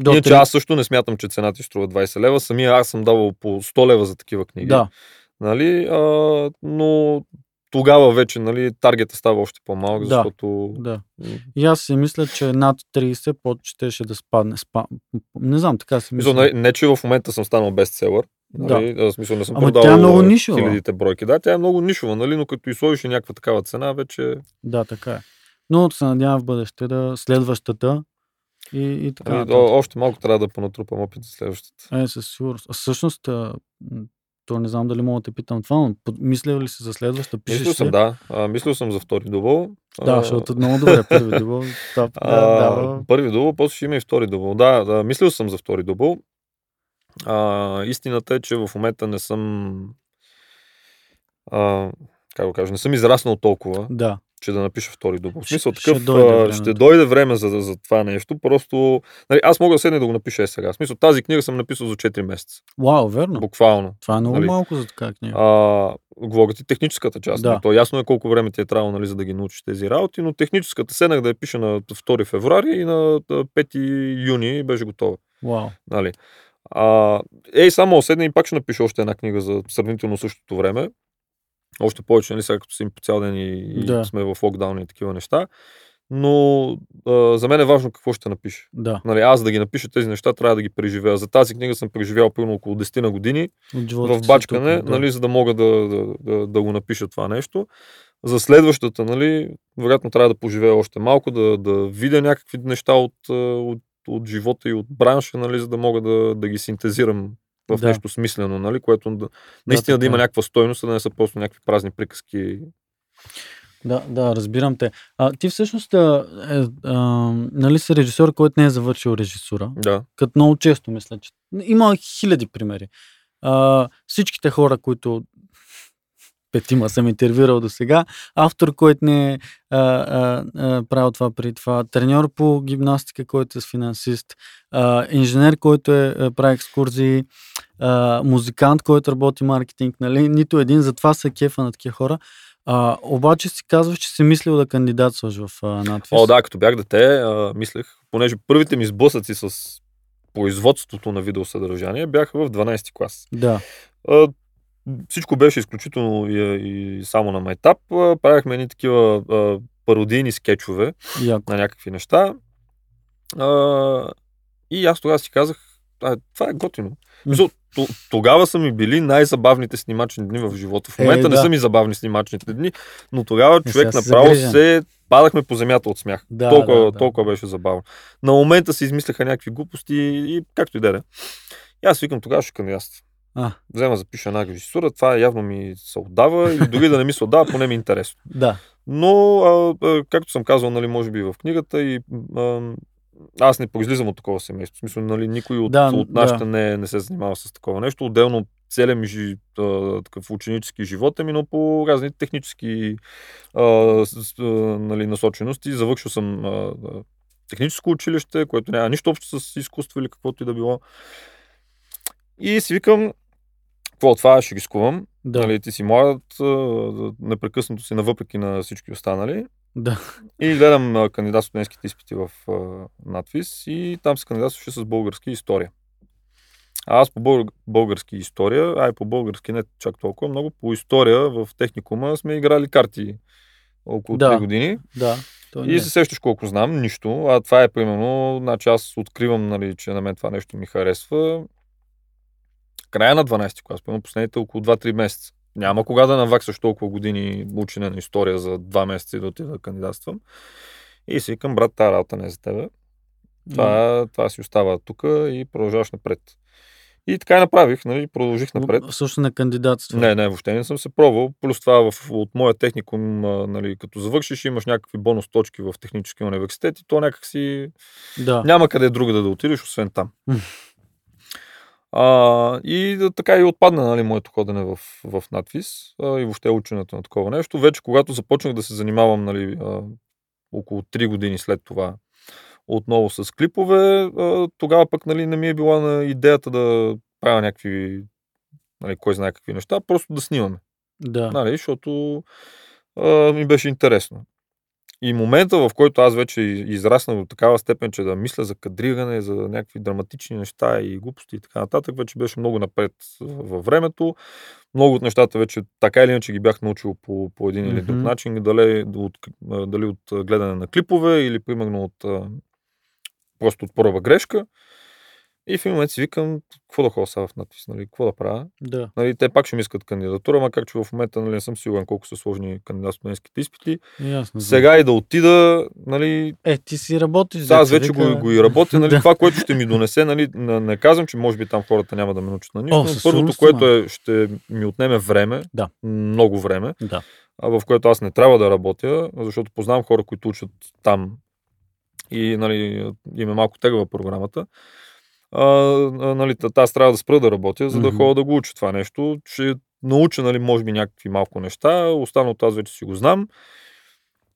Speaker 1: До
Speaker 2: Иначе
Speaker 1: три-
Speaker 2: аз също не смятам, че цената ти струва 20 лева. Самия аз съм давал по 100 лева за такива книги.
Speaker 1: Да,
Speaker 2: Нали? А, но тогава вече нали, таргета става още по-малък,
Speaker 1: Да.
Speaker 2: защото...
Speaker 1: да. И аз си мисля, че над 30 под щеше да спадне. Спа... Не знам, така си
Speaker 2: Мисля,
Speaker 1: мисля.
Speaker 2: не, не, че в момента съм станал бестселър.
Speaker 1: Да.
Speaker 2: Нали? Да. Смисъл, не съм
Speaker 1: Ама
Speaker 2: продал
Speaker 1: тя е много нишова.
Speaker 2: хилядите бройки. Да, тя е много нишова, нали? но като и сложиш някаква такава цена, вече...
Speaker 1: Да, така е. Но се надявам в бъдеще да следващата и, и така.
Speaker 2: Ами, о, още малко трябва да понатрупам опит за следващата.
Speaker 1: Е, със сигурност. А всъщност, то не знам дали мога да те питам това, но мислил ли си за следваща? Пишеш
Speaker 2: Мислил съм,
Speaker 1: ли?
Speaker 2: да. А, мислил съм за втори дубъл.
Speaker 1: Да, защото много добре първи дубъл. Да, да, дава.
Speaker 2: Първи дубъл, после ще има и втори дубъл. Да, да, мислил съм за втори дубъл. А, истината е, че в момента не съм а, как го кажа, не съм израснал толкова,
Speaker 1: Да,
Speaker 2: че да напиша втори дубъл. В
Speaker 1: Ще-
Speaker 2: смисъл
Speaker 1: ще
Speaker 2: такъв,
Speaker 1: дойде
Speaker 2: а,
Speaker 1: времето.
Speaker 2: ще дойде време за, за това нещо. Просто, нали, аз мога да седна и да го напиша е сега. В смисъл, тази книга съм написал за 4 месеца.
Speaker 1: Вау, верно.
Speaker 2: Буквално.
Speaker 1: Това е много
Speaker 2: нали,
Speaker 1: малко за така книга.
Speaker 2: А, говоря ти техническата част.
Speaker 1: Да.
Speaker 2: Да. То ясно е колко време ти е трябвало, нали, за да ги научиш тези работи, но техническата седнах да я пиша на 2 февруари и на 5 юни беше готова.
Speaker 1: Вау.
Speaker 2: Нали. А, ей, само седна и пак ще напиша още една книга за сравнително същото време. Още повече, нали, сега като съм по цял ден и, и
Speaker 1: Да.
Speaker 2: сме в локдаун и такива неща. Но а, за мен е важно какво ще напиша.
Speaker 1: Да,
Speaker 2: Нали, аз да ги напиша тези неща, трябва да ги преживея. За тази книга съм преживял примерно около 10 на години в
Speaker 1: си
Speaker 2: бачкане,
Speaker 1: тук, да.
Speaker 2: нали, за да мога да, да, да, да го напиша това нещо. За следващата, нали, вероятно трябва да поживея още малко, да, да видя някакви неща от, от, от живота и от бранша, нали, за да мога да, да ги синтезирам в
Speaker 1: Да.
Speaker 2: нещо смислено, нали, което да, наистина да,
Speaker 1: така
Speaker 2: има
Speaker 1: е.
Speaker 2: някаква стойност, а да не са просто някакви празни приказки.
Speaker 1: Да, да, разбирам те. А, ти всъщност а, е, а, нали си режисьор, който не е завършил режисура.
Speaker 2: Да.
Speaker 1: Като много често мисля, че има хиляди примери. А, всичките хора, които петима съм интервюрал до сега, автор, който не е а, а, а, правил това при това, треньор по гимнастика, който е с финансист, а, инженер, който е, е прави екскурзии, а, музикант, който работи маркетинг, нали? Нито един, затова са кефа на такива хора. А, обаче си казваш, че си мислил да кандидатстваш в а, надпис.
Speaker 2: О, да, като бях дете, а, мислех, понеже първите ми сблъсъци с производството на видеосъдържание, бяха в 12 клас.
Speaker 1: Да.
Speaker 2: А, всичко беше изключително и, и само на майтап. Правихме едни такива а, пародийни скетчове
Speaker 1: Яко.
Speaker 2: на някакви неща. А, и аз тогава си казах, а, това е готино. Мисъл, тогава са ми били най-забавните снимачни дни в живота. В
Speaker 1: Е,
Speaker 2: момента не
Speaker 1: да.
Speaker 2: са ми забавни снимачните дни, но тогава
Speaker 1: Е,
Speaker 2: човек направо
Speaker 1: загрижен.
Speaker 2: се падахме по земята от смях.
Speaker 1: Да,
Speaker 2: толкова,
Speaker 1: да, да.
Speaker 2: толкова беше забавно. На момента се измисляха някакви глупости и както и да е. И аз викам, тогава ще кандидатствам.
Speaker 1: А,
Speaker 2: Взема, запиша една режисура, това явно ми се отдава или дори да не ми се отдава, поне ми е интересно.
Speaker 1: да.
Speaker 2: Но, а, а, както съм казал, нали, може би в книгата и а, аз не произлизам от такова семейство. В смисъл, нали, никой от,
Speaker 1: Да,
Speaker 2: от
Speaker 1: да.
Speaker 2: нашите не, не се занимава с такова нещо. Отделно целият ми жи, а, такъв ученически живот е минал по разни технически а, с, а, нали, насочености. Завършил съм а, техническо училище, което няма нищо общо с изкуство или каквото и да било. И си викам, какво това ще рискувам?
Speaker 1: Да.
Speaker 2: Нали, ти си млад, непрекъснато си навъпреки на всички останали.
Speaker 1: Да.
Speaker 2: И гледам кандидат студентските изпити в надвис и там се кандидатстваше с български история. А аз по бълг- български история, а и по български не чак толкова много, по история в техникума сме играли карти около
Speaker 1: Да.
Speaker 2: 3 години.
Speaker 1: Да. То
Speaker 2: И се сещаш колко знам, нищо. А това е примерно, значи аз откривам, нали, че на мен това нещо ми харесва. Края на 12 клас, примерно последните около 2-3 месеца. Няма кога да наваксаш толкова години учене на история за 2 месеца и да отида да кандидатствам. И си викам, брат, тази работа не е за тебе. Това, това си остава тук и продължаваш напред. И така и направих, нали, продължих напред.
Speaker 1: Също на кандидатство.
Speaker 2: Не, не, въобще не съм се пробвал. Плюс това в, от моя техникум, нали, като завършиш, имаш някакви бонус точки в техническия университет и то някак си
Speaker 1: Да.
Speaker 2: няма къде друга да, да отидеш, освен там. А, и да, така и отпадна нали, моето ходене в, в надвис а, и въобще ученето на такова нещо. Вече когато започнах да се занимавам нали, а, около 3 години след това отново с клипове, а, тогава пък нали, не ми е била на идеята да правя някакви, нали, кой знае какви неща, просто да снимаме.
Speaker 1: Да.
Speaker 2: Нали, защото а, ми беше интересно. И момента, в който аз вече израснах до такава степен, че да мисля за кадриране, за някакви драматични неща и глупости и така нататък, вече беше много напред във времето. Много от нещата вече така или иначе ги бях научил по, по един или друг начин, дали от, дали от гледане на клипове или примерно от просто от първа грешка. И в един момент си викам, какво да ходя сега в надпис, нали, какво да правя?
Speaker 1: Да.
Speaker 2: Нали, те пак ще ми искат кандидатура, макар че в момента нали, не съм сигурен колко са сложни кандидат студентските изпити.
Speaker 1: Ясно. да.
Speaker 2: Сега и да отида, нали,
Speaker 1: Е, ти си работиш.
Speaker 2: сега аз вече
Speaker 1: вика.
Speaker 2: го, го и работя, нали,
Speaker 1: Да.
Speaker 2: това, което ще ми донесе, нали, не, не казвам, че може би там хората няма да ме научат на нищо,
Speaker 1: О,
Speaker 2: но първото, което е, ще ми отнеме време,
Speaker 1: Да.
Speaker 2: много време,
Speaker 1: Да.
Speaker 2: а, в което аз не трябва да работя, защото познавам хора, които учат там и нали, им е малко тегава програмата. А, а, нали, аз трябва да спра да работя, за да
Speaker 1: Мгм.
Speaker 2: ходя да го уча това нещо. Ще науча, нали, може би, някакви малко неща, останалото аз вече си го знам.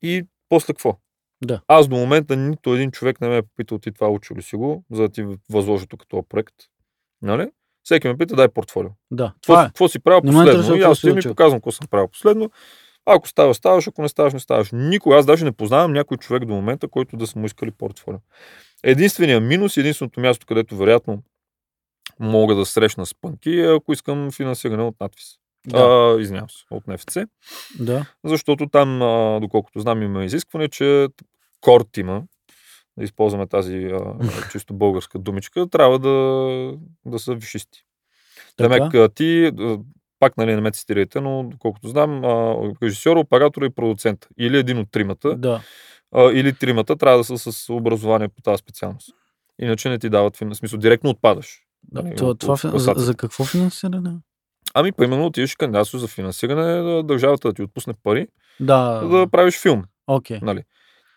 Speaker 2: И после какво?
Speaker 1: Да.
Speaker 2: Аз до момента нито един човек не ме е попитал ти това учил ли си го, за да ти възложи тук този проект. Нали? Всеки ме пита, дай портфолио.
Speaker 1: Да.
Speaker 2: Какво,
Speaker 1: Това е.
Speaker 2: какво си правил
Speaker 1: Не
Speaker 2: последно? И аз
Speaker 1: си
Speaker 2: ми показвам какво съм правил последно. Ако ставаш, ставаш, ако не ставаш, не ставаш. Никога, аз даже не познавам някой човек до момента, който да са му искали портфолио. Единственият минус, единственото място, където вероятно мога да срещна спънки, е ако искам финансиране от надпис.
Speaker 1: Да.
Speaker 2: А, извинявам се, от НФЦ.
Speaker 1: да.
Speaker 2: Защото там, а, доколкото знам, има изискване, че корт има, да използваме тази а, чисто българска думичка, трябва да, да са вишисти.
Speaker 1: Така.
Speaker 2: Демек, ти, пак нали, не ме цитирайте, но доколкото знам, режисьор, оператор и продуцент. Или един от тримата,
Speaker 1: Да.
Speaker 2: А, или тримата трябва да са с образование по тази специалност. Иначе не ти дават, фин- в смисъл, директно отпадаш.
Speaker 1: да.
Speaker 2: Нали,
Speaker 1: Това,
Speaker 2: от-
Speaker 1: това,
Speaker 2: от
Speaker 1: за, за какво финансиране?
Speaker 2: Ами, примерно, отидеш и кандидатстваш за финансиране, държавата да ти отпусне пари,
Speaker 1: Да.
Speaker 2: да правиш филм.
Speaker 1: Окей.
Speaker 2: Нали.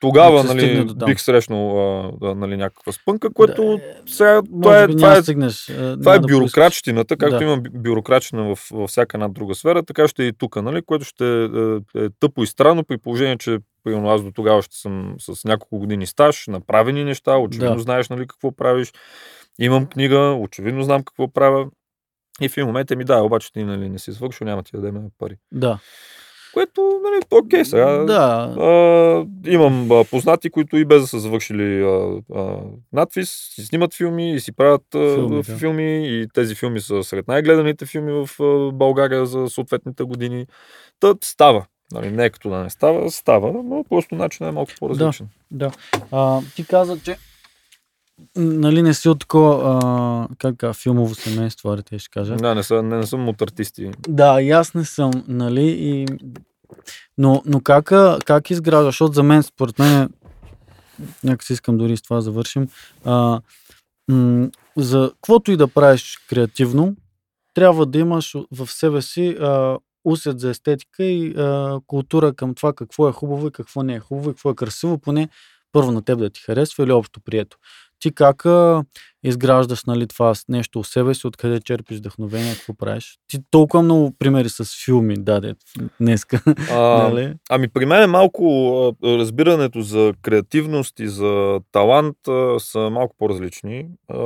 Speaker 2: Тогава
Speaker 1: стигне
Speaker 2: нали,
Speaker 1: до там.
Speaker 2: бих срещнал а, да, нали, някаква спънка, което
Speaker 1: Да,
Speaker 2: сега това
Speaker 1: Може
Speaker 2: е,
Speaker 1: би
Speaker 2: това е,
Speaker 1: стигнеш. е,
Speaker 2: това е
Speaker 1: да
Speaker 2: бюрократщината, както
Speaker 1: Да.
Speaker 2: има бю- бюрократщина в, във всяка една друга сфера, така ще е и тук, нали, което ще е, е тъпо и странно, при положение, че примерно аз до тогава ще съм с няколко години стаж, направени неща, очевидно
Speaker 1: Да.
Speaker 2: знаеш нали, какво правиш, имам книга, очевидно знам какво правя. И в един момент е ми да, обаче ти нали, не си свършил, няма ти да дадем пари.
Speaker 1: Да.
Speaker 2: Което, нали, окей сега.
Speaker 1: Да.
Speaker 2: А, имам а, познати, които и без да са завършили а, а, надпис, си снимат филми и си правят а,
Speaker 1: Филми,
Speaker 2: филми,
Speaker 1: да.
Speaker 2: филми и тези филми са сред най-гледаните филми в а, България за съответните години. Та става. Нали, не е като да не става, става, но просто начинът е малко по-различен.
Speaker 1: Да. А, ти каза, че нали не си от такова, а, как филмово семейство, аре те ще кажа.
Speaker 2: Да, не, са, не, не съм от артисти.
Speaker 1: Да, и аз не съм, нали, и... Но, но как, как изгражда, защото за мен, според мен, някак си искам дори с това да завършим, а, м- за каквото и да правиш креативно, трябва да имаш в себе си а, усет за естетика и а, култура към това какво е хубаво и какво не е хубаво и какво е красиво, поне първо на теб да ти харесва или общо прието. Ти как а, изграждаш нали, това нещо у себе си, откъде черпиш вдъхновение, какво правиш? Ти толкова много примери с филми даде днеска.
Speaker 2: А,
Speaker 1: нали?
Speaker 2: Ами при мен е малко разбирането за креативност и за талант а, са малко по-различни. А,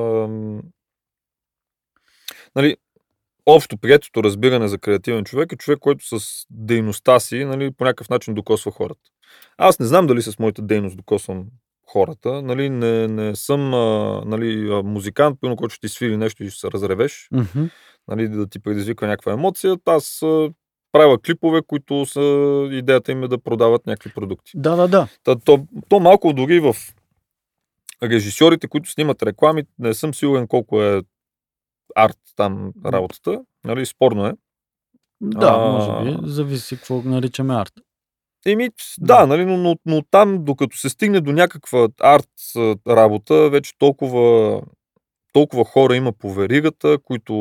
Speaker 2: нали, общо приетото разбиране за креативен човек е човек, който с дейността си нали, по някакъв начин докосва хората. Аз не знам дали с моята дейност докосвам хората. Нали, не, не съм а, нали, музикант, пълно, който ще ти свири нещо и ще се разревеш
Speaker 1: Мгм.
Speaker 2: нали, да ти предизвиква някаква емоция. Аз а, правя клипове, които са идеята им е да продават някакви продукти.
Speaker 1: Да, да, да.
Speaker 2: Та, то, то малко дори в режисьорите, които снимат реклами, не съм сигурен колко е арт там работата. Нали, спорно е.
Speaker 1: Да,
Speaker 2: А.
Speaker 1: може би. Зависи какво наричаме арт.
Speaker 2: Еми, да, нали, но, но, но там, докато се стигне до някаква арт работа, вече толкова, толкова хора има по веригата, които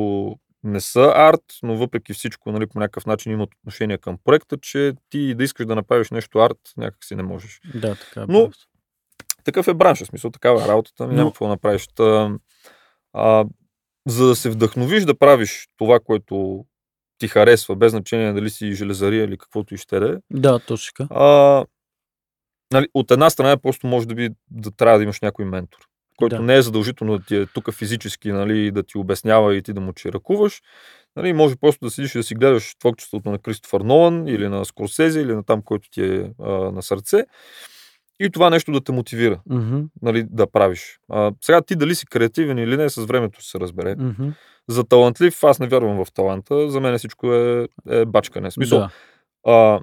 Speaker 2: не са арт, но въпреки всичко, нали, по някакъв начин имат отношение към проекта, че ти да искаш да направиш нещо арт, някак си не можеш.
Speaker 1: Да, така е.
Speaker 2: Но-
Speaker 1: просто.
Speaker 2: Такъв е бранш, в смисъл такава е работата,
Speaker 1: Но-
Speaker 2: няма какво да направиш. Та, а, за да се вдъхновиш да правиш това, което ти харесва, без значение дали си железария или каквото и ще да е,
Speaker 1: Да, точно така.
Speaker 2: а, нали, от една страна е просто може да би да трябва да имаш някой ментор, който
Speaker 1: Да.
Speaker 2: не е задължително да ти е тук физически, нали, да ти обяснява и ти да му чиракуваш. Нали, може просто да седиш и да си гледаш творчеството на Кристофър Нолан или на Скорсезе или на там, който ти е а, на сърце. И това нещо да те мотивира
Speaker 1: Мгм,
Speaker 2: нали, да правиш. А, сега ти дали си креативен или не, с времето ще се разбере.
Speaker 1: мгм.
Speaker 2: За талантлив аз не вярвам в таланта. За мен всичко е, е бачкане. Смисъл,
Speaker 1: Да.
Speaker 2: а,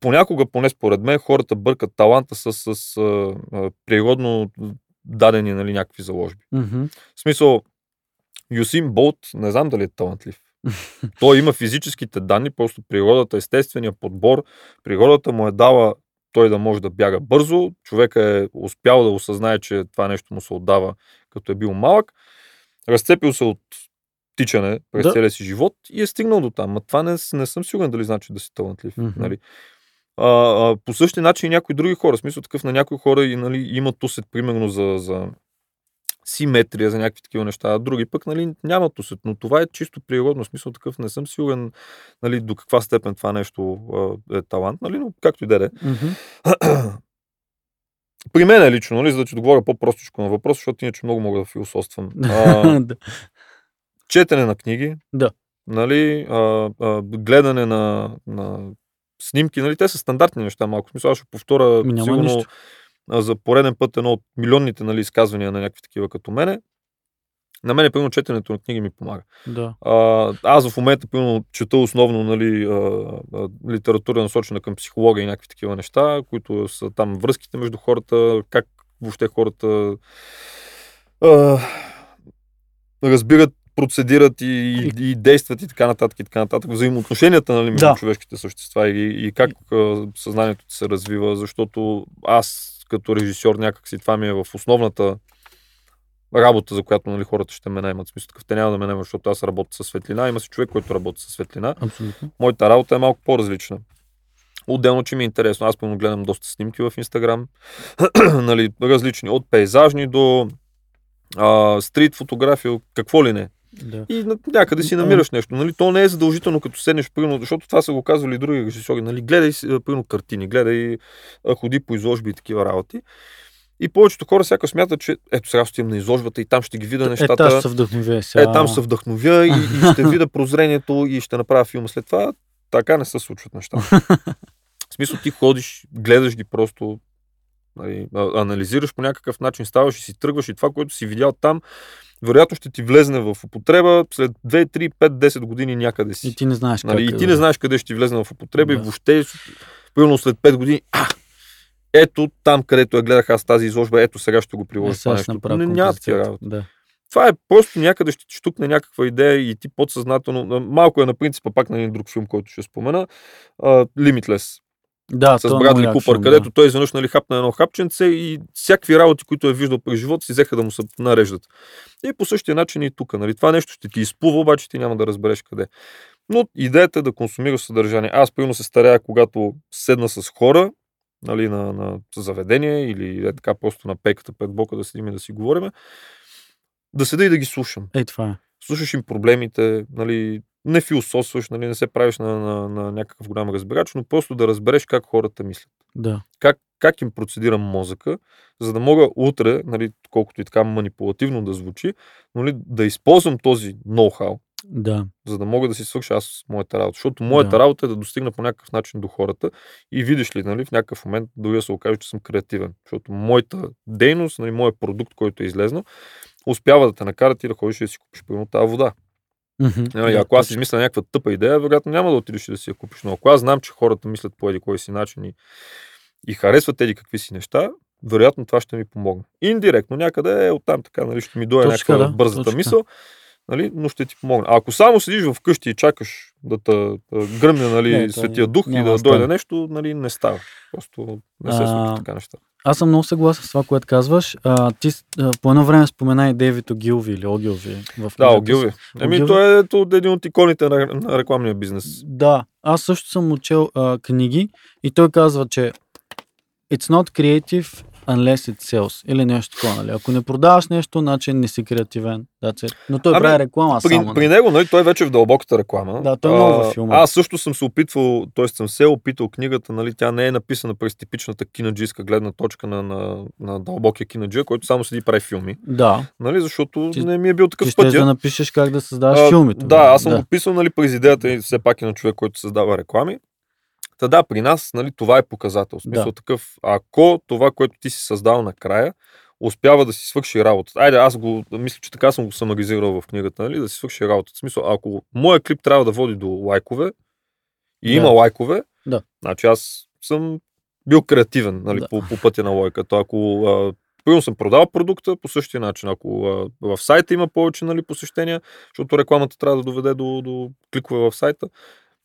Speaker 2: понякога, поне според мен, хората бъркат таланта с, с а, а, природно дадени нали, някакви заложби.
Speaker 1: Мгм.
Speaker 2: В смисъл, Юсин Болт, не знам дали е талантлив. Той има физическите данни, просто природата, естествения подбор. Природата му е дала той да може да бяга бързо. Човека е успял да осъзнае, че това нещо му се отдава, като е бил малък. Разцепил се от тичане през
Speaker 1: Да.
Speaker 2: целия си живот и е стигнал до там. А това не, не съм сигурен дали значи да си талантлив.
Speaker 1: Мгм.
Speaker 2: Нали? А, а, по същия начин и някои други хора. В смисъл такъв на някои хора и, нали, имат усет, примерно, за, за симетрия, за някакви такива неща, а други пък нали, нямат усет. Но това е чисто природно. Смисъл такъв не съм сигурен нали, до каква степен това нещо е талант, нали, но както и да е. При мен е лично, нали, за да ти отговоря по-простичко на въпрос, защото иначе много мога да философствам. А, четене на книги,
Speaker 1: Да.
Speaker 2: нали, а, а, гледане на, на снимки, нали, те са стандартни неща малко. Смисъл, аз ще повторя
Speaker 1: Ми няма
Speaker 2: сигурно
Speaker 1: нищо.
Speaker 2: За пореден път едно от милионните нали, изказвания на някакви такива като мене. На мен, примерно, четенето на книги ми помага.
Speaker 1: Да.
Speaker 2: А, аз в момента, примерно, чета основно нали, а, а, литература насочена към психология и някакви такива неща, които са там връзките между хората, как въобще хората а, разбират, процедират и, и, и действат и така нататък и така нататък. Взаимоотношенията нали, между
Speaker 1: Да.
Speaker 2: човешките същества и, и как а, съзнанието ти се развива, защото аз като режисьор някакси това ми е в основната работа, за която нали, хората ще ме наймат. Смисъл такъв, те няма да ме наймат, защото аз работя със светлина. Има си човек, който работи със светлина.
Speaker 1: Абсолютно.
Speaker 2: Моята работа е малко по-различна. Отделно, че ми е интересно. Аз пълно гледам доста снимки в Инстаграм. нали, различни, от пейзажни до а, стрит фотография, какво ли не.
Speaker 1: Да.
Speaker 2: И някъде си намираш нещо. Нали? То не е задължително, като седнеш, примерно, защото това са го казвали и други режисьори. Нали? Гледай, примерно, картини, гледай, ходи по изложби и такива работи. И повечето хора сякаш смятат, че ето сега ще отидем на изложбата и там ще ги видя
Speaker 1: Е,
Speaker 2: нещата.
Speaker 1: тази се вдъхновя сега.
Speaker 2: Е, там се вдъхновя и, и ще видя прозрението и ще направя филма след това. така не се случват неща. В смисъл ти ходиш, гледаш ги просто, нали, анализираш по някакъв начин, ставаш и си тръгваш и това, което си видял там, вероятно ще ти влезне в употреба след 2, 3, 5, 10 години някъде си.
Speaker 1: И ти не знаеш
Speaker 2: Нали,
Speaker 1: как
Speaker 2: и
Speaker 1: е,
Speaker 2: ти не знаеш къде ще ти влезне в употреба и
Speaker 1: Да.
Speaker 2: въобще, примерно след 5 години, а, ето там, където я гледах аз тази изложба, ето сега ще го
Speaker 1: Е,
Speaker 2: приложа
Speaker 1: сега
Speaker 2: това
Speaker 1: ще направя
Speaker 2: Не, няма такива работи.
Speaker 1: Да.
Speaker 2: Това е просто някъде ще ти штукне някаква идея и ти подсъзнателно, малко е на принципа пак на един друг филм, който ще спомена, а, Limitless,
Speaker 1: Да,
Speaker 2: с
Speaker 1: е
Speaker 2: Брадли
Speaker 1: як
Speaker 2: Купър,
Speaker 1: филм,
Speaker 2: където той изведнъж нали, хапна едно хапченце и всякакви работи, които е виждал през живота си, взеха да му се нареждат. И по същия начин и тук. Нали. Това нещо ще ти изплува, обаче ти няма да разбереш къде. Но идеята е да консумираш съдържание. Аз, примерно, се старая, когато седна с хора, нали, на, на заведение или е така просто на пейката пред бока да седим и да си говорим, да седа и да ги слушам.
Speaker 1: Да. Е, това е.
Speaker 2: Слушаш им проблемите, нали, не философстваш, нали, не се правиш на, на, на някакъв голям разбирач, но просто да разбереш как хората мислят
Speaker 1: Да.
Speaker 2: как, как им процедира мозъка, за да мога утре, нали, колкото и така манипулативно да звучи, нали, да използвам този ноу-хау,
Speaker 1: Да.
Speaker 2: за да мога да си свърша аз моята работа. Защото моята
Speaker 1: Да.
Speaker 2: работа е да достигна по някакъв начин до хората и видиш ли, нали, в някакъв момент дори да се окаже, че съм креативен. Защото моята дейност, нали, моят продукт, който е излезнал, успява да те накара ти да ходиш и да си купиш примерно тази вода.
Speaker 1: Мгм.
Speaker 2: Нали,
Speaker 1: Да,
Speaker 2: ако аз измисля някаква тъпа идея, вероятно няма да отидеш и да си я купиш. Но ако аз знам, че хората мислят по еди кой си начин и, и харесват тези какви си неща, вероятно това ще ми помогне. Индиректно някъде е оттам така, нали, ще ми дойде някаква
Speaker 1: да,
Speaker 2: бързата
Speaker 1: точно
Speaker 2: мисъл, нали, но ще ти помогне. А ако само седиш вкъщи и чакаш да те гръмне нали,
Speaker 1: Не,
Speaker 2: светия дух и да дойде нещо, нали, не става. Просто не се случва така неща.
Speaker 1: Аз съм много съгласен с това, което казваш. А, ти а, по едно време спомена и Дейвид Огилви или Огилви. В
Speaker 2: Да, Огилви. Еми,
Speaker 1: Огилви.
Speaker 2: той е един от иконите на, на рекламния бизнес.
Speaker 1: Да, аз също съм учел а, книги и той казва, че it's not creative unless it sells. Или нещо такова, нали? Ако не продаваш нещо, значи не си креативен. That's it. Но той
Speaker 2: Ами,
Speaker 1: прави реклама
Speaker 2: При,
Speaker 1: само.
Speaker 2: при
Speaker 1: нали?
Speaker 2: него, нали, той вече е в дълбоката реклама.
Speaker 1: Да, той е много във филма.
Speaker 2: Аз също съм се опитвал, т.е. съм се опитал книгата, нали, тя не е написана през типичната кинаджийска гледна точка на, на, на дълбокия кинаджия, който само седи и прави филми,
Speaker 1: Да,
Speaker 2: нали, защото
Speaker 1: Ти-
Speaker 2: не ми е бил
Speaker 1: ти
Speaker 2: такъв
Speaker 1: ще
Speaker 2: пътя.
Speaker 1: да напишеш как да създаваш
Speaker 2: А,
Speaker 1: филмите.
Speaker 2: Да, аз съм
Speaker 1: да.
Speaker 2: го писал, нали, през идеята и все пак и на човек, който създава реклами. Та да, при нас, нали, това е показател. В смисъл
Speaker 1: Да.
Speaker 2: такъв, ако това, което ти си създал накрая, успява да си свърши работата. Айде, аз го, мисля, че така съм го самаризирал в книгата, нали, да си свърши работата. В смисъл, ако моят клип трябва да води до лайкове и
Speaker 1: Да.
Speaker 2: има лайкове,
Speaker 1: Да.
Speaker 2: значи аз съм бил креативен нали,
Speaker 1: Да.
Speaker 2: по, по пътя на лойката. Ако а, Примерно съм продал продукта по същия начин. Ако а, в сайта има повече нали, посещения, защото рекламата трябва да доведе до, до кликове в сайта,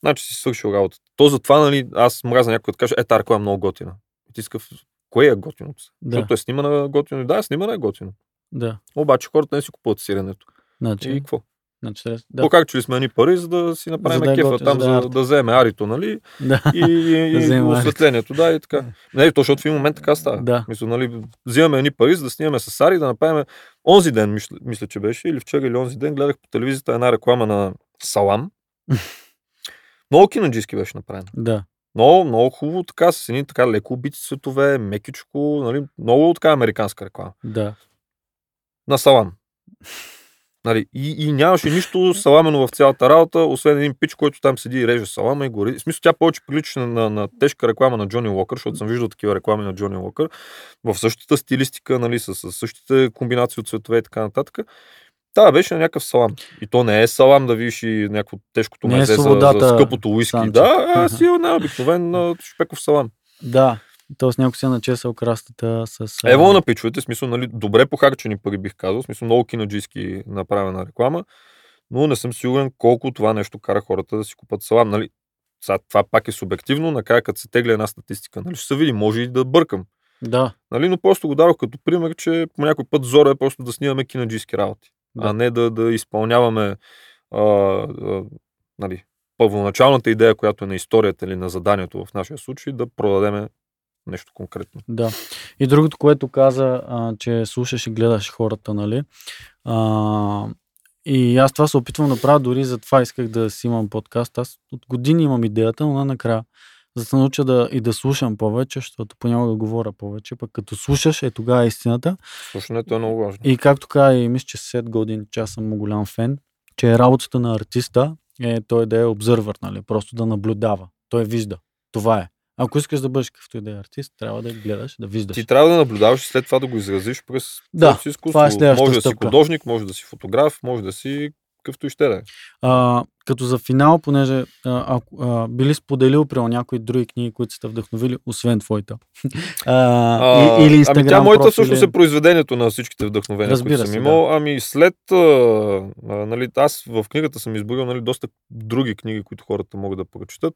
Speaker 2: значи си свършил работата. То затова нали, аз мразя някой да каже, е, реклама е много готина. И ти скъв, кое е готиното?
Speaker 1: Да.
Speaker 2: Защото е снимана готино. Да, снимана е готино.
Speaker 1: Да.
Speaker 2: Обаче хората не си купуват сиренето.
Speaker 1: Значи,
Speaker 2: И какво?
Speaker 1: значи,
Speaker 2: Да.
Speaker 1: да.
Speaker 2: как че ли сме ни пари, за да си направим
Speaker 1: За да
Speaker 2: кефа
Speaker 1: готино,
Speaker 2: там,
Speaker 1: за да е
Speaker 2: за да вземе арито, нали?
Speaker 1: Да.
Speaker 2: И, и,
Speaker 1: Да
Speaker 2: и осветлението, да, и така. Не, то, защото в един момент така става.
Speaker 1: Да.
Speaker 2: Мисля, нали, взимаме едни пари, за да снимаме с Ари, да направим онзи ден, мисля, мисля, че беше, или вчера или онзи ден, гледах по телевизията една реклама на Салам. много кинаджийски беше направена.
Speaker 1: Да.
Speaker 2: Много, много хубаво, така, с едни така леко убити цветове, мекичко, нали, много така американска реклама.
Speaker 1: Да.
Speaker 2: На Салам. Нали, и, и нямаше нищо саламено в цялата работа, освен един пич, който там седи и реже салама и гори. В смисъл, тя повече прилича на, на, на тежка реклама на Джони Уокър, защото съм виждал такива реклами на Джони Уокър, в същата стилистика, нали, с, с същите комбинации от цветове и така нататък. Та беше на някакъв салам. И то не е салам да видиш и някакво тежкото
Speaker 1: Не е
Speaker 2: мезе за,
Speaker 1: свободата,
Speaker 2: за скъпото уиски.
Speaker 1: Санчо.
Speaker 2: Да, а си е най-обикновен шпеков салам.
Speaker 1: Да. Тоест някой си е начесал крастата с...
Speaker 2: Ево на пичовете, смисъл, нали, добре похарчени пари бих казал, смисъл много кинаджийски направена реклама, но не съм сигурен колко това нещо кара хората да си купат салам. Нали, сега, това пак е субективно, накрая като се тегля една статистика, нали, ще се види, може и да бъркам.
Speaker 1: Да.
Speaker 2: Нали, но просто го дадох като пример, че по някой път зора е просто да снимаме кинаджийски работи,
Speaker 1: Да.
Speaker 2: а не да, да изпълняваме а, а, нали, първоначалната идея, която е на историята или на заданието в нашия случай, да продадеме нещо конкретно.
Speaker 1: Да. И другото, което каза, а, че слушаш и гледаш хората, нали? А, и аз това се опитвам да правя, дори за това исках да си имам подкаст. Аз от години имам идеята, но накрая, за да се науча да, и да слушам повече, защото понякога говоря повече, пък като слушаш, е тогава истината.
Speaker 2: Слушането е много важно.
Speaker 1: И както каза и мисля, че Сет години, че аз съм му голям фен, че работата на артиста е той да е обзървър, нали? Просто да наблюдава. Той вижда. Това е. Ако искаш да бъдеш какъвто и да е артист, трябва да гледаш, да виждаш.
Speaker 2: Ти трябва да наблюдаваш и след това да го изразиш през
Speaker 1: Да,
Speaker 2: си изкуство.
Speaker 1: това е
Speaker 2: може да си
Speaker 1: стъпка.
Speaker 2: художник, може да си фотограф, може да си какъвто и ще да е.
Speaker 1: А, като за финал, понеже а, а, били споделил при някои други книги, които сте вдъхновили, освен твоята. а,
Speaker 2: А,
Speaker 1: и, или Инстаграм
Speaker 2: ами тя моята
Speaker 1: профили.
Speaker 2: всъщност е произведението на всичките вдъхновения,
Speaker 1: Разбира
Speaker 2: които съм
Speaker 1: се,
Speaker 2: имал. Ами след, а, а, нали, аз в книгата съм изборил нали, доста други книги, които хората могат да прочитат.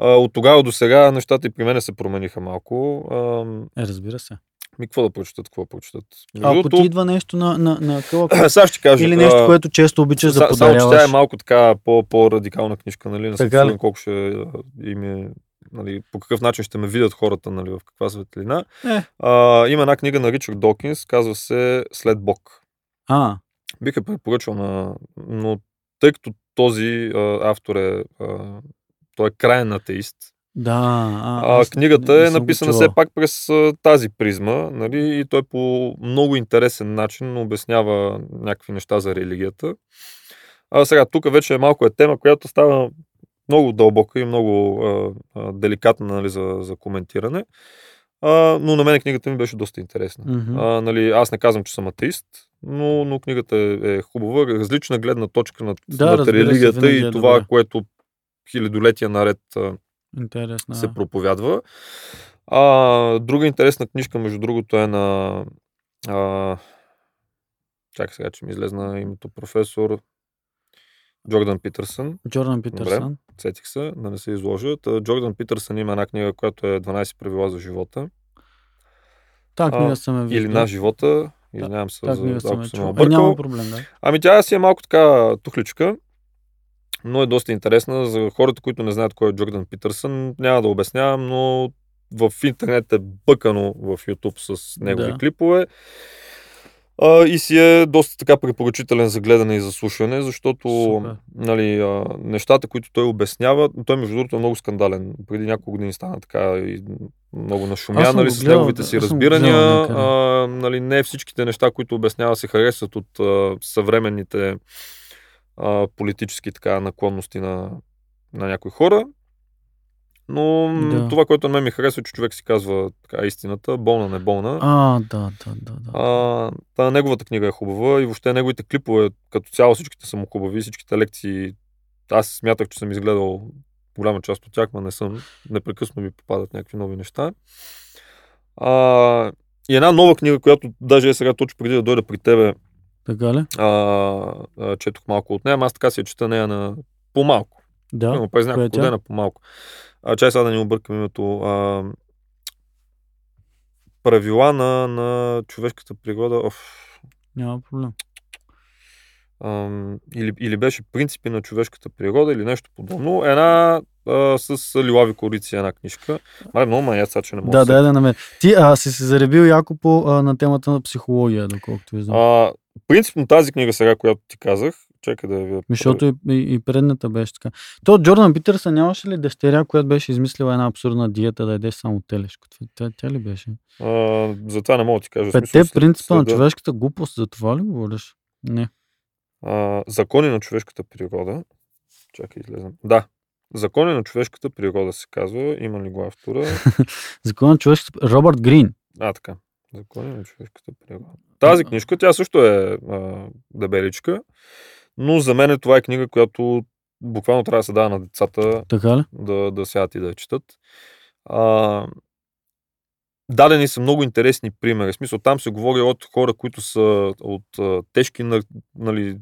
Speaker 2: А, от тогава до сега нещата и при мен се промениха малко. А,
Speaker 1: Е, разбира се.
Speaker 2: Ми какво да прочитат, какво да прочитат. Между
Speaker 1: Ако ти идва нещо на, на, на
Speaker 2: сега ще кажа.
Speaker 1: или нещо,
Speaker 2: а,
Speaker 1: което често обичаш да
Speaker 2: Са- Само, че тя
Speaker 1: подаряваш.
Speaker 2: е малко така по, по-радикална книжка, нали? Не съм
Speaker 1: Така ли?
Speaker 2: колко ще а, им е, нали, по какъв начин ще ме видят хората, нали, в каква светлина.
Speaker 1: Е.
Speaker 2: А, има една книга на Ричард Докинс, казва се След Бог.
Speaker 1: А,
Speaker 2: Бих я препоръчал на... Но тъй като този а, автор е... А, той е крайен атеист.
Speaker 1: Да. А,
Speaker 2: А, книгата е написана все пак през а, тази призма, нали, и той по много интересен начин обяснява някакви неща за религията. А сега, тук вече е малко е тема, която става много дълбока и много а, а, деликатна нали, за, за коментиране. А, но на мен книгата ми беше доста интересна.
Speaker 1: Мгм.
Speaker 2: А, нали, аз не казвам, че съм атеист, но, но книгата е, е хубава, различна гледна точка над,
Speaker 1: Да, се,
Speaker 2: религията
Speaker 1: винаги
Speaker 2: и
Speaker 1: е
Speaker 2: това,
Speaker 1: добре.
Speaker 2: което хилядолетия наред а,
Speaker 1: Интересно.
Speaker 2: се проповядва. А, друга интересна книжка, между другото, е на... А, чакай сега, че ми излезна името професор Джордан Питърсън.
Speaker 1: Джордан Питърсън.
Speaker 2: Сетих се, да не се изложа. Джордан Питърсън има една книга, която е 12 правила за живота.
Speaker 1: Та книга съм я виждал.
Speaker 2: Или на живота. Извинявам се, за, ако съм.
Speaker 1: Е,
Speaker 2: объркал.
Speaker 1: няма проблем, да.
Speaker 2: Ами тя си е малко така тухличка, но е доста интересна. За хората, които не знаят кой е Джордан Питърсън, няма да обяснявам, но в интернет е бъкано в YouTube с негови
Speaker 1: Да.
Speaker 2: клипове. А, и си е доста така препоръчителен за гледане и за слушане, защото
Speaker 1: Супер.
Speaker 2: нали, а, нещата, които той обяснява, той между другото е много скандален. Преди няколко години стана така и много нашумя нали, с неговите си разбирания.
Speaker 1: гледал.
Speaker 2: А, нали, не всичките неща, които обяснява, се харесват от а, съвременните а, политически така, наклонности на, на някои хора. Но
Speaker 1: Да.
Speaker 2: това, което на мен ми харесва, е, че човек си казва така истината, болна, не болна.
Speaker 1: А, да, да, да. да.
Speaker 2: А, та неговата книга е хубава и въобще неговите клипове, като цяло всичките са му хубави, всичките лекции. Аз смятах, че съм изгледал голяма част от тях, но не съм. Непрекъснато ми попадат някакви нови неща. А, и една нова книга, която даже е сега точно преди да дойда при тебе,
Speaker 1: Така ли?
Speaker 2: а, а, четох малко от нея, аз така си чета нея на по-малко.
Speaker 1: Да.
Speaker 2: Примерно през няколко дена по-малко. А, чай сега да ни объркам името. А, правила на, на човешката природа. Оф,
Speaker 1: Няма проблем.
Speaker 2: ам, или, или беше принципи на човешката природа или нещо подобно. Една а, с лилави корици една книжка. Мале, много ма сега, че не мога
Speaker 1: Да,
Speaker 2: се
Speaker 1: дай да намеря. Ти а, си се заребил яко по, а, на темата на психология, доколкото виждам.
Speaker 2: А, принципно тази книга сега, която ти казах, чакай да я видя.
Speaker 1: Защото и, и, и предната беше така. То Джордан Питърсън нямаше ли дъщеря, която беше измислила една абсурдна диета да ядеш само телешко? Тя, тя ли беше?
Speaker 2: А, за това не мога да ти кажа.
Speaker 1: Петте
Speaker 2: след-
Speaker 1: принципа на човешката глупост, за това ли говориш? Не.
Speaker 2: А, закони на човешката природа. Чакай, излезам. Да. Закони на човешката природа се казва. Има ли го автора?
Speaker 1: Закон на човешката... Робърт Грин.
Speaker 2: А, така. Закони на човешката природа. Тази книжка, тя също е а, дебеличка, но за мен това е книга, която буквално трябва да се дава на децата
Speaker 1: Така ли?
Speaker 2: да, да сядат и да я четат. А, дадени са много интересни примери. В смисъл, там се говори от хора, които са от а, тежки, нали,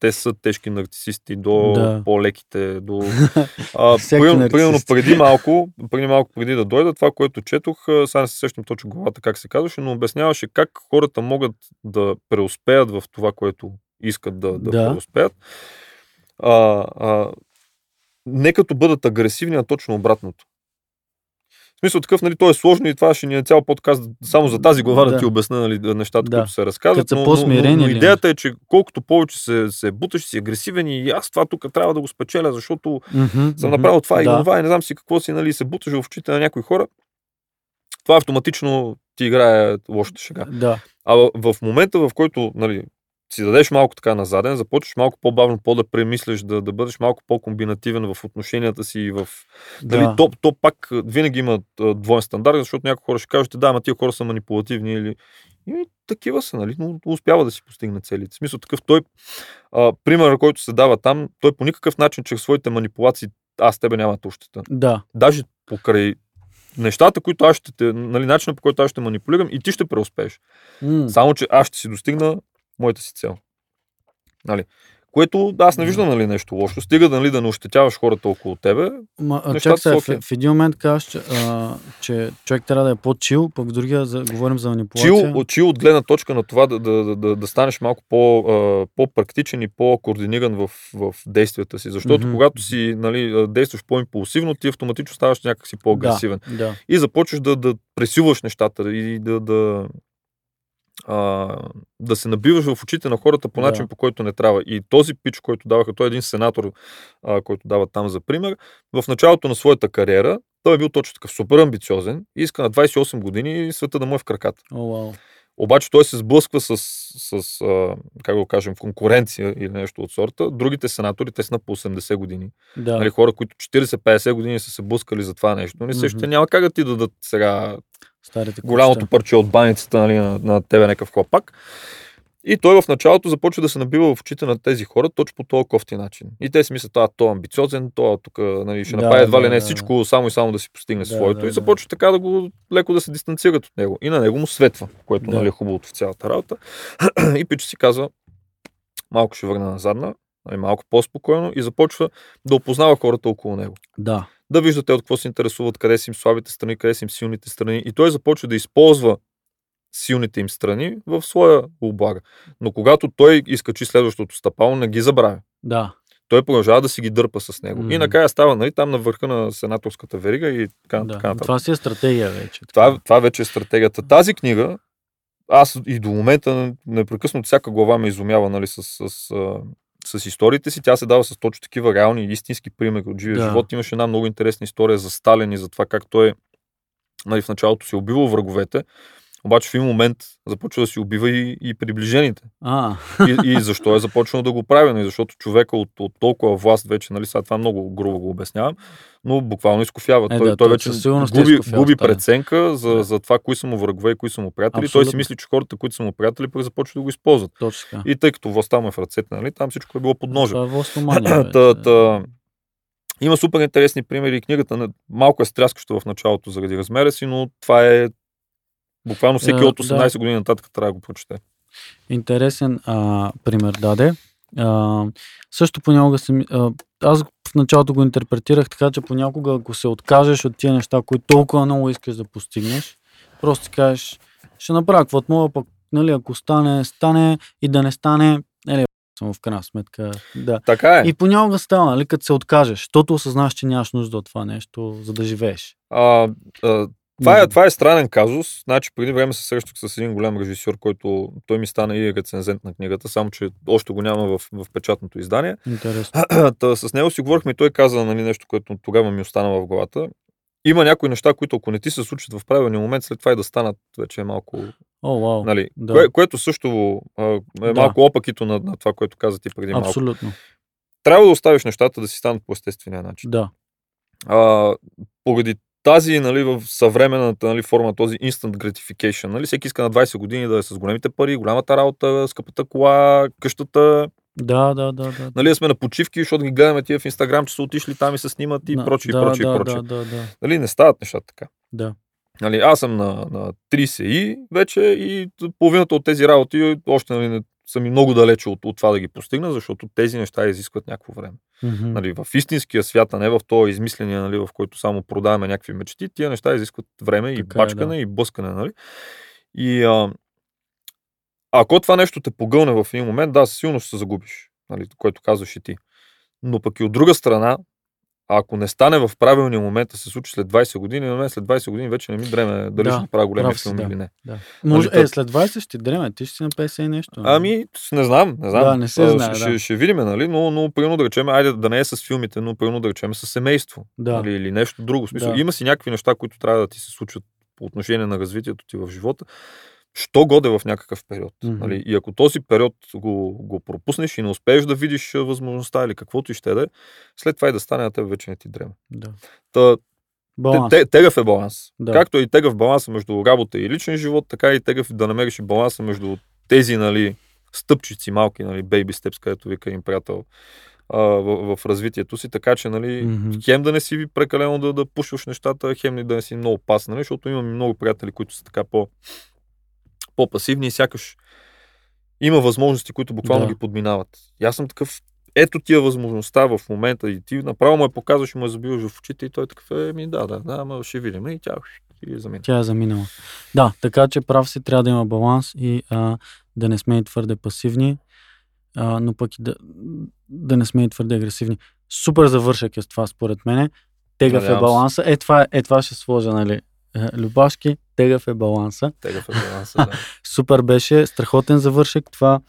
Speaker 2: те са тежки нарцисисти до
Speaker 1: Да.
Speaker 2: по-леките, до... А, примерно, примерно преди малко, преди малко преди да дойда, това, което четох, сега не се сещам точно главата как се казваше, но обясняваше как хората могат да преуспеят в това, което искат да, да,
Speaker 1: Да.
Speaker 2: преуспеят. А, а, не като бъдат агресивни, а точно обратното. В смисъл такъв, нали, то е сложно и това ще ни е цял подкаст само за тази глава да,
Speaker 1: Да.
Speaker 2: ти обясня нали, нещата,
Speaker 1: Да.
Speaker 2: които се разказват. Но, но, но, но
Speaker 1: ли
Speaker 2: идеята е, че колкото повече се, се буташ, си агресивен и аз това тук трябва да го спечеля, защото
Speaker 1: Мгм,
Speaker 2: съм направил това и
Speaker 1: да.
Speaker 2: това и не знам си какво си, нали, се буташ в очите на някои хора. Това автоматично ти играе лошата шега.
Speaker 1: Да.
Speaker 2: А в момента, в който нали, си дадеш малко така назаден, започваш малко по-бавно, по-да премисляш, да, да бъдеш малко по-комбинативен в отношенията си и в...
Speaker 1: Да.
Speaker 2: Дали, то, то пак винаги има двоен стандарт, защото някои хора ще кажат, да, ама тия хора са манипулативни или... И такива са, нали, но успява да си постигне целите. В смисъл такъв той, а, примерът, който се дава там, той по никакъв начин, чрез своите манипулации, аз тебе няма ощета.
Speaker 1: Да.
Speaker 2: Даже покрай нещата, които аз ще те, нали, начина по който аз ще манипулирам и ти ще преуспееш.
Speaker 1: М,
Speaker 2: Само, че аз ще си достигна моята си цел. Нали? Което аз не виждам нали, нещо лошо. Стига нали, да не ощетяваш хората около тебе.
Speaker 1: Ма, чак сега, в,
Speaker 2: окей.
Speaker 1: в един момент казваш, че, а, че човек трябва да е по-чил, пък в другия за, говорим за манипулация.
Speaker 2: Чил, чил от гледна точка на това да, да, да, да, да станеш малко по, а, по-практичен и по-координиран в, в действията си. Защото
Speaker 1: Мгм.
Speaker 2: когато си нали, действаш по-импулсивно, ти автоматично ставаш някакси по-агресивен.
Speaker 1: Да, да.
Speaker 2: и започваш да, да пресилваш нещата и да, да, а, да се набиваш в очите на хората по
Speaker 1: Да.
Speaker 2: начин, по който не трябва. И този пич, който даваха, той е един сенатор, а, който дава там за пример, в началото на своята кариера, той е бил точно такъв супер амбициозен и иска на 28 години света да му е в краката.
Speaker 1: О, вау.
Speaker 2: Обаче той се сблъсква с, с а, как го кажем, конкуренция или нещо от сорта. Другите сенатори, те са на по 80 години.
Speaker 1: Да.
Speaker 2: Нали, хора, които 40-50 години са се блъскали за това нещо. Нали, също
Speaker 1: Мгм.
Speaker 2: няма как да ти дадат сега
Speaker 1: Старите
Speaker 2: голямото
Speaker 1: кучета.
Speaker 2: парче от баницата нали, на, на тебе някакъв хлапак. И той в началото започва да се набива в очите на тези хора точно по този кофти начин. И те си мислят, а, той е амбициозен, той тук нали, ще
Speaker 1: Да,
Speaker 2: направи едва ли
Speaker 1: да,
Speaker 2: не
Speaker 1: да,
Speaker 2: всичко, само и само да си постигне
Speaker 1: Да,
Speaker 2: своето.
Speaker 1: да,
Speaker 2: и
Speaker 1: да.
Speaker 2: започва така да го леко да се дистанцират от него. И на него му светва, което
Speaker 1: Да.
Speaker 2: нали, е хубавото в цялата работа. и Пичо си казва, малко ще върна назадна, нали, малко по-спокойно и започва да опознава хората около него
Speaker 1: Да.
Speaker 2: Да виждате от какво се интересуват, къде са им слабите страни, къде са им силните страни. И той започва да използва силните им страни в своя облага. Но когато той изкачи следващото стъпало, не ги забравя.
Speaker 1: Да.
Speaker 2: Той продължава да си ги дърпа с него.
Speaker 1: Мгм.
Speaker 2: И накрая става нали, там на върха на сенаторската верига и така,
Speaker 1: да.
Speaker 2: така нататък.
Speaker 1: Това си е стратегия вече.
Speaker 2: Това, това вече е стратегията. Тази книга, аз и до момента непрекъснато всяка глава ме изумява нали, с, с, с, с историите си. Тя се дава с точно такива реални истински примери от живия
Speaker 1: Да.
Speaker 2: живот. Имаше една много интересна история за Сталин и за това как той нали, в началото си е убивал враговете, обаче в един момент започва да си убива и, и приближените.
Speaker 1: А,
Speaker 2: И, и защо е започнал да го прави? Нали? Защото човека от, от толкова власт вече, нали, сега това много грубо го обяснявам, но буквално изкофява.
Speaker 1: Е,
Speaker 2: той,
Speaker 1: да,
Speaker 2: той
Speaker 1: той
Speaker 2: вече
Speaker 1: е
Speaker 2: губи, губи преценка за, за това, кои са му врагове и кои са му приятели. Той си
Speaker 1: Абсолютно.
Speaker 2: мисли, че хората, които са му приятели, пък започват да го използват.
Speaker 1: точно.
Speaker 2: И тъй като властта му е в ръцете, нали, там всичко е било под ножа.
Speaker 1: Това е властомания.
Speaker 2: Та,
Speaker 1: вече.
Speaker 2: та, има супер интересни примери. Книгата малко е стряскаща в началото заради размера си, но това е буквално всеки от 18
Speaker 1: да.
Speaker 2: години нататък трябва да го прочете.
Speaker 1: Интересен а, пример даде. А, също понякога се, ми- а, аз в началото го интерпретирах така, че понякога ако се откажеш от тия неща, които толкова много искаш да постигнеш, просто кажеш, ще направя каквото мога, пък нали, ако стане, стане и да не стане, нали, съм в крайна сметка. Да.
Speaker 2: Така е.
Speaker 1: И понякога става, нали, като се откажеш, защото осъзнаш, че нямаш нужда от това нещо, за да живееш.
Speaker 2: А, а, това, е, това е странен казус. Значи, преди време се срещах с един голям режисьор, който той ми стана и рецензент на книгата, само че още го няма в, в печатното издание.
Speaker 1: Интересно.
Speaker 2: Та, с него си говорихме и той каза нали, нещо, което тогава ми остана в главата. Има някои неща, които ако не ти се случат в правилния момент, след това и да станат, вече е малко.
Speaker 1: О, вау.
Speaker 2: Нали,
Speaker 1: да.
Speaker 2: кое, което също а, е
Speaker 1: Да.
Speaker 2: малко опакито на, на това, което каза ти преди малко.
Speaker 1: Абсолютно.
Speaker 2: Трябва да оставиш нещата да си станат по естествения начин.
Speaker 1: Да.
Speaker 2: а, поради тази нали, в съвременната нали, форма, този instant gratification. Нали, всеки иска на 20 години да е с големите пари, голямата работа, скъпата кола, къщата.
Speaker 1: Да, да, да, да.
Speaker 2: Нали, да сме на почивки, защото ги гледаме тия в Инстаграм, че са отишли там и се снимат и
Speaker 1: На-
Speaker 2: прочие,
Speaker 1: да,
Speaker 2: и прочие,
Speaker 1: да,
Speaker 2: прочие.
Speaker 1: Да, да, да,
Speaker 2: Нали, не стават нещата така.
Speaker 1: да.
Speaker 2: Нали, аз съм на, на 30 и вече и половината от тези работи още нали, не, са ми много далече от, от това да ги постигна, защото тези неща изискват някакво време.
Speaker 1: Мгм.
Speaker 2: Нали, в истинския свят, а не в този измисления, нали, в който само продаваме някакви мечти, тия неща изискват време и
Speaker 1: Така е,
Speaker 2: бачкане,
Speaker 1: да.
Speaker 2: и блъскане. Нали? И а, ако това нещо те погълне в един момент, да, сигурно ще се загубиш, нали, което казваш и ти. Но пък и от друга страна, ако не стане в правилния момент да се случи след 20 години, на мен след 20 години вече не ми дреме дали
Speaker 1: Да,
Speaker 2: ще направя големи
Speaker 1: прав си,
Speaker 2: филми
Speaker 1: да.
Speaker 2: или не.
Speaker 1: Да. Може,
Speaker 2: Нали,
Speaker 1: е, след 20 ще дреме, ти ще си на 50 и нещо.
Speaker 2: Ами, с- не знам, не знам.
Speaker 1: Да, не се
Speaker 2: А,
Speaker 1: знае,
Speaker 2: Ще,
Speaker 1: да.
Speaker 2: ще, видим, нали? Но, но примерно да речем, айде да не е с филмите, но примерно да речем с семейство.
Speaker 1: Да.
Speaker 2: Нали, или нещо друго. Смисъл,
Speaker 1: Да.
Speaker 2: има си някакви неща, които трябва да ти се случват по отношение на развитието ти в живота. Що годе в някакъв период.
Speaker 1: Мгм.
Speaker 2: Нали? И ако този период го, го пропуснеш и не успееш да видиш възможността или каквото и ще да е, след това и да стане на теб вече не ти дреме.
Speaker 1: Да.
Speaker 2: Та,
Speaker 1: Баланс.
Speaker 2: те, те, тегъв е баланс.
Speaker 1: Да.
Speaker 2: Както и тегъв баланс между работа и личен живот, така и тегъв да намериш и баланса между тези нали, стъпчици малки, нали, baby steps, където вика им приятел а, в, в развитието си, така че нали,
Speaker 1: Мгм.
Speaker 2: хем да не си прекалено да, да пушваш нещата, хем да не си много пасен, нали, защото имам много приятели, които са така по, по-пасивни и сякаш има възможности, които буквално
Speaker 1: Да.
Speaker 2: ги подминават. И аз съм такъв, ето тия възможността в момента и ти направо му я показваш и му я забиваш в очите и той такъв, е, ми да, да, да, ама ще видим. И тя и е замина.
Speaker 1: Тя е заминала. Да, така че прав си, трябва да има баланс и а, да не сме и твърде пасивни, а, но пък и да, да не сме и твърде агресивни. Супер завършък е с това, според мене. Тегъв е баланса. Е това, е, това ще сложа, нали? Е, Любашки, тегъв е баланса.
Speaker 2: Тегъв е баланса, да.
Speaker 1: Супер беше, страхотен завършък. Това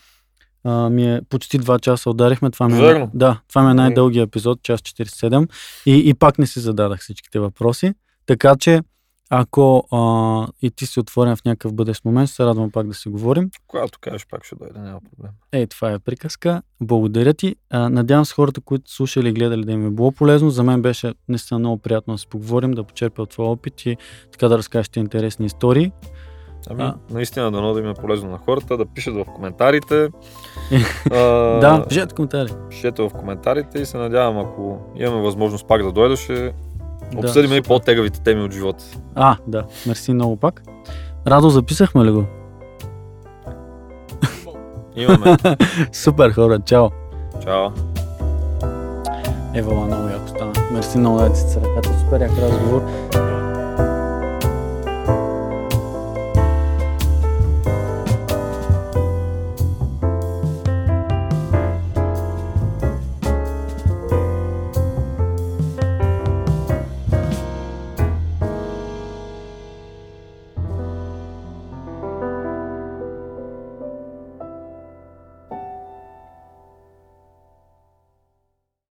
Speaker 1: а, ми е почти 2 часа ударихме. Това ми е, да, това ми е най-дългия епизод, час 47. И, и пак не си зададах всичките въпроси. Така че, ако а, и ти си отворен в някакъв бъдещ момент, се радвам пак да си говорим.
Speaker 2: Когато кажеш, пак ще дойде, няма проблем.
Speaker 1: Е, това е приказка. Благодаря ти. А, надявам се хората, които слушали и гледали да им е било полезно. За мен беше наистина много приятно да си поговорим, да почерпя от твоя опит и така да разкажеш ти интересни истории.
Speaker 2: Ами,
Speaker 1: А.
Speaker 2: наистина дано да им е полезно на хората, да пишат в коментарите. а,
Speaker 1: да, пишете коментари.
Speaker 2: Пишете в коментарите и се надявам, ако имаме възможност пак да дойдеш, ще
Speaker 1: Да,
Speaker 2: обсъдим и по-тегавите теми от живота.
Speaker 1: А, да. Мерси много пак. Радо, записахме ли го?
Speaker 2: Имаме.
Speaker 1: Супер, хора. Чао.
Speaker 2: Чао.
Speaker 1: Ева, много яко стана. Мерси много да ти се ръката. Супер як разговор.